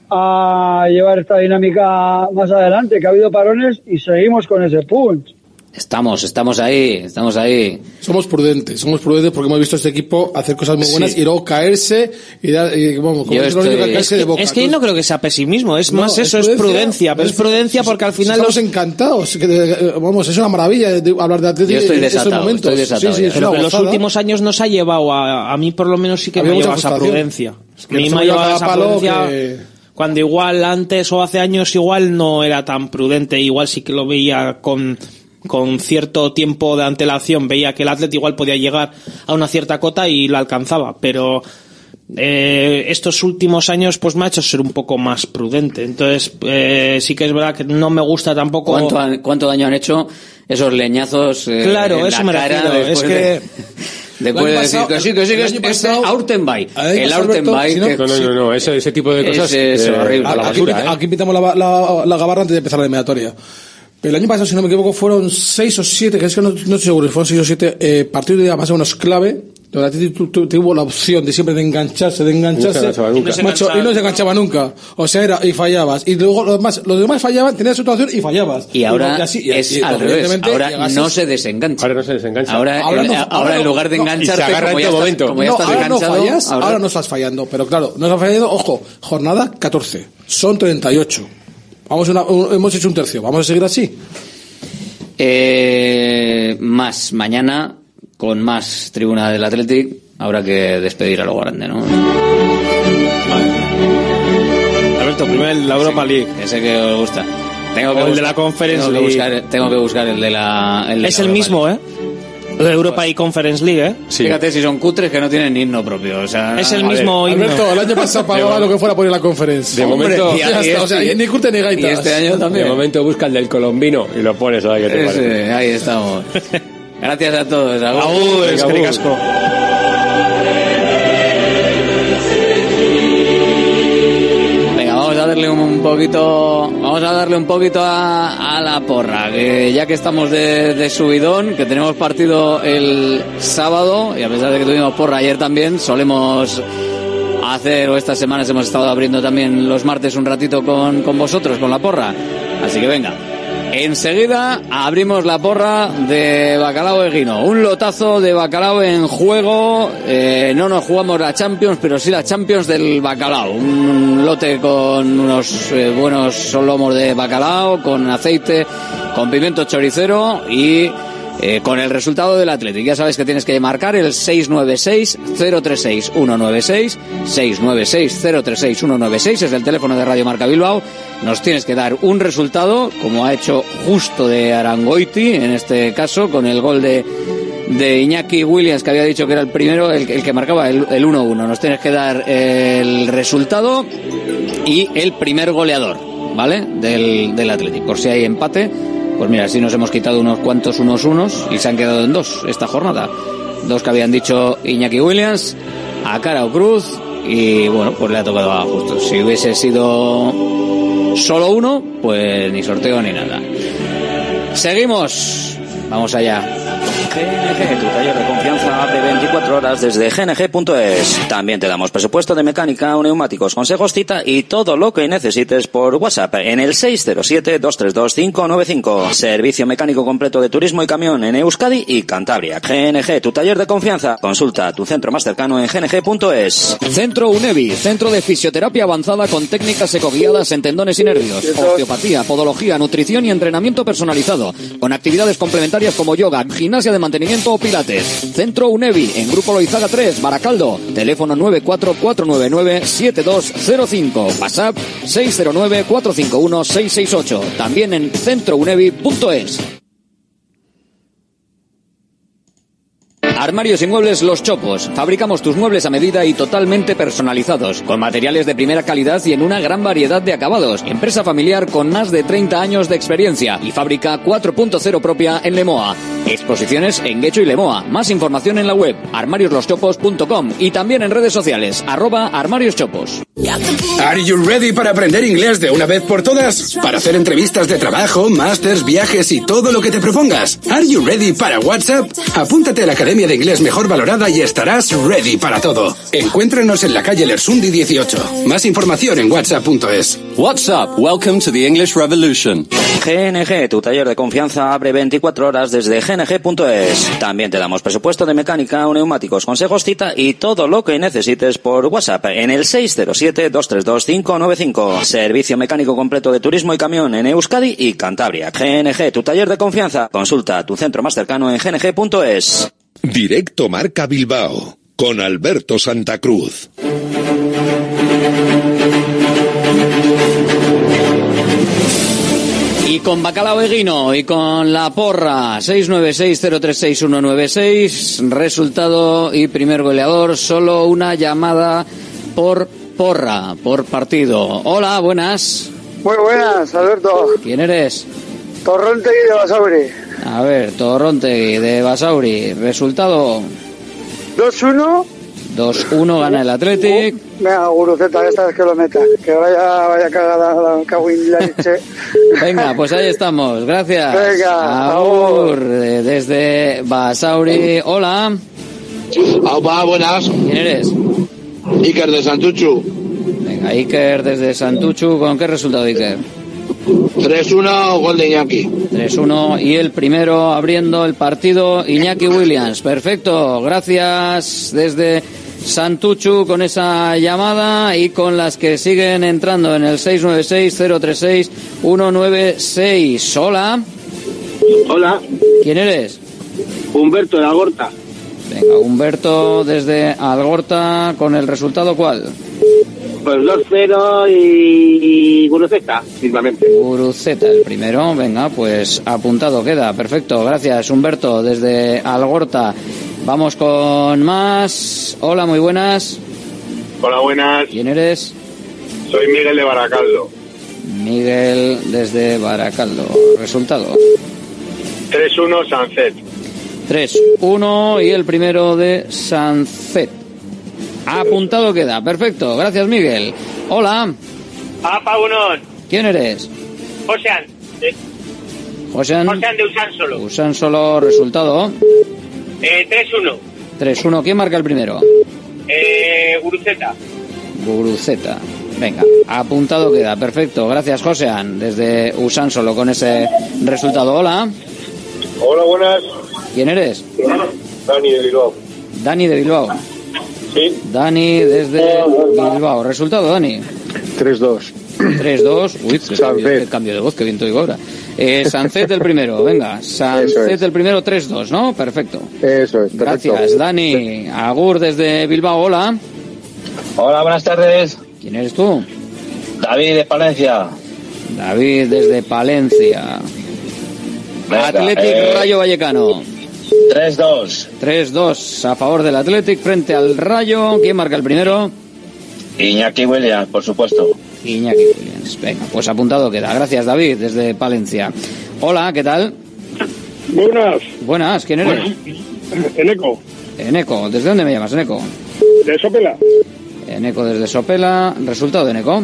a llevar esta dinámica más adelante, que ha habido parones y seguimos con ese punch. Estamos, estamos ahí, estamos ahí. Somos prudentes, somos prudentes porque hemos visto a este equipo hacer cosas muy buenas Sí. y luego caerse y, dar, y vamos, como Yo estoy- niños, caerse es, de que, boca. es que yo no creo que sea pesimismo, es No, más es eso, es prudencia, prudencia, pero es prudencia porque al final Estamos los... encantados, que, vamos, es una maravilla de- de hablar de estoy en estos momentos. estoy desatado sí, sí, es Pero que en los últimos años nos ha llevado a, a mí por lo menos sí que Había me llevado esa prudencia. Es A que mí nos me ha llevado esa a prudencia que- cuando igual antes o hace años igual no era tan prudente, igual sí que lo veía con con cierto tiempo de antelación veía que el atleta igual podía llegar a una cierta cota y lo alcanzaba, pero eh, estos últimos años pues me ha hecho ser un poco más prudente. Entonces eh, sí que es verdad que no me gusta tampoco. ¿Cuánto, han- cuánto daño han hecho esos leñazos eh, Claro, en eso la me cara refiero, después es de- que- Después El de decir que sí, que sí, que es este Aurtenbay. El Aurtenbay. no- No, no, no, ese, ese tipo de cosas es horrible. a la Aquí, basura, pita- ¿eh? aquí pintamos la, la, la gabarra antes de empezar la eliminatoria. El año pasado, si no me equivoco, fueron seis o siete, que es que no, no estoy seguro, fueron seis o siete eh, partidos de más o menos clave, donde Atleti tu- tu- tuvo la opción de siempre de engancharse, de engancharse, No se enganchaba nunca. y, macho, y no se enganchaba nunca. O sea, era, y fallabas. Y luego los demás, los demás fallaban, tenías situación y fallabas. Y ahora y así, y- es y, al revés. Ahora llegases- no se desengancha. Ahora no se desengancha. Ahora, Ahora en, no- ahora ahora en no- lugar de no, y se engancharte, agarra como en ya, todo estás, momento. como ya no, estás ahora no enganchado, fallas, ahora- ahora no estás fallando. Pero claro, no estás fallando, ojo, jornada 14, son 38. Vamos a una- un- hemos hecho un tercio, vamos a seguir así. Eh, más mañana con más tribuna del Athletic habrá que despedir a lo grande, ¿no? Alberto, primero la Europa League. Ese que os gusta. Tengo que o el de buscar- la Conference tengo que League. buscar- tengo que buscar el de la. el de Es la el Europa mismo, ¿eh? De Europa y Conference League, ¿eh? Fíjate si son cutres que no tienen himno propio. O sea, Es el ver, mismo himno. Alberto, el año pasado pagaba lo que fuera por ir a la conferencia. De momento- ya y está, o sea, este- ni curte ni gaitas. y este año también. De momento busca el del colombino y lo pones a ver qué te Ese, parece. ahí estamos. Gracias a todos. Agur. Agur, darle un poquito, vamos a darle un poquito a, la porra, que ya que estamos de, de subidón, que tenemos partido el sábado y a pesar de que tuvimos porra ayer también, solemos hacer o estas semanas hemos estado abriendo también los martes un ratito con, con vosotros, con la porra. Así que venga. Enseguida abrimos la porra de Bacalao Eguino. Un lotazo de Bacalao en juego. Eh, no nos jugamos la Champions, pero sí la Champions del Bacalao. Un lote con unos eh, buenos lomos de Bacalao, con aceite, con pimiento choricero y eh, con el resultado del Athletic. Ya sabes que tienes que marcar el 696-036-196. 696-036-196 es el teléfono de Radio Marca Bilbao. Nos tienes que dar un resultado, como ha hecho justo de Arangoiti, en este caso, con el gol de, de Iñaki Williams, que había dicho que era el primero, el, el que marcaba el, el 1-1. Nos tienes que dar el resultado y el primer goleador, ¿vale? Del, del Athletic. Por si hay empate, pues mira, así nos hemos quitado unos cuantos unos unos y se han quedado en dos esta jornada. Dos que habían dicho Iñaki Williams, a cara o cruz, y bueno, pues le ha tocado a justo. Si hubiese sido solo uno, pues ni sorteo ni nada. Seguimos. Vamos allá. GNG, tu taller de confianza abre 24 horas desde gng.es. También te damos presupuesto de mecánica neumáticos, consejos, cita y todo lo que necesites por WhatsApp en el 607-232-595. Servicio mecánico completo de turismo y camión en Euskadi y Cantabria. GNG, tu taller de confianza. Consulta tu centro más cercano en gng.es. Centro UNEVI, centro de fisioterapia avanzada con técnicas ecoguiadas en tendones y nervios, osteopatía, podología, nutrición y entrenamiento personalizado, con actividades complementarias como yoga, gimnasia de mantenimiento o pilates. Centro UNEVI, en Grupo Loizaga 3, Baracaldo, teléfono 944997205, WhatsApp 609451668, también en centrounevi.es. Armarios y muebles Los Chopos. Fabricamos tus muebles a medida y totalmente personalizados, con materiales de primera calidad y en una gran variedad de acabados. Empresa familiar con más de 30 años de experiencia y fábrica 4.0 propia en Lemoa. Exposiciones en Guecho y Lemoa. Más información en la web armariosloschopos.com y también en redes sociales arroba armarioschopos. Are you ready para aprender inglés de una vez por todas? Para hacer entrevistas de trabajo, másters, viajes y todo lo que te propongas. Are you ready para WhatsApp? Apúntate a la Academia de Inglés Mejor Valorada y estarás ready para todo. Encuéntranos en la calle Lersundi 18. Más información en whatsapp.es. WhatsApp, welcome to the English Revolution. GNG, tu taller de confianza abre 24 horas desde gng.es. También te damos presupuesto de mecánica neumáticos, consejos, cita y todo lo que necesites por WhatsApp en el 607-232-595. Servicio mecánico completo de turismo y camión en Euskadi y Cantabria. GNG, tu taller de confianza. Consulta tu centro más cercano en gng.es. Directo Marca Bilbao con Alberto Santa Cruz. Y con Bacalao Eguino y con la porra 696-036-196, resultado y primer goleador, solo una llamada por porra, por partido. Hola, buenas. Muy buenas, Alberto. ¿Quién eres? Torrente y de Basauri. A ver, Torronte de Basauri. Resultado 2-1. 2-1 gana el Athletic. Venga, Guruceta, esta vez que lo meta. Que vaya, vaya cagada la cagüín la leche. Venga, pues ahí estamos. Gracias. Venga, Agur, eh, desde Basauri. Hola. Aupa, buenas. ¿Quién eres? Iker de Santuchu. Venga, Iker desde Santuchu. ¿Con qué resultado, Iker? 3-1, gol de Iñaki. 3-1 y el primero abriendo el partido Iñaki Williams. Perfecto, gracias desde Santuchu con esa llamada y con las que siguen entrando en el 696-036-196. Hola. Hola. ¿Quién eres? Humberto de Agorta. Venga, Humberto desde Algorta con el resultado cuál? Pues 2-0 y Guruceta. Guruceta, el primero. Venga, pues apuntado queda. Perfecto, gracias Humberto desde Algorta. Vamos con más. Hola, muy buenas. Hola, buenas. ¿Quién eres? Soy Miguel de Baracaldo. Miguel desde Baracaldo. Resultado. 3-1 Sanzet. 3-1 y el primero de Sanzet. Apuntado queda. Perfecto. Gracias, Miguel. Hola. Apa, uno. ¿Quién eres? Josean. Josean. Josean de Usan solo. Usan solo resultado. Eh, 3-1. 3-1. ¿Quién marca el primero? Eh, Guruceta. Guruceta. Venga, apuntado queda. Perfecto. Gracias, Josean. Desde Usan solo con ese resultado. Hola. Hola, buenas. ¿Quién eres? Dani de Bilbao. Dani de Bilbao. Sí. Dani desde Bilbao. Resultado, Dani. 3-2. 3-2. Uy, qué cambio, qué cambio de voz, que bien te oigo ahora. Eh, Sancet el primero, venga. Sancet es. el primero, 3-2, ¿no? Perfecto. Eso es, perfecto. Gracias, Dani. Agur desde Bilbao, hola. Hola, buenas tardes. ¿Quién eres tú? David de Palencia. David desde Palencia. Venga, Athletic eh, Rayo Vallecano. 3-2. 3-2 a favor del Athletic frente al Rayo. ¿Quién marca el primero? Iñaki Williams, por supuesto. Iñaki Williams. Venga, pues apuntado queda. Gracias, David, desde Palencia. Hola, ¿qué tal? Buenas. Buenas, ¿quién eres? Eneco, Eneco. ¿Desde dónde me llamas, Eneco? de Sopela. Eneco desde Sopela. Resultado de Eneco.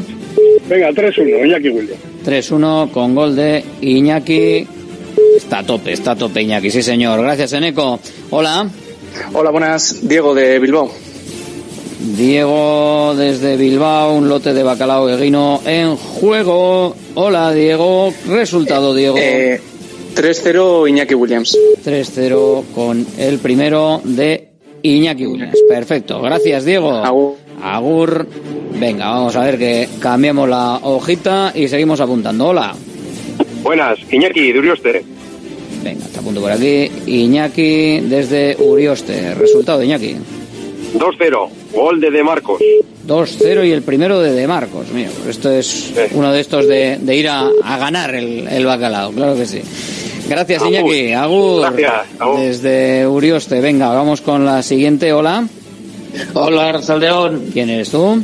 Venga, 3-1, Iñaki Williams. 3-1 con gol de Iñaki. Está a tope, está a tope Iñaki, sí señor. Gracias, Eneco. Hola. Hola, buenas. Diego de Bilbao. Diego desde Bilbao, un lote de bacalao eguino en juego. Hola, Diego. Resultado, Diego. Eh, 3-0 Iñaki Williams. 3-0 con el primero de Iñaki Williams. Perfecto. Gracias, Diego. Agur. Venga, vamos a ver que cambiamos la hojita y seguimos apuntando. Hola. Buenas, Iñaki de Urioste. Venga, te apunto por aquí. Iñaki desde Urioste. Resultado Iñaki. 2-0, gol de De Marcos. 2-0 y el primero de De Marcos. Mío, esto es uno de estos de, de ir a, a ganar el, el bacalao, claro que sí. Gracias, Agur. Iñaki. Agur. Gracias, agur. Desde Urioste. Venga, vamos con la siguiente. Hola. Hola, Saldeón. ¿Quién eres tú?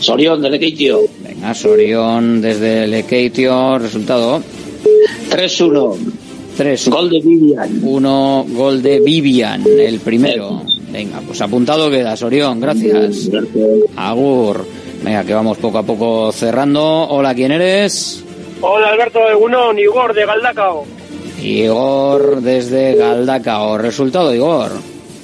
Sorión, de Lequeitio. Venga, Sorión desde Lekeitio. Resultado. 3-1. 3. Gol de Vivian. 1. Gol de Vivian, el primero. Venga, pues apuntado queda, Sorión. Gracias. Agur. Venga, que vamos poco a poco cerrando. Hola, ¿quién eres? Hola, Alberto de Gunón, Igor de Galdacao. Igor desde Galdacao. Resultado, Igor.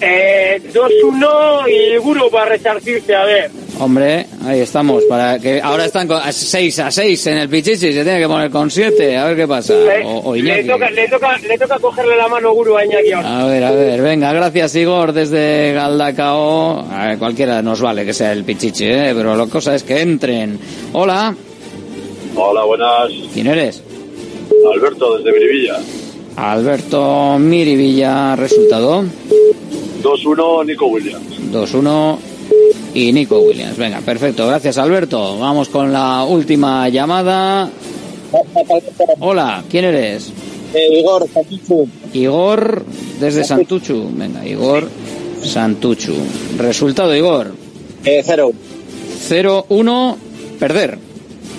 Eh, 2-1 y Guru va a resarcirse, a ver. Hombre, ahí estamos. Para que ahora están con 6 a 6 en el Pichichi. Se tiene que poner con 7. A ver qué pasa. Le, O, o le Iñaki. toca, le, toca, le toca cogerle la mano Guru a Iñaki ahora. A ver, a ver, venga, gracias Igor desde Galdacao. A ver, cualquiera nos vale que sea el Pichichi, ¿eh? pero la cosa es que entren. Hola, Hola, buenas. ¿quién eres? Alberto desde Miribilla. Alberto Mirivilla, resultado 2-1, Nico Williams. 2-1 y Nico Williams. Venga, perfecto, gracias Alberto. Vamos con la última llamada. Hola, ¿quién eres? Eh, Igor, Santichu. Igor desde Santuchu. Venga, Igor Santuchu. Resultado, Igor. Eh, 0. 0-1, perder.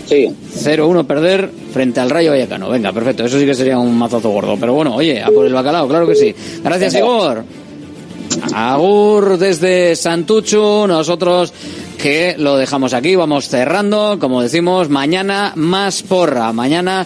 Sí. 0-1 perder frente al Rayo Vallecano. Venga, perfecto. Eso sí que sería un mazazo gordo. Pero bueno, oye, a por el bacalao, claro que sí. Gracias, Igor. Agur desde Santuchu. Nosotros que lo dejamos aquí. Vamos cerrando. Como decimos, mañana más porra. Mañana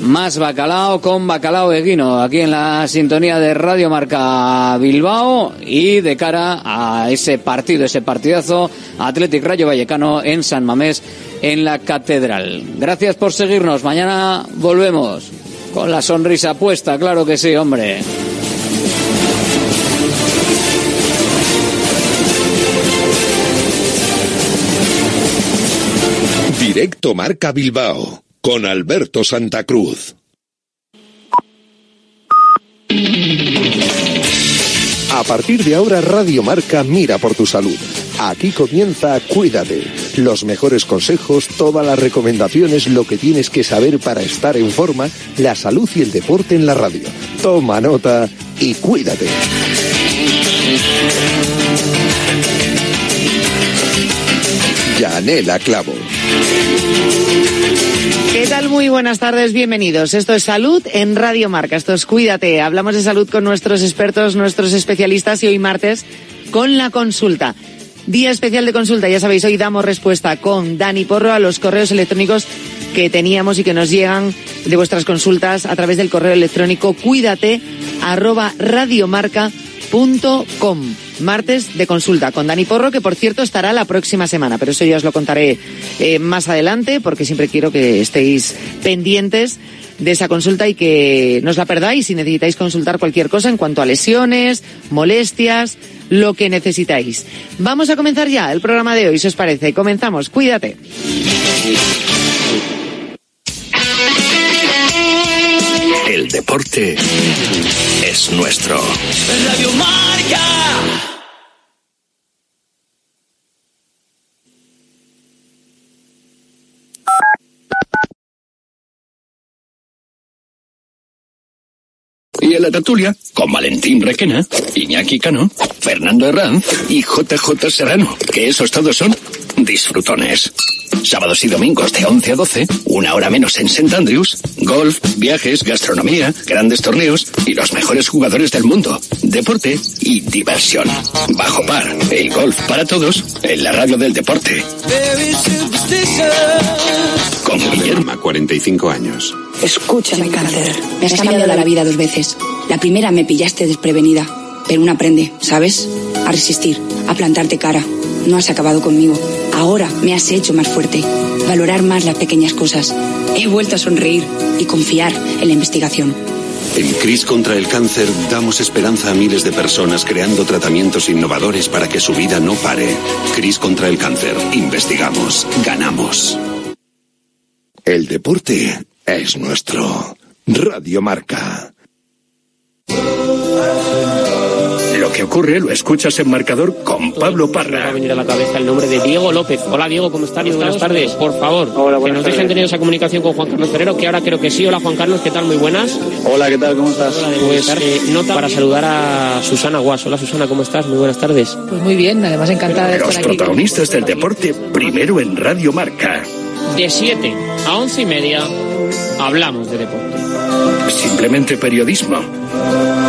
más bacalao con bacalao eguino aquí en la sintonía de Radio Marca Bilbao y de cara a ese partido, ese partidazo Athletic Rayo Vallecano en San Mamés en la Catedral. Gracias por seguirnos. Mañana volvemos con la sonrisa puesta, claro que sí, hombre. Directo Marca Bilbao con Alberto Santa Cruz. A partir de ahora Radio Marca mira por tu salud. Aquí comienza Cuídate Los mejores consejos, todas las recomendaciones, lo que tienes que saber para estar en forma, la salud y el deporte en la radio. Toma nota y cuídate. Yanela Clavo. ¿Qué tal? Muy buenas tardes, bienvenidos. Esto es Salud en Radio Marca. Esto es Cuídate. Hablamos de salud con nuestros expertos, nuestros especialistas y hoy martes con la consulta. Día especial de consulta, ya sabéis, hoy damos respuesta con Dani Porro a los correos electrónicos que teníamos y que nos llegan de vuestras consultas a través del correo electrónico cuídate arroba radiomarca.com. Martes de consulta con Dani Porro, que por cierto estará la próxima semana, pero eso ya os lo contaré eh, más adelante porque siempre quiero que estéis pendientes de esa consulta y que no os la perdáis si necesitáis consultar cualquier cosa en cuanto a lesiones, molestias, lo que necesitáis. Vamos a comenzar ya el programa de hoy, si os parece. Comenzamos, cuídate. El deporte es nuestro. Radio Marca. La tertulia, con Valentín Requena, Iñaki Cano, Fernando Herranz y JJ Serrano, que esos todos son disfrutones. Sábados y domingos de 11 a 12, una hora menos en St. Andrews, golf, viajes, gastronomía, grandes torneos y los mejores jugadores del mundo, deporte y diversión. Bajo par, el golf para todos en la radio del deporte. Con Guillermo, 45 años. Escúchame, cáncer. Me has cambiado la vida dos veces. La primera me pillaste desprevenida, pero uno aprende, ¿sabes? A resistir, a plantarte cara. No has acabado conmigo. Ahora me has hecho más fuerte, valorar más las pequeñas cosas. He vuelto a sonreír y confiar en la investigación. En CRIS contra el cáncer damos esperanza a miles de personas creando tratamientos innovadores para que su vida no pare. CRIS contra el cáncer. Investigamos. Ganamos. El deporte es nuestro. Radio Marca. Lo que ocurre lo escuchas en marcador con Pablo Me Parra. va a venir a la cabeza el nombre de Diego López. Hola Diego, ¿cómo estás? Muy buenas tardes. Por favor, que nos dejen tener esa comunicación con Juan Carlos Ferrero, que ahora creo que sí. Hola Juan Carlos, ¿qué tal? Muy buenas. Hola, ¿qué tal? ¿Cómo estás? Pues eh, nota para saludar a Susana Guas. Hola Susana, ¿cómo estás? Muy buenas tardes. Pues muy bien, además encantada de Los estar aquí. protagonistas del deporte primero en Radio Marca. De 7 a 11 y media hablamos de deporte. Simplemente periodismo.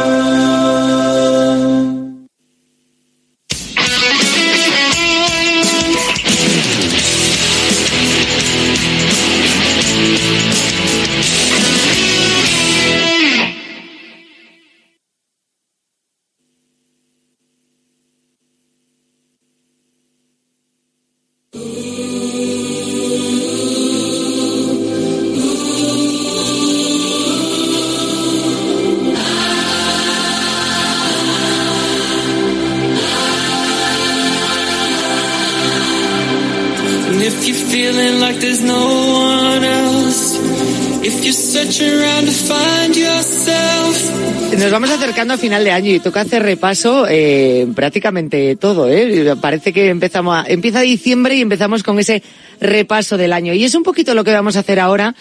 Acercando a final de año y toca hacer repaso eh, prácticamente todo. ¿eh? Parece que empezamos a- empieza diciembre y empezamos con ese repaso del año. Y es un poquito lo que vamos a hacer ahora.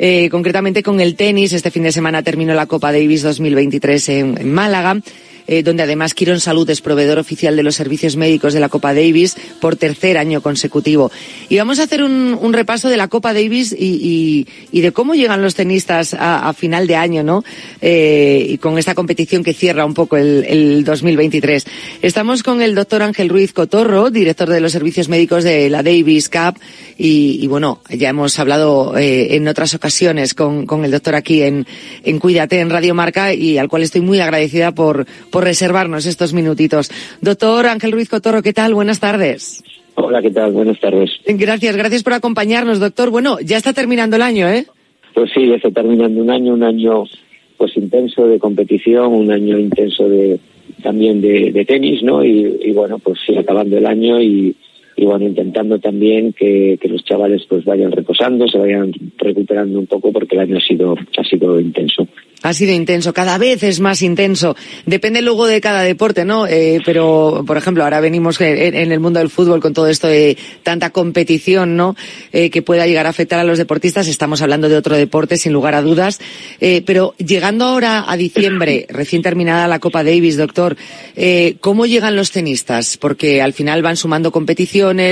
eh, concretamente con el tenis. Este fin de semana terminó la Copa Davis 2023 en, en Málaga. Eh, donde además Quirón Salud es proveedor oficial de los servicios médicos de la Copa Davis por tercer año consecutivo. Y vamos a hacer un, repaso de la Copa Davis y, de cómo llegan los tenistas a, final de año, ¿no? Eh, y con esta competición que cierra un poco el, el 2023. Estamos con el doctor Ángel Ruiz Cotorro, director de los servicios médicos de la Davis Cup. Y, bueno, ya hemos hablado eh, en otras ocasiones con, con el doctor aquí en, en Cuídate, en Radio Marca, y al cual estoy muy agradecida por reservarnos estos minutitos. Doctor Ángel Ruiz Cotorro, ¿qué tal? Buenas tardes. Hola, ¿qué tal? Buenas tardes. Gracias, gracias por acompañarnos, doctor. Bueno, ya está terminando el año, ¿eh? Pues sí, ya está terminando un año, un año pues intenso de competición, un año intenso de también de, de tenis, ¿no? Y, y bueno, pues sí, acabando el año y, y bueno, intentando también que, que los chavales pues vayan reposando, se vayan recuperando un poco porque el año ha sido, ha sido intenso. Ha sido intenso, cada vez es más intenso. Depende luego de cada deporte, ¿no? Eh, pero, por ejemplo, ahora venimos en, en, el mundo del fútbol con todo esto de tanta competición, ¿no? Eh, que pueda llegar a afectar a los deportistas. Estamos hablando de otro deporte, sin lugar a dudas. Eh, pero llegando ahora a diciembre, recién terminada la Copa Davis, doctor, eh, ¿cómo llegan los tenistas? Porque al final van sumando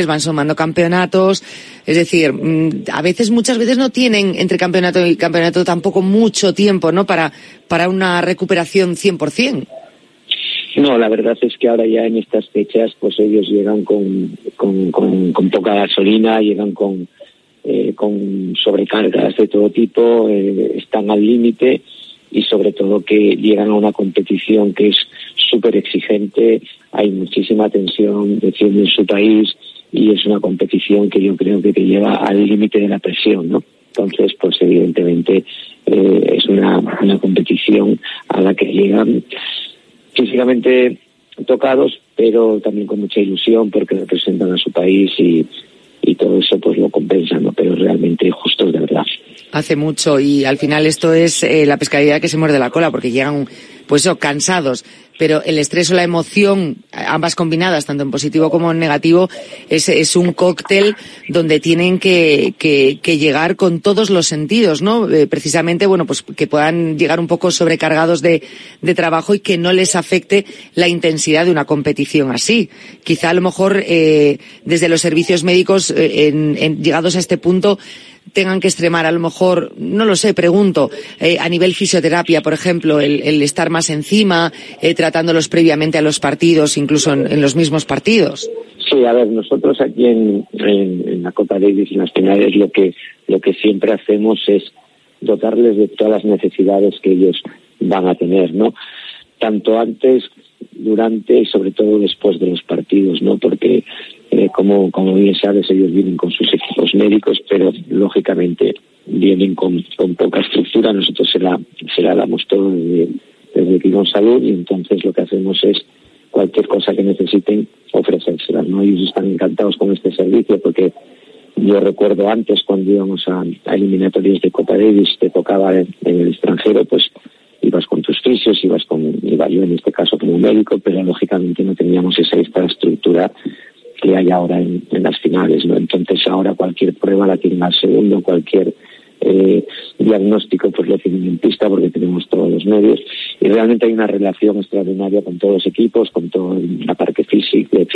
van sumando campeonatos. Es decir, mm, a veces, muchas veces no tienen entre campeonato y campeonato tampoco mucho tiempo, ¿no? Para, para una recuperación 100%. No, la verdad es que ahora ya en estas fechas, pues ellos llegan con, con, con, con poca gasolina, llegan con, eh, con sobrecargas de todo tipo, eh, están al límite y sobre todo que llegan a una competición que es súper exigente, hay muchísima tensión, defienden su país y es una competición que yo creo que te lleva al límite de la presión, ¿no? Entonces, pues evidentemente eh, es una, una competición a la que llegan físicamente tocados, pero también con mucha ilusión porque representan a su país y, y todo eso pues lo compensa, ¿no? Pero realmente justos de verdad. Hace mucho y al final esto es eh, la pescadilla que se muerde la cola porque llegan pues eso, cansados. Pero el estrés o la emoción, ambas combinadas, tanto en positivo como en negativo, es, es un cóctel donde tienen que, que, que, llegar con todos los sentidos, ¿no? Eh, precisamente, bueno, pues que puedan llegar un poco sobrecargados de, de, trabajo y que no les afecte la intensidad de una competición así. Quizá a lo mejor eh, desde los servicios médicos, eh, en, en, llegados a este punto, tengan que extremar, a lo mejor, no lo sé, pregunto, eh, a nivel fisioterapia, por ejemplo, el, estar más encima, eh, tratándolos previamente a los partidos, incluso en, los mismos partidos? Sí, a ver, nosotros aquí en, en, la Copa Davis, en las finales, lo que, lo que siempre hacemos es dotarles de todas las necesidades que ellos van a tener, ¿no? Tanto antes, durante y sobre todo después de los partidos, ¿no? Porque eh, como, como bien sabes, ellos vienen con sus equipos médicos, pero lógicamente vienen con, con poca estructura. Nosotros se la, se la damos todo desde, desde Quirón Salud y entonces lo que hacemos es cualquier cosa que necesiten ofrecérsela. ¿no? Ellos están encantados con este servicio porque yo recuerdo antes cuando íbamos a, a eliminatorias de Copa Davis, te tocaba en, el extranjero, pues ibas con tus fisios, ibas con, iba yo en este caso como médico, pero lógicamente no teníamos esa infraestructura que hay ahora en, las finales, ¿no? Entonces ahora cualquier prueba la tienen al segundo, cualquier eh, diagnóstico pues lo tienen en pista porque tenemos todos los medios y realmente hay una relación extraordinaria con todos los equipos, con toda la parte física,